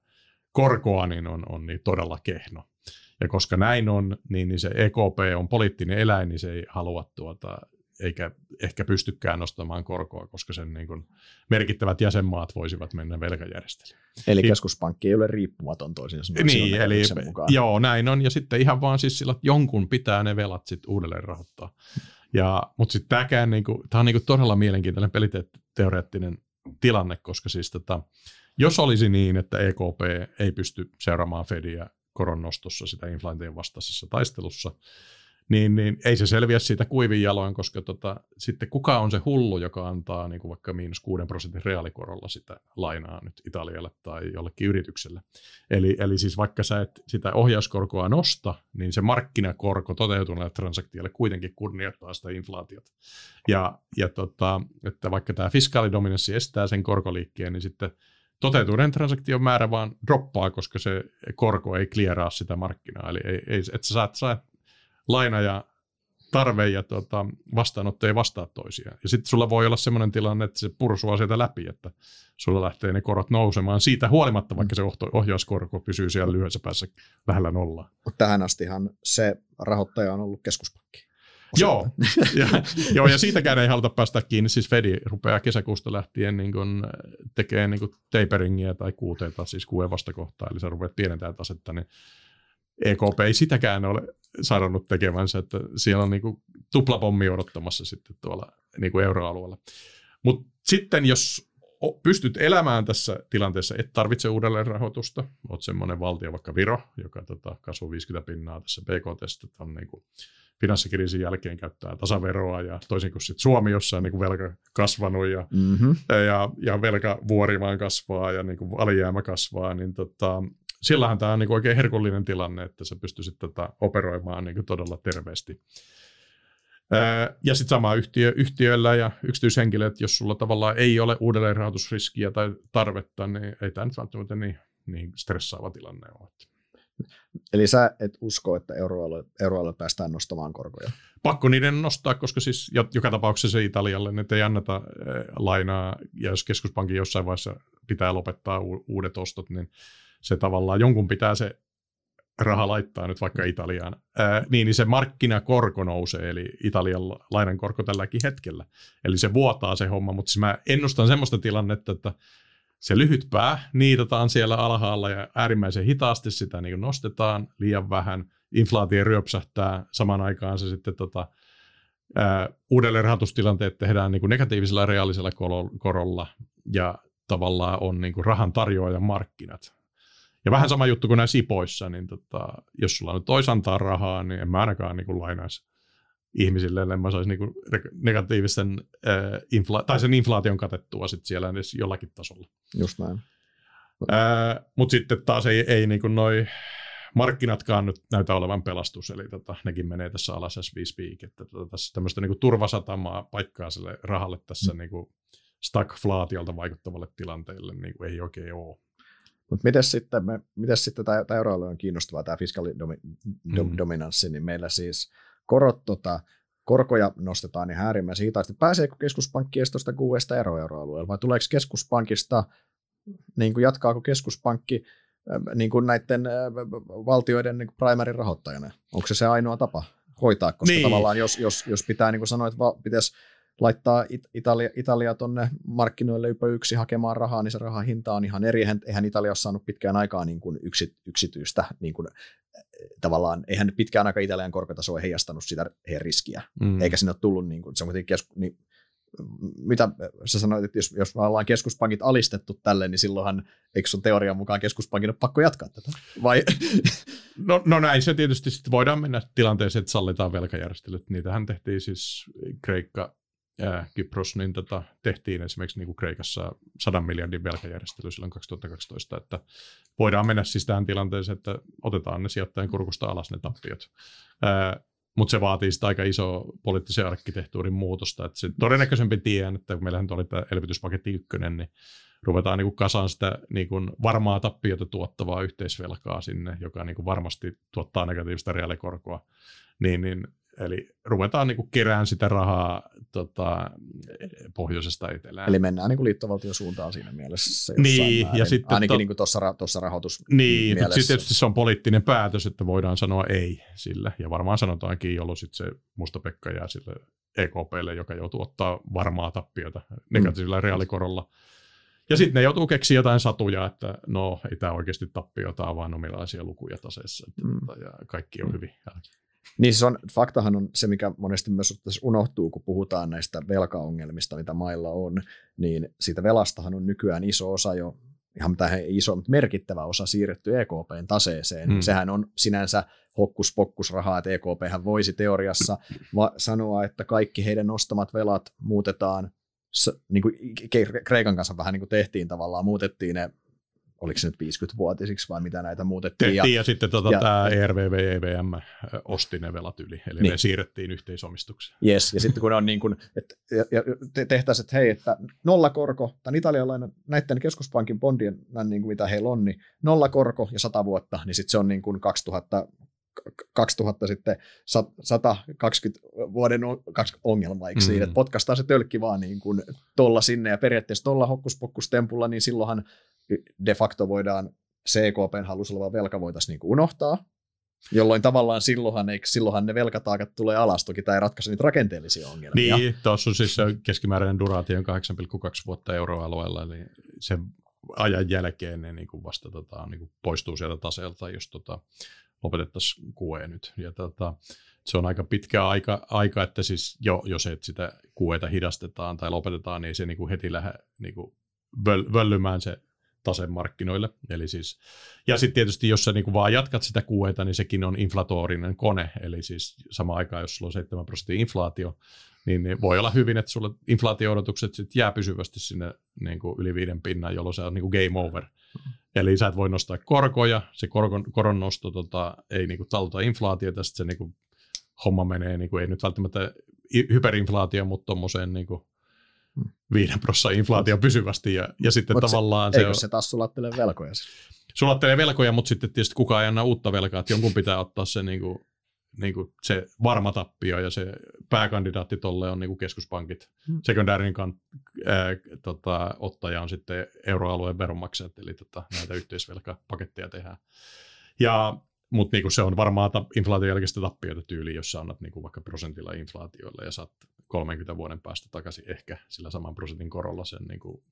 korkoa, niin on, on niin todella kehno. Ja koska näin on, niin, niin se EKP on poliittinen eläin, niin se ei halua tuota, eikä ehkä pystykään nostamaan korkoa, koska sen niin kuin merkittävät jäsenmaat voisivat mennä velkajärjestelyyn. Eli keskuspankki ei ole riippumaton toisin sanoen. Niin, eli mukaan. joo, näin on. Ja sitten ihan vaan siis sillä, että jonkun pitää ne velat sitten uudelleen rahoittaa. Ja, mutta sitten tämäkään, niin kuin, tämä on niin kuin todella mielenkiintoinen peliteoreettinen tilanne, koska siis tota, jos olisi niin, että EKP ei pysty seuraamaan Fedia koronnostossa sitä inflaation vastaisessa taistelussa, niin, niin ei se selviä siitä kuivin jaloin, koska tota, sitten kuka on se hullu, joka antaa niin kuin vaikka miinus 6 prosentin reaalikorolla sitä lainaa nyt Italialle tai jollekin yritykselle. Eli, eli siis vaikka sä et sitä ohjauskorkoa nosta, niin se markkinakorko toteutuneelle transaktiolle kuitenkin kunnioittaa sitä inflaatiota. Ja, ja tota, että vaikka tämä fiskaalidominanssi estää sen korkoliikkeen, niin sitten toteutuneen transaktion määrä vaan droppaa, koska se korko ei klieraa sitä markkinaa. Eli ei, ei, että sä saat, saat laina ja tarve ja tuota, vastaanotto ei vastaa toisiaan. Ja sitten sulla voi olla sellainen tilanne, että se pursua sieltä läpi, että sulla lähtee ne korot nousemaan siitä huolimatta, vaikka se ohjauskorko pysyy siellä lyhyessä päässä lähellä nollaa. Mutta tähän astihan se rahoittaja on ollut keskuspankki. Joo, <laughs> ja, joo, ja siitäkään ei haluta päästä kiinni. Siis Fedi rupeaa kesäkuusta lähtien niin kun tekee niin kun taperingia tai kuuteita, siis kuuden vastakohtaa, eli sä rupeat pienentämään tasetta, niin EKP ei sitäkään ole sanonut tekevänsä, että siellä on niin kuin tuplapommi odottamassa sitten tuolla niin kuin euroalueella. Mutta sitten jos pystyt elämään tässä tilanteessa, et tarvitse uudelleen rahoitusta, olet semmoinen valtio, vaikka Viro, joka tota, kasvuu 50 pinnaa tässä BKT, on niin kuin finanssikriisin jälkeen käyttää tasaveroa ja toisin kuin sit Suomi, jossa on niin kuin velka kasvanut ja, mm-hmm. ja, ja velkavuori vaan kasvaa ja niin kuin alijäämä kasvaa, niin tota, sillähän tämä on niin oikein herkullinen tilanne, että sä pystyisit tätä operoimaan niin todella terveesti. Ja sitten sama yhtiö, yhtiöllä ja yksityishenkilöt, jos sulla tavallaan ei ole uudelleenrahoitusriskiä tai tarvetta, niin ei tämä nyt välttämättä niin, niin stressaava tilanne ole. Eli sä et usko, että euroalue, euroalue päästään nostamaan korkoja? Pakko niiden nostaa, koska siis joka tapauksessa se Italialle että ei anneta lainaa, ja jos keskuspankin jossain vaiheessa pitää lopettaa uudet ostot, niin se tavallaan jonkun pitää se raha laittaa nyt vaikka Italiaan, ää, niin, niin se markkinakorko nousee, eli Italian lainan korko tälläkin hetkellä. Eli se vuotaa se homma, mutta siis mä ennustan semmoista tilannetta, että se lyhyt pää niitataan siellä alhaalla ja äärimmäisen hitaasti sitä niin nostetaan liian vähän. Inflaatio ryöpsähtää, samaan aikaan se sitten tota, ää, uudelleen rahoitustilanteet tehdään niin kuin negatiivisella reaalisella korolla ja tavallaan on niin kuin rahan tarjoaja markkinat. Ja vähän sama juttu kuin näissä IPOissa, niin tota, jos sulla nyt tois antaa rahaa, niin en mä ainakaan niin lainaisi ihmisille, ellei mä saisi niin negatiivisen äh, infla- tai sen inflaation katettua sit siellä edes jollakin tasolla. Just näin. Äh, Mutta sitten taas ei, ei niin kuin noi markkinatkaan nyt näytä olevan pelastus, eli tota, nekin menee tässä alas s 5 peak, että tota, tässä tämmöistä niin turvasatamaa paikkaa sille rahalle tässä mm. niin kuin stagflaatiolta vaikuttavalle tilanteelle niin kuin ei oikein ole. Mutta miten sitten, me, miten sitten tämä, tämä euroalue on kiinnostavaa, tämä fiskaalidominanssi, mm. niin meillä siis korot, tota, korkoja nostetaan niin äärimmäisen hitaasti. Pääseekö keskuspankki edes tuosta kuudesta euroalueella vai tuleeko keskuspankista, niin kuin jatkaako keskuspankki niin kuin näiden valtioiden niin primary rahoittajana? Onko se se ainoa tapa hoitaa? Koska niin. tavallaan jos, jos, jos pitää, niin kuin sanoit, pitäisi laittaa It- Italia, Italia tuonne markkinoille ypä yksi hakemaan rahaa, niin se rahan hinta on ihan eri. Eihän, eihän Italia ole saanut pitkään aikaa niin kuin yksi, yksityistä, niin kuin, eh, tavallaan, eihän pitkään aikaa Italian korkotaso ole heijastanut sitä heidän riskiä, mm. eikä sinne ole tullut, niin kuin, se on kesku, niin, mitä sä sanoit, että jos, jos me ollaan keskuspankit alistettu tälle, niin silloinhan eikö sun teorian mukaan keskuspankin ole pakko jatkaa tätä? Vai? <laughs> No, no näin se tietysti sitten voidaan mennä tilanteeseen, että sallitaan velkajärjestelyt. Niitähän tehtiin siis Kreikka Kypros, niin tota, tehtiin esimerkiksi niin kuin Kreikassa 100 miljardin velkajärjestely silloin 2012, että voidaan mennä siis tähän tilanteeseen, että otetaan ne sijoittajien kurkusta alas ne tappiot. Mutta se vaatii sitä aika iso poliittisen arkkitehtuurin muutosta. Että se todennäköisempi tien, että kun meillähän oli tämä elvytyspaketti ykkönen, niin ruvetaan niin kuin kasaan sitä niin kuin varmaa tappiota tuottavaa yhteisvelkaa sinne, joka niin kuin varmasti tuottaa negatiivista reaalikorkoa. Niin, niin Eli ruvetaan niin kerään sitä rahaa tota, pohjoisesta etelään. Eli mennään niin liittovaltion suuntaan siinä mielessä. Niin, määrin. ja sitten Ainakin to... niin tuossa, tuossa rahoitus Niin, mutta sitten tietysti se on poliittinen päätös, että voidaan sanoa ei sille. Ja varmaan sanotaankin, jolloin sitten se Musta Pekka jää sille EKPlle, joka joutuu ottaa varmaa tappiota negatiivisella mm. reaalikorolla. Ja sitten ne joutuu keksiä jotain satuja, että no ei tämä oikeasti tappiota, vaan nomilaisia lukuja taseessa. Mm. Ja kaikki on mm. hyvin. Niin siis on, faktahan on se, mikä monesti myös unohtuu, kun puhutaan näistä velkaongelmista, mitä mailla on, niin siitä velastahan on nykyään iso osa jo, ihan tähän iso, mutta merkittävä osa siirretty EKPn taseeseen. Hmm. Sehän on sinänsä hokkus-pokkus-rahaa, että EKP voisi teoriassa va- sanoa, että kaikki heidän nostamat velat muutetaan niin kuin Kreikan kanssa vähän niin kuin tehtiin tavallaan, muutettiin ne oliko se nyt 50-vuotisiksi vai mitä näitä muutettiin. Tehtiin ja, ja sitten tota, ja, tämä ERVV, EVM osti ne velat yli, eli niin. ne siirrettiin yhteisomistukseen. Yes, ja sitten kun on niin kuin, että ja, ja tehtäisiin, että hei, että nollakorko, tämän italialainen, näiden keskuspankin bondien, niin kuin mitä heillä on, niin nollakorko ja 100 vuotta, niin sitten se on niin kuin 2000, 2000 sitten 120 vuoden ongelma, eikö mm. siinä, että potkastaa se tölkki vaan niin kuin tolla sinne, ja periaatteessa tolla hokkuspokkustempulla, niin silloinhan de facto voidaan CKPn halussa oleva velka voitaisiin niin kuin unohtaa, jolloin tavallaan silloinhan, eikö, silloinhan ne velkataakat tulee alas, toki tämä ei ratkaise niitä rakenteellisia ongelmia. Niin, tuossa on siis keskimääräinen duraatio 8,2 vuotta euroalueella, eli sen ajan jälkeen ne niin kuin vasta tota, niin kuin poistuu sieltä taseelta, jos tota, lopetettaisiin QE nyt. Ja tota, se on aika pitkä aika, aika että siis jo, jos et sitä QEta hidastetaan tai lopetetaan, niin ei se niin kuin heti lähde niin kuin völ, völlymään se tasemarkkinoille. Eli siis, ja sitten tietysti, jos sä niin vaan jatkat sitä QEta, niin sekin on inflatorinen kone, eli siis sama aikaan, jos sulla on 7 prosenttia inflaatio, niin voi olla hyvin, että sulla inflaatio-odotukset sit jää pysyvästi sinne niin kuin yli viiden pinnan, jolloin se on niin kuin game over. Eli sä et voi nostaa korkoja, se korkon, koron nosto tota, ei niin kuin talta inflaatiota, sitten se niin kuin, homma menee, niin kuin, ei nyt välttämättä hyperinflaatio, mutta tuommoiseen niin kuin, viiden prosenttia inflaatio pysyvästi. Ja, ja sitten Mut tavallaan se, se, on, se taas sulattelee velkoja? Sulattelee velkoja, mutta sitten tietysti kukaan ei anna uutta velkaa, että jonkun pitää ottaa se, niin kuin, niin kuin se varma tappio ja se pääkandidaatti tolle on niin kuin keskuspankit. Hmm. Sekundäärin kan, ää, tota, ottaja on sitten euroalueen veronmaksajat, eli tota, näitä yhteisvelkapaketteja tehdään. Ja mutta niinku se on varmaan ta- inflaation jälkeistä tappioita tyyli, jos sä annat niinku vaikka prosentilla inflaatioille ja saat 30 vuoden päästä takaisin ehkä sillä saman prosentin korolla sen niinku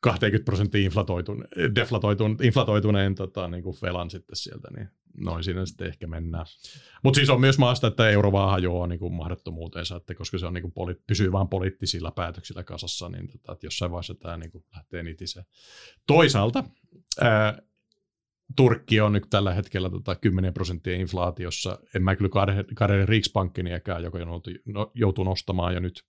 20 prosenttia inflatoitun, deflatoitun, inflatoituneen tota, niin kuin velan sitten sieltä, niin noin siinä sitten ehkä mennään. Mutta siis on myös maasta, että euro vaan hajoaa niin kuin mahdottomuuteensa, että koska se on niin kuin poli- pysyy vain poliittisilla päätöksillä kasassa, niin tota, että jossain vaiheessa tämä niin kuin lähtee nitiseen. Toisaalta ää, Turkki on nyt tällä hetkellä tota 10 prosenttia inflaatiossa. En mä kyllä kahdelle Riksbankkiniäkään, joka no, joutuu nostamaan jo nyt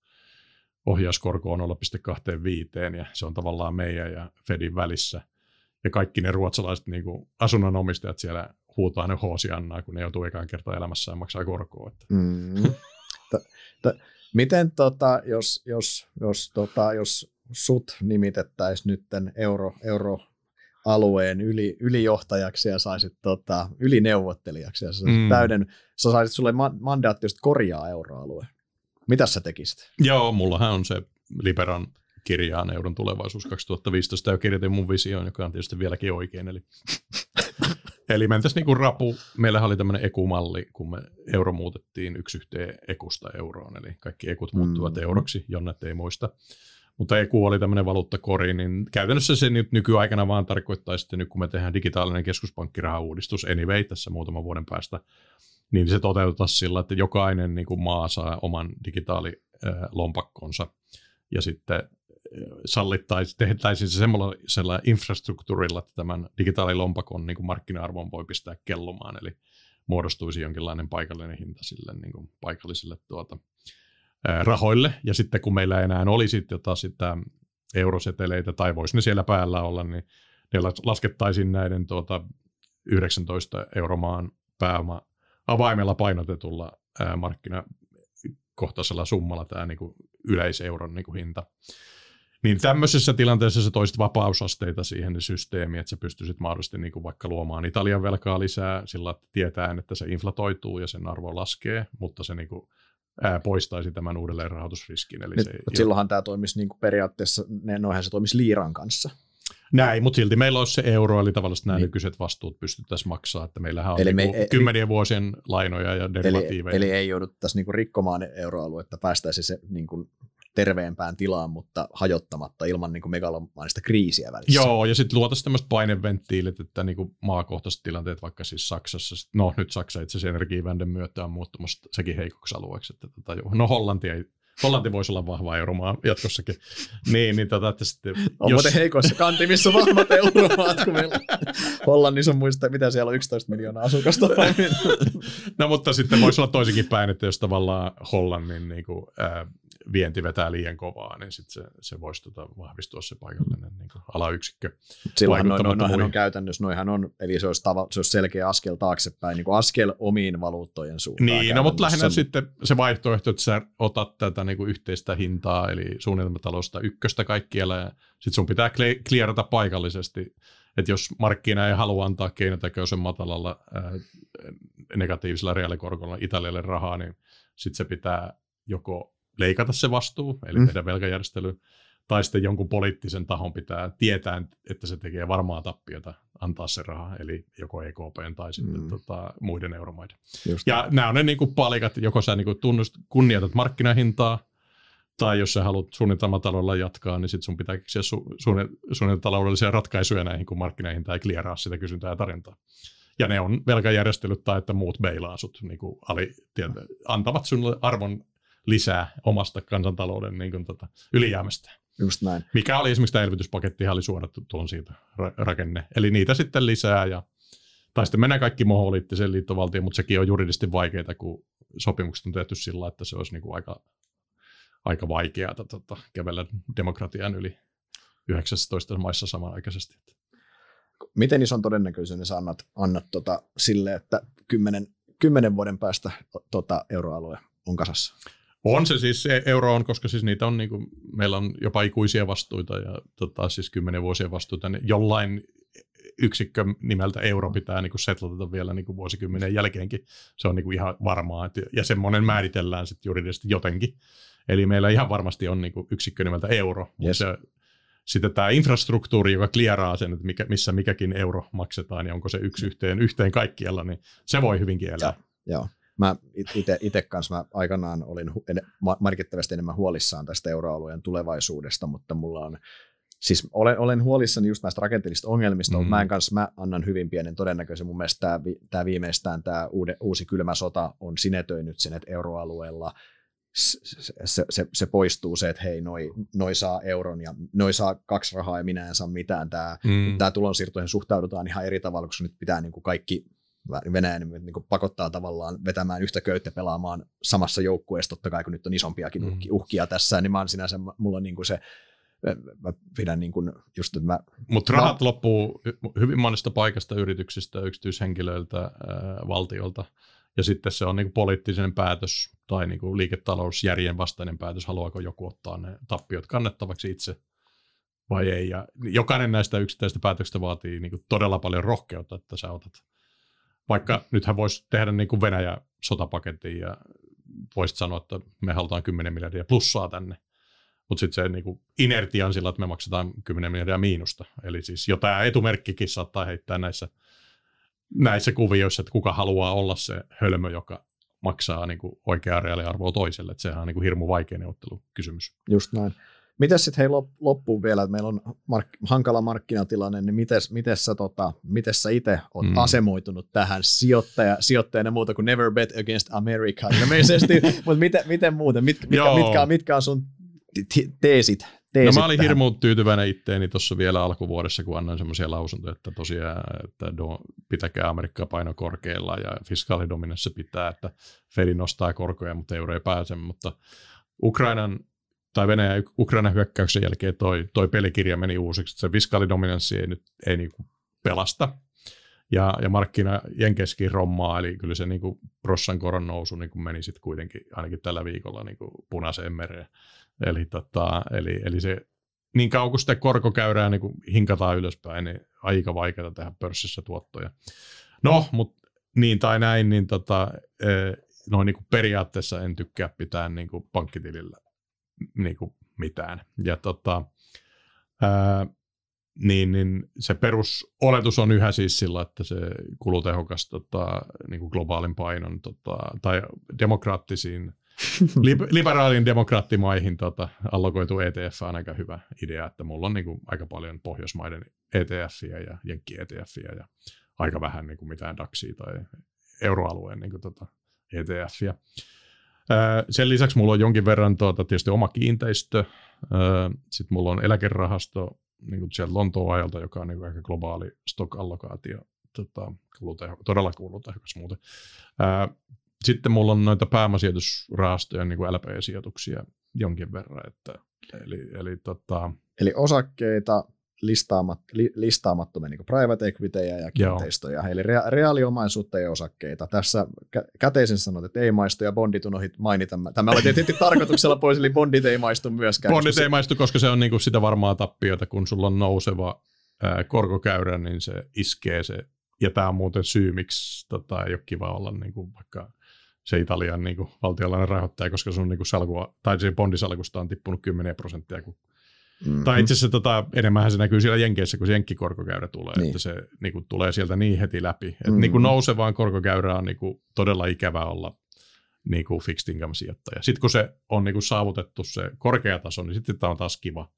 ohjauskorko on 0,25 ja se on tavallaan meidän ja Fedin välissä. Ja kaikki ne ruotsalaiset niin kuin asunnonomistajat siellä huutaa ne hoosiannaa, kun ne joutuu ekaan kertaa elämässään maksaa korkoa. Että. Mm. <laughs> T- t- miten tota, jos, jos, jos, tota, jos sut nimitettäisiin nyt euro, euro alueen yli, ylijohtajaksi ja saisit tota, ylineuvottelijaksi ja sä saisit mm. täyden, sä saisit sulle ma- mandaatti, korjaa euroalue. Mitä sä tekisit? Joo, mullahan on se Liberan kirjaan euron tulevaisuus 2015 ja kirjoitin mun visioon, joka on tietysti vieläkin oikein. Eli, <laughs> eli mentäisiin niin kuin rapu. Meillähän oli tämmöinen ekumalli, kun me euro muutettiin yksi yhteen ekusta euroon, eli kaikki ekut muuttuvat mm. euroksi, jonnet ei muista. Mutta EKU oli tämmöinen valuuttakori, niin käytännössä se nyt nykyaikana vaan tarkoittaa sitten nyt, kun me tehdään digitaalinen keskuspankkirahauudistus anyway tässä muutaman vuoden päästä, niin se toteutetaan sillä, että jokainen niin kuin maa saa oman digitaalilompakkonsa ja sitten sallittaisiin, tehtäisiin se semmoisella infrastruktuurilla, että tämän digitaalilompakon niin kuin markkina-arvon voi pistää kellumaan, eli muodostuisi jonkinlainen paikallinen hinta sille niin kuin paikallisille tuota, rahoille, ja sitten kun meillä ei enää olisi jotain sitä euroseteleitä, tai voisi ne siellä päällä olla, niin ne laskettaisiin näiden tuota 19 euromaan pääoma avaimella painotetulla markkinakohtaisella summalla tämä niin kuin yleiseuron niin kuin hinta. Niin tämmöisessä tilanteessa se toisit vapausasteita siihen systeemiin, että sä pystyisit mahdollisesti niin kuin vaikka luomaan Italian velkaa lisää sillä, että että se inflatoituu ja sen arvo laskee, mutta se niin kuin ää, poistaisi tämän uudelleen rahoitusriskin. Eli Nyt, se, silloinhan tämä toimisi niin kuin periaatteessa, ne, noihän se toimisi liiran kanssa. Näin, mutta silti meillä olisi se euro, eli tavallaan nämä niin. nykyiset vastuut pystyttäisiin maksaa, että meillähän on eli niinku me, kymmenien vuosien lainoja ja derivatiiveja. Eli, eli ei jouduttaisi niinku rikkomaan euroaluetta, päästäisi se niinku terveempään tilaan, mutta hajottamatta ilman niin megalomaanista kriisiä välissä. Joo, ja sitten luotaisiin tämmöiset paineventtiilit, että niin kuin maakohtaiset tilanteet, vaikka siis Saksassa, no nyt Saksa itse asiassa energiivänden myötä on muuttumassa sekin heikoksi alueeksi, että tota, no Hollanti ei Hollanti voisi olla vahva euromaa jatkossakin. <laughs> niin, niin tota, että sitten, on jos... muuten heikoissa kantimissa vahvat <laughs> euromaat, kun meillä Hollannissa on muista, mitä siellä on 11 miljoonaa asukasta. <laughs> no mutta sitten voisi olla toisinkin päin, että jos tavallaan Hollannin niin kuin, äh, vienti vetää liian kovaa, niin sit se, se voisi tota vahvistua se paikallinen niin alayksikkö. Silloin noin, noin, noin on käytännössä, noihan on, eli se olisi, tava, se olisi selkeä askel taaksepäin, niin kuin askel omiin valuuttojen suuntaan. Niin, no mutta lähinnä sitten se vaihtoehto, että sä otat tätä niin kuin yhteistä hintaa, eli suunnitelmatalosta ykköstä kaikkialla, ja sitten sun pitää kliarata paikallisesti, että jos markkina ei halua antaa keinotekoisen matalalla ää, negatiivisella reaalikorkolla Italialle rahaa, niin sitten se pitää joko leikata se vastuu, eli mm. tehdä velkajärjestely, tai sitten jonkun poliittisen tahon pitää tietää, että se tekee varmaa tappiota, antaa se raha, eli joko EKP tai sitten mm. tota, muiden euromaiden. Just ja nämä on ne niin kuin palikat, joko sä niin kuin tunnust, kunnioitat markkinahintaa, tai jos sä haluat suunnitelmataloudella jatkaa, niin sitten sun pitää keksiä su- suunnitelmataloudellisia ratkaisuja näihin, kun markkinahinta ei klieraa sitä kysyntää ja tarjontaa. Ja ne on velkajärjestelyt tai että muut beilaasut niin kuin ali, tiedä, antavat sinulle arvon lisää omasta kansantalouden niin kuin, tota, ylijäämästä. Just näin. Mikä oli esimerkiksi tämä elvytyspaketti, oli suora tuon siitä rakenne. Eli niitä sitten lisää ja tai sitten mennään kaikki moholiittiseen liittovaltioon, mutta sekin on juridisesti vaikeaa, kun sopimukset on tehty sillä, että se olisi niin kuin aika, aika vaikeaa tota, kävellä demokratian yli 19 maissa samanaikaisesti. Miten ison todennäköisyyden sä annat, annat tota, sille, että kymmenen, kymmenen vuoden päästä tota, euroalue on kasassa? On se siis, se euro on, koska siis niitä on, niin kuin, meillä on jopa ikuisia vastuita ja tota, siis kymmenen vuosien vastuita, niin jollain yksikkö nimeltä euro pitää niin setlata vielä niin kuin vuosikymmenen jälkeenkin. Se on niin kuin ihan varmaa, että, ja semmoinen määritellään sitten juridisesti jotenkin. Eli meillä ihan varmasti on niin kuin yksikkö nimeltä euro, yes. se, sitten tämä infrastruktuuri, joka klieraa sen, että mikä, missä mikäkin euro maksetaan ja onko se yksi yhteen, yhteen kaikkialla, niin se voi hyvinkin elää. Joo, joo. Mä itse kanssa mä aikanaan olin merkittävästi enemmän huolissaan tästä euroalueen tulevaisuudesta, mutta mulla on Siis olen, olen huolissani just näistä rakenteellisista ongelmista, mm. mutta mä, en kanssa, mä annan hyvin pienen todennäköisen. Mun mielestä tämä, tämä viimeistään tämä uude, uusi kylmä sota on sinetöinyt sen, että euroalueella se, se, se, se poistuu se, että hei, noi, noi saa euron ja noi saa kaksi rahaa ja minä en saa mitään. Tämä, mm. tämä tulonsiirtoihin suhtaudutaan ihan eri tavalla, koska nyt pitää niin kuin kaikki Venäjä niin, kuin pakottaa tavallaan vetämään yhtä köyttä pelaamaan samassa joukkueessa, totta kai kun nyt on isompiakin mm. uhkia tässä, niin mä oon sinänsä, mulla on niin kuin se, mä pidän niin kuin just, että mä... Mutta rahat no, loppuu hyvin monesta paikasta, yrityksistä, yksityishenkilöiltä, ää, valtiolta, ja sitten se on niin kuin poliittinen päätös tai niin kuin liiketalousjärjen vastainen päätös, haluaako joku ottaa ne tappiot kannettavaksi itse vai ei. Ja jokainen näistä yksittäisistä päätöksistä vaatii niin kuin todella paljon rohkeutta, että sä otat vaikka nythän voisi tehdä niin kuin Venäjä sotapaketin ja voisit sanoa, että me halutaan 10 miljardia plussaa tänne. Mutta sitten se niin kuin inertia on sillä, että me maksetaan 10 miljardia miinusta. Eli siis jo tämä etumerkkikin saattaa heittää näissä, näissä kuvioissa, että kuka haluaa olla se hölmö, joka maksaa niin kuin oikeaa reaaliarvoa toiselle. Että sehän on niin kuin hirmu vaikea neuvottelukysymys. Just näin. Mites sitten hei loppuun vielä, että meillä on mark- hankala markkinatilanne, niin mites, mites sä, tota, mites sä itse oot mm. asemoitunut tähän sijoittaja, sijoittajana muuta kuin never bet against America ilmeisesti, <laughs> mutta miten, miten muuten, Mit, mitkä, mitkä, mitkä on sun teesit, teesit No mä olin tähän. hirmu tyytyväinen itteeni tuossa vielä alkuvuodessa, kun annoin semmoisia lausuntoja, että tosiaan, että do, pitäkää Amerikkaa paino korkealla ja fiskaalidominanssi pitää, että Fedi nostaa korkoja, mutta euro ei pääse, mutta Ukrainan tai Venäjän Ukrainan hyökkäyksen jälkeen toi, toi pelikirja meni uusiksi. Se fiskaalidominanssi ei nyt ei niinku pelasta. Ja, ja markkina Jenkeskin rommaa, eli kyllä se niinku prossan koron nousu niinku meni sitten kuitenkin ainakin tällä viikolla niinku punaiseen mereen. Eli, tota, eli, eli se niin kauan kuin sitä korkokäyrää niin kuin hinkataan ylöspäin, niin aika vaikeaa tehdä pörssissä tuottoja. No, mutta niin tai näin, niin tota, e, noin niin kuin periaatteessa en tykkää pitää niin kuin pankkitilillä niin kuin mitään. Ja tota, ää, niin, niin se perusoletus on yhä siis sillä, että se kulutehokas tota, niin kuin globaalin painon tota, tai demokraattisiin <laughs> liberaalin demokraattimaihin tota, allokoitu ETF on aika hyvä idea, että mulla on niin kuin, aika paljon Pohjoismaiden ETFiä ja Jenkki ETFiä ja aika vähän niin kuin mitään DAXia tai euroalueen niin kuin, tota, ETFiä. Sen lisäksi mulla on jonkin verran tuota, tietysti oma kiinteistö. Sitten mulla on eläkerahasto niin kuin sieltä Lontoon ajalta, joka on niin kuin aika globaali stock-allokaatio. Tota, kuluteho, todella kulutehokas muuten. Sitten mulla on noita pääomasijoitusrahastoja, niin kuin LP-sijoituksia jonkin verran. Että, eli, eli, tota... eli osakkeita, listaamat, li, listaamattomia niin private equityjä ja kiinteistöjä, Joo. eli rea, reaaliomaisuutta ja osakkeita. Tässä kä- käteisen sanot, että ei maistu ja bondit unohit mainita. Tämä oli tietysti <laughs> tarkoituksella pois, eli bondit ei maistu myöskään. Bondit ei maistu, koska se on niinku sitä varmaa tappiota, kun sulla on nouseva ää, korkokäyrä, niin se iskee se. Ja tämä on muuten syy, miksi tota, ei ole kiva olla niinku vaikka se Italian niin kuin, valtionlainen rahoittaja, koska sun niin kuin, salkua, tai se bondisalkusta on tippunut 10 prosenttia. Kun, mm-hmm. Tai itse asiassa tota, enemmän se näkyy siellä Jenkeissä, kun se jenkkikorkokäyrä tulee, niin. että se niin kuin, tulee sieltä niin heti läpi. Että mm-hmm. niin kuin, nousevaan korkokäyrään on niin kuin, todella ikävä olla niin kuin fixed income sijoittaja. Sitten kun se on niin kuin, saavutettu se korkea taso, niin sitten tämä on taas kiva.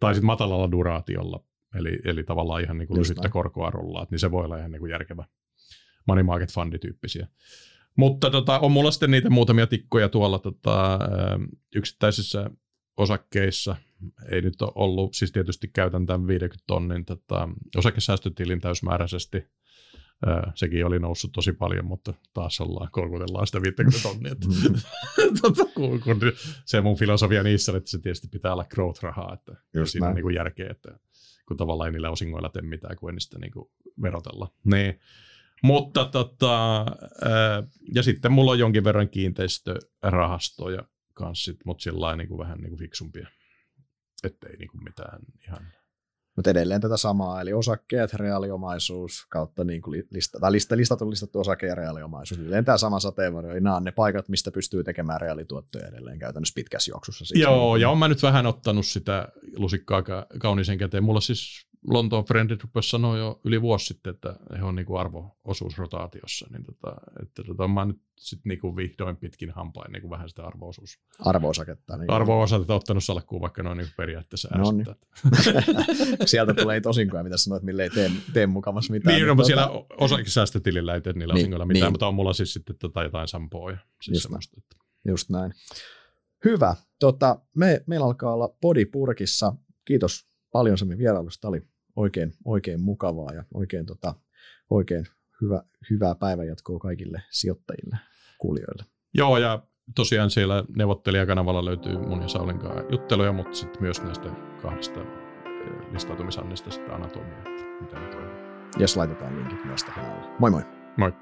Tai sitten matalalla duraatiolla, eli, eli tavallaan ihan niin kuin lyhyttä korkoa rullaa, niin se voi olla ihan niin kuin järkevä money market fundi tyyppisiä. Mutta tota, on mulla sitten niitä muutamia tikkoja tuolla tota, yksittäisissä osakkeissa. Ei nyt ole ollut, siis tietysti käytän tämän 50 tonnin tota, osakesäästötilin täysmääräisesti. Sekin oli noussut tosi paljon, mutta taas ollaan, kolkutellaan sitä 50 tonnia. <laughs> tota, kun, kun se mun filosofia niissä, että se tietysti pitää olla growth-rahaa, että Just siinä näin. on niin kuin järkeä, että kun tavallaan ei niillä osingoilla tee mitään, kun ei niistä niin kuin verotella. Niin. Mutta tota, ja sitten mulla on jonkin verran kiinteistörahastoja kanssa, mutta sillä niin kuin vähän niin kuin fiksumpia, ettei niin kuin mitään ihan... Mutta edelleen tätä samaa, eli osakkeet, reaaliomaisuus kautta niin kuin lista, tai lista, listattu listattu osake ja reaaliomaisuus. Edelleen tämä sama sateenvarjo, nämä on ne paikat, mistä pystyy tekemään reaalituottoja edelleen käytännössä pitkässä juoksussa. Siis Joo, ja on mä nyt vähän ottanut sitä lusikkaa kauniisen käteen. Mulla siis Lontoon Friendit rupesi sanoa jo yli vuosi sitten, että he on niinku arvo-osuusrotaatiossa, niin tota, että tota, mä nyt sitten niinku vihdoin pitkin hampain niinku vähän sitä arvo-osuus. Arvo-osaketta. Niin arvo-osaketta ottanut salkkuun, vaikka ne on niinku periaatteessa no niin. <laughs> Sieltä tulee tosinkoja, mitä sanoit, mille ei tee, tee mukavassa mitään. Niin, no, mutta tuota... siellä osakesäästötilillä ei tee niillä niin, osingoilla mitään, niin. mutta on mulla siis sitten tota jotain sampoa. Siis Just, semmoista, että... Just näin. Hyvä. Tota, me, meillä alkaa olla podi purkissa. Kiitos paljon Sami vierailusta. Tämä oli oikein, oikein mukavaa ja oikein, tota, oikein hyvä, hyvää päivänjatkoa kaikille sijoittajille, kuulijoille. Joo, ja tosiaan siellä neuvottelijakanavalla löytyy mun ja Saulin kanssa jutteluja, mutta sitten myös näistä kahdesta listautumisannista sitä anatomia, että mitä ne toimii. Jes, laitetaan linkit myös tähän alle. Moi moi! Moi!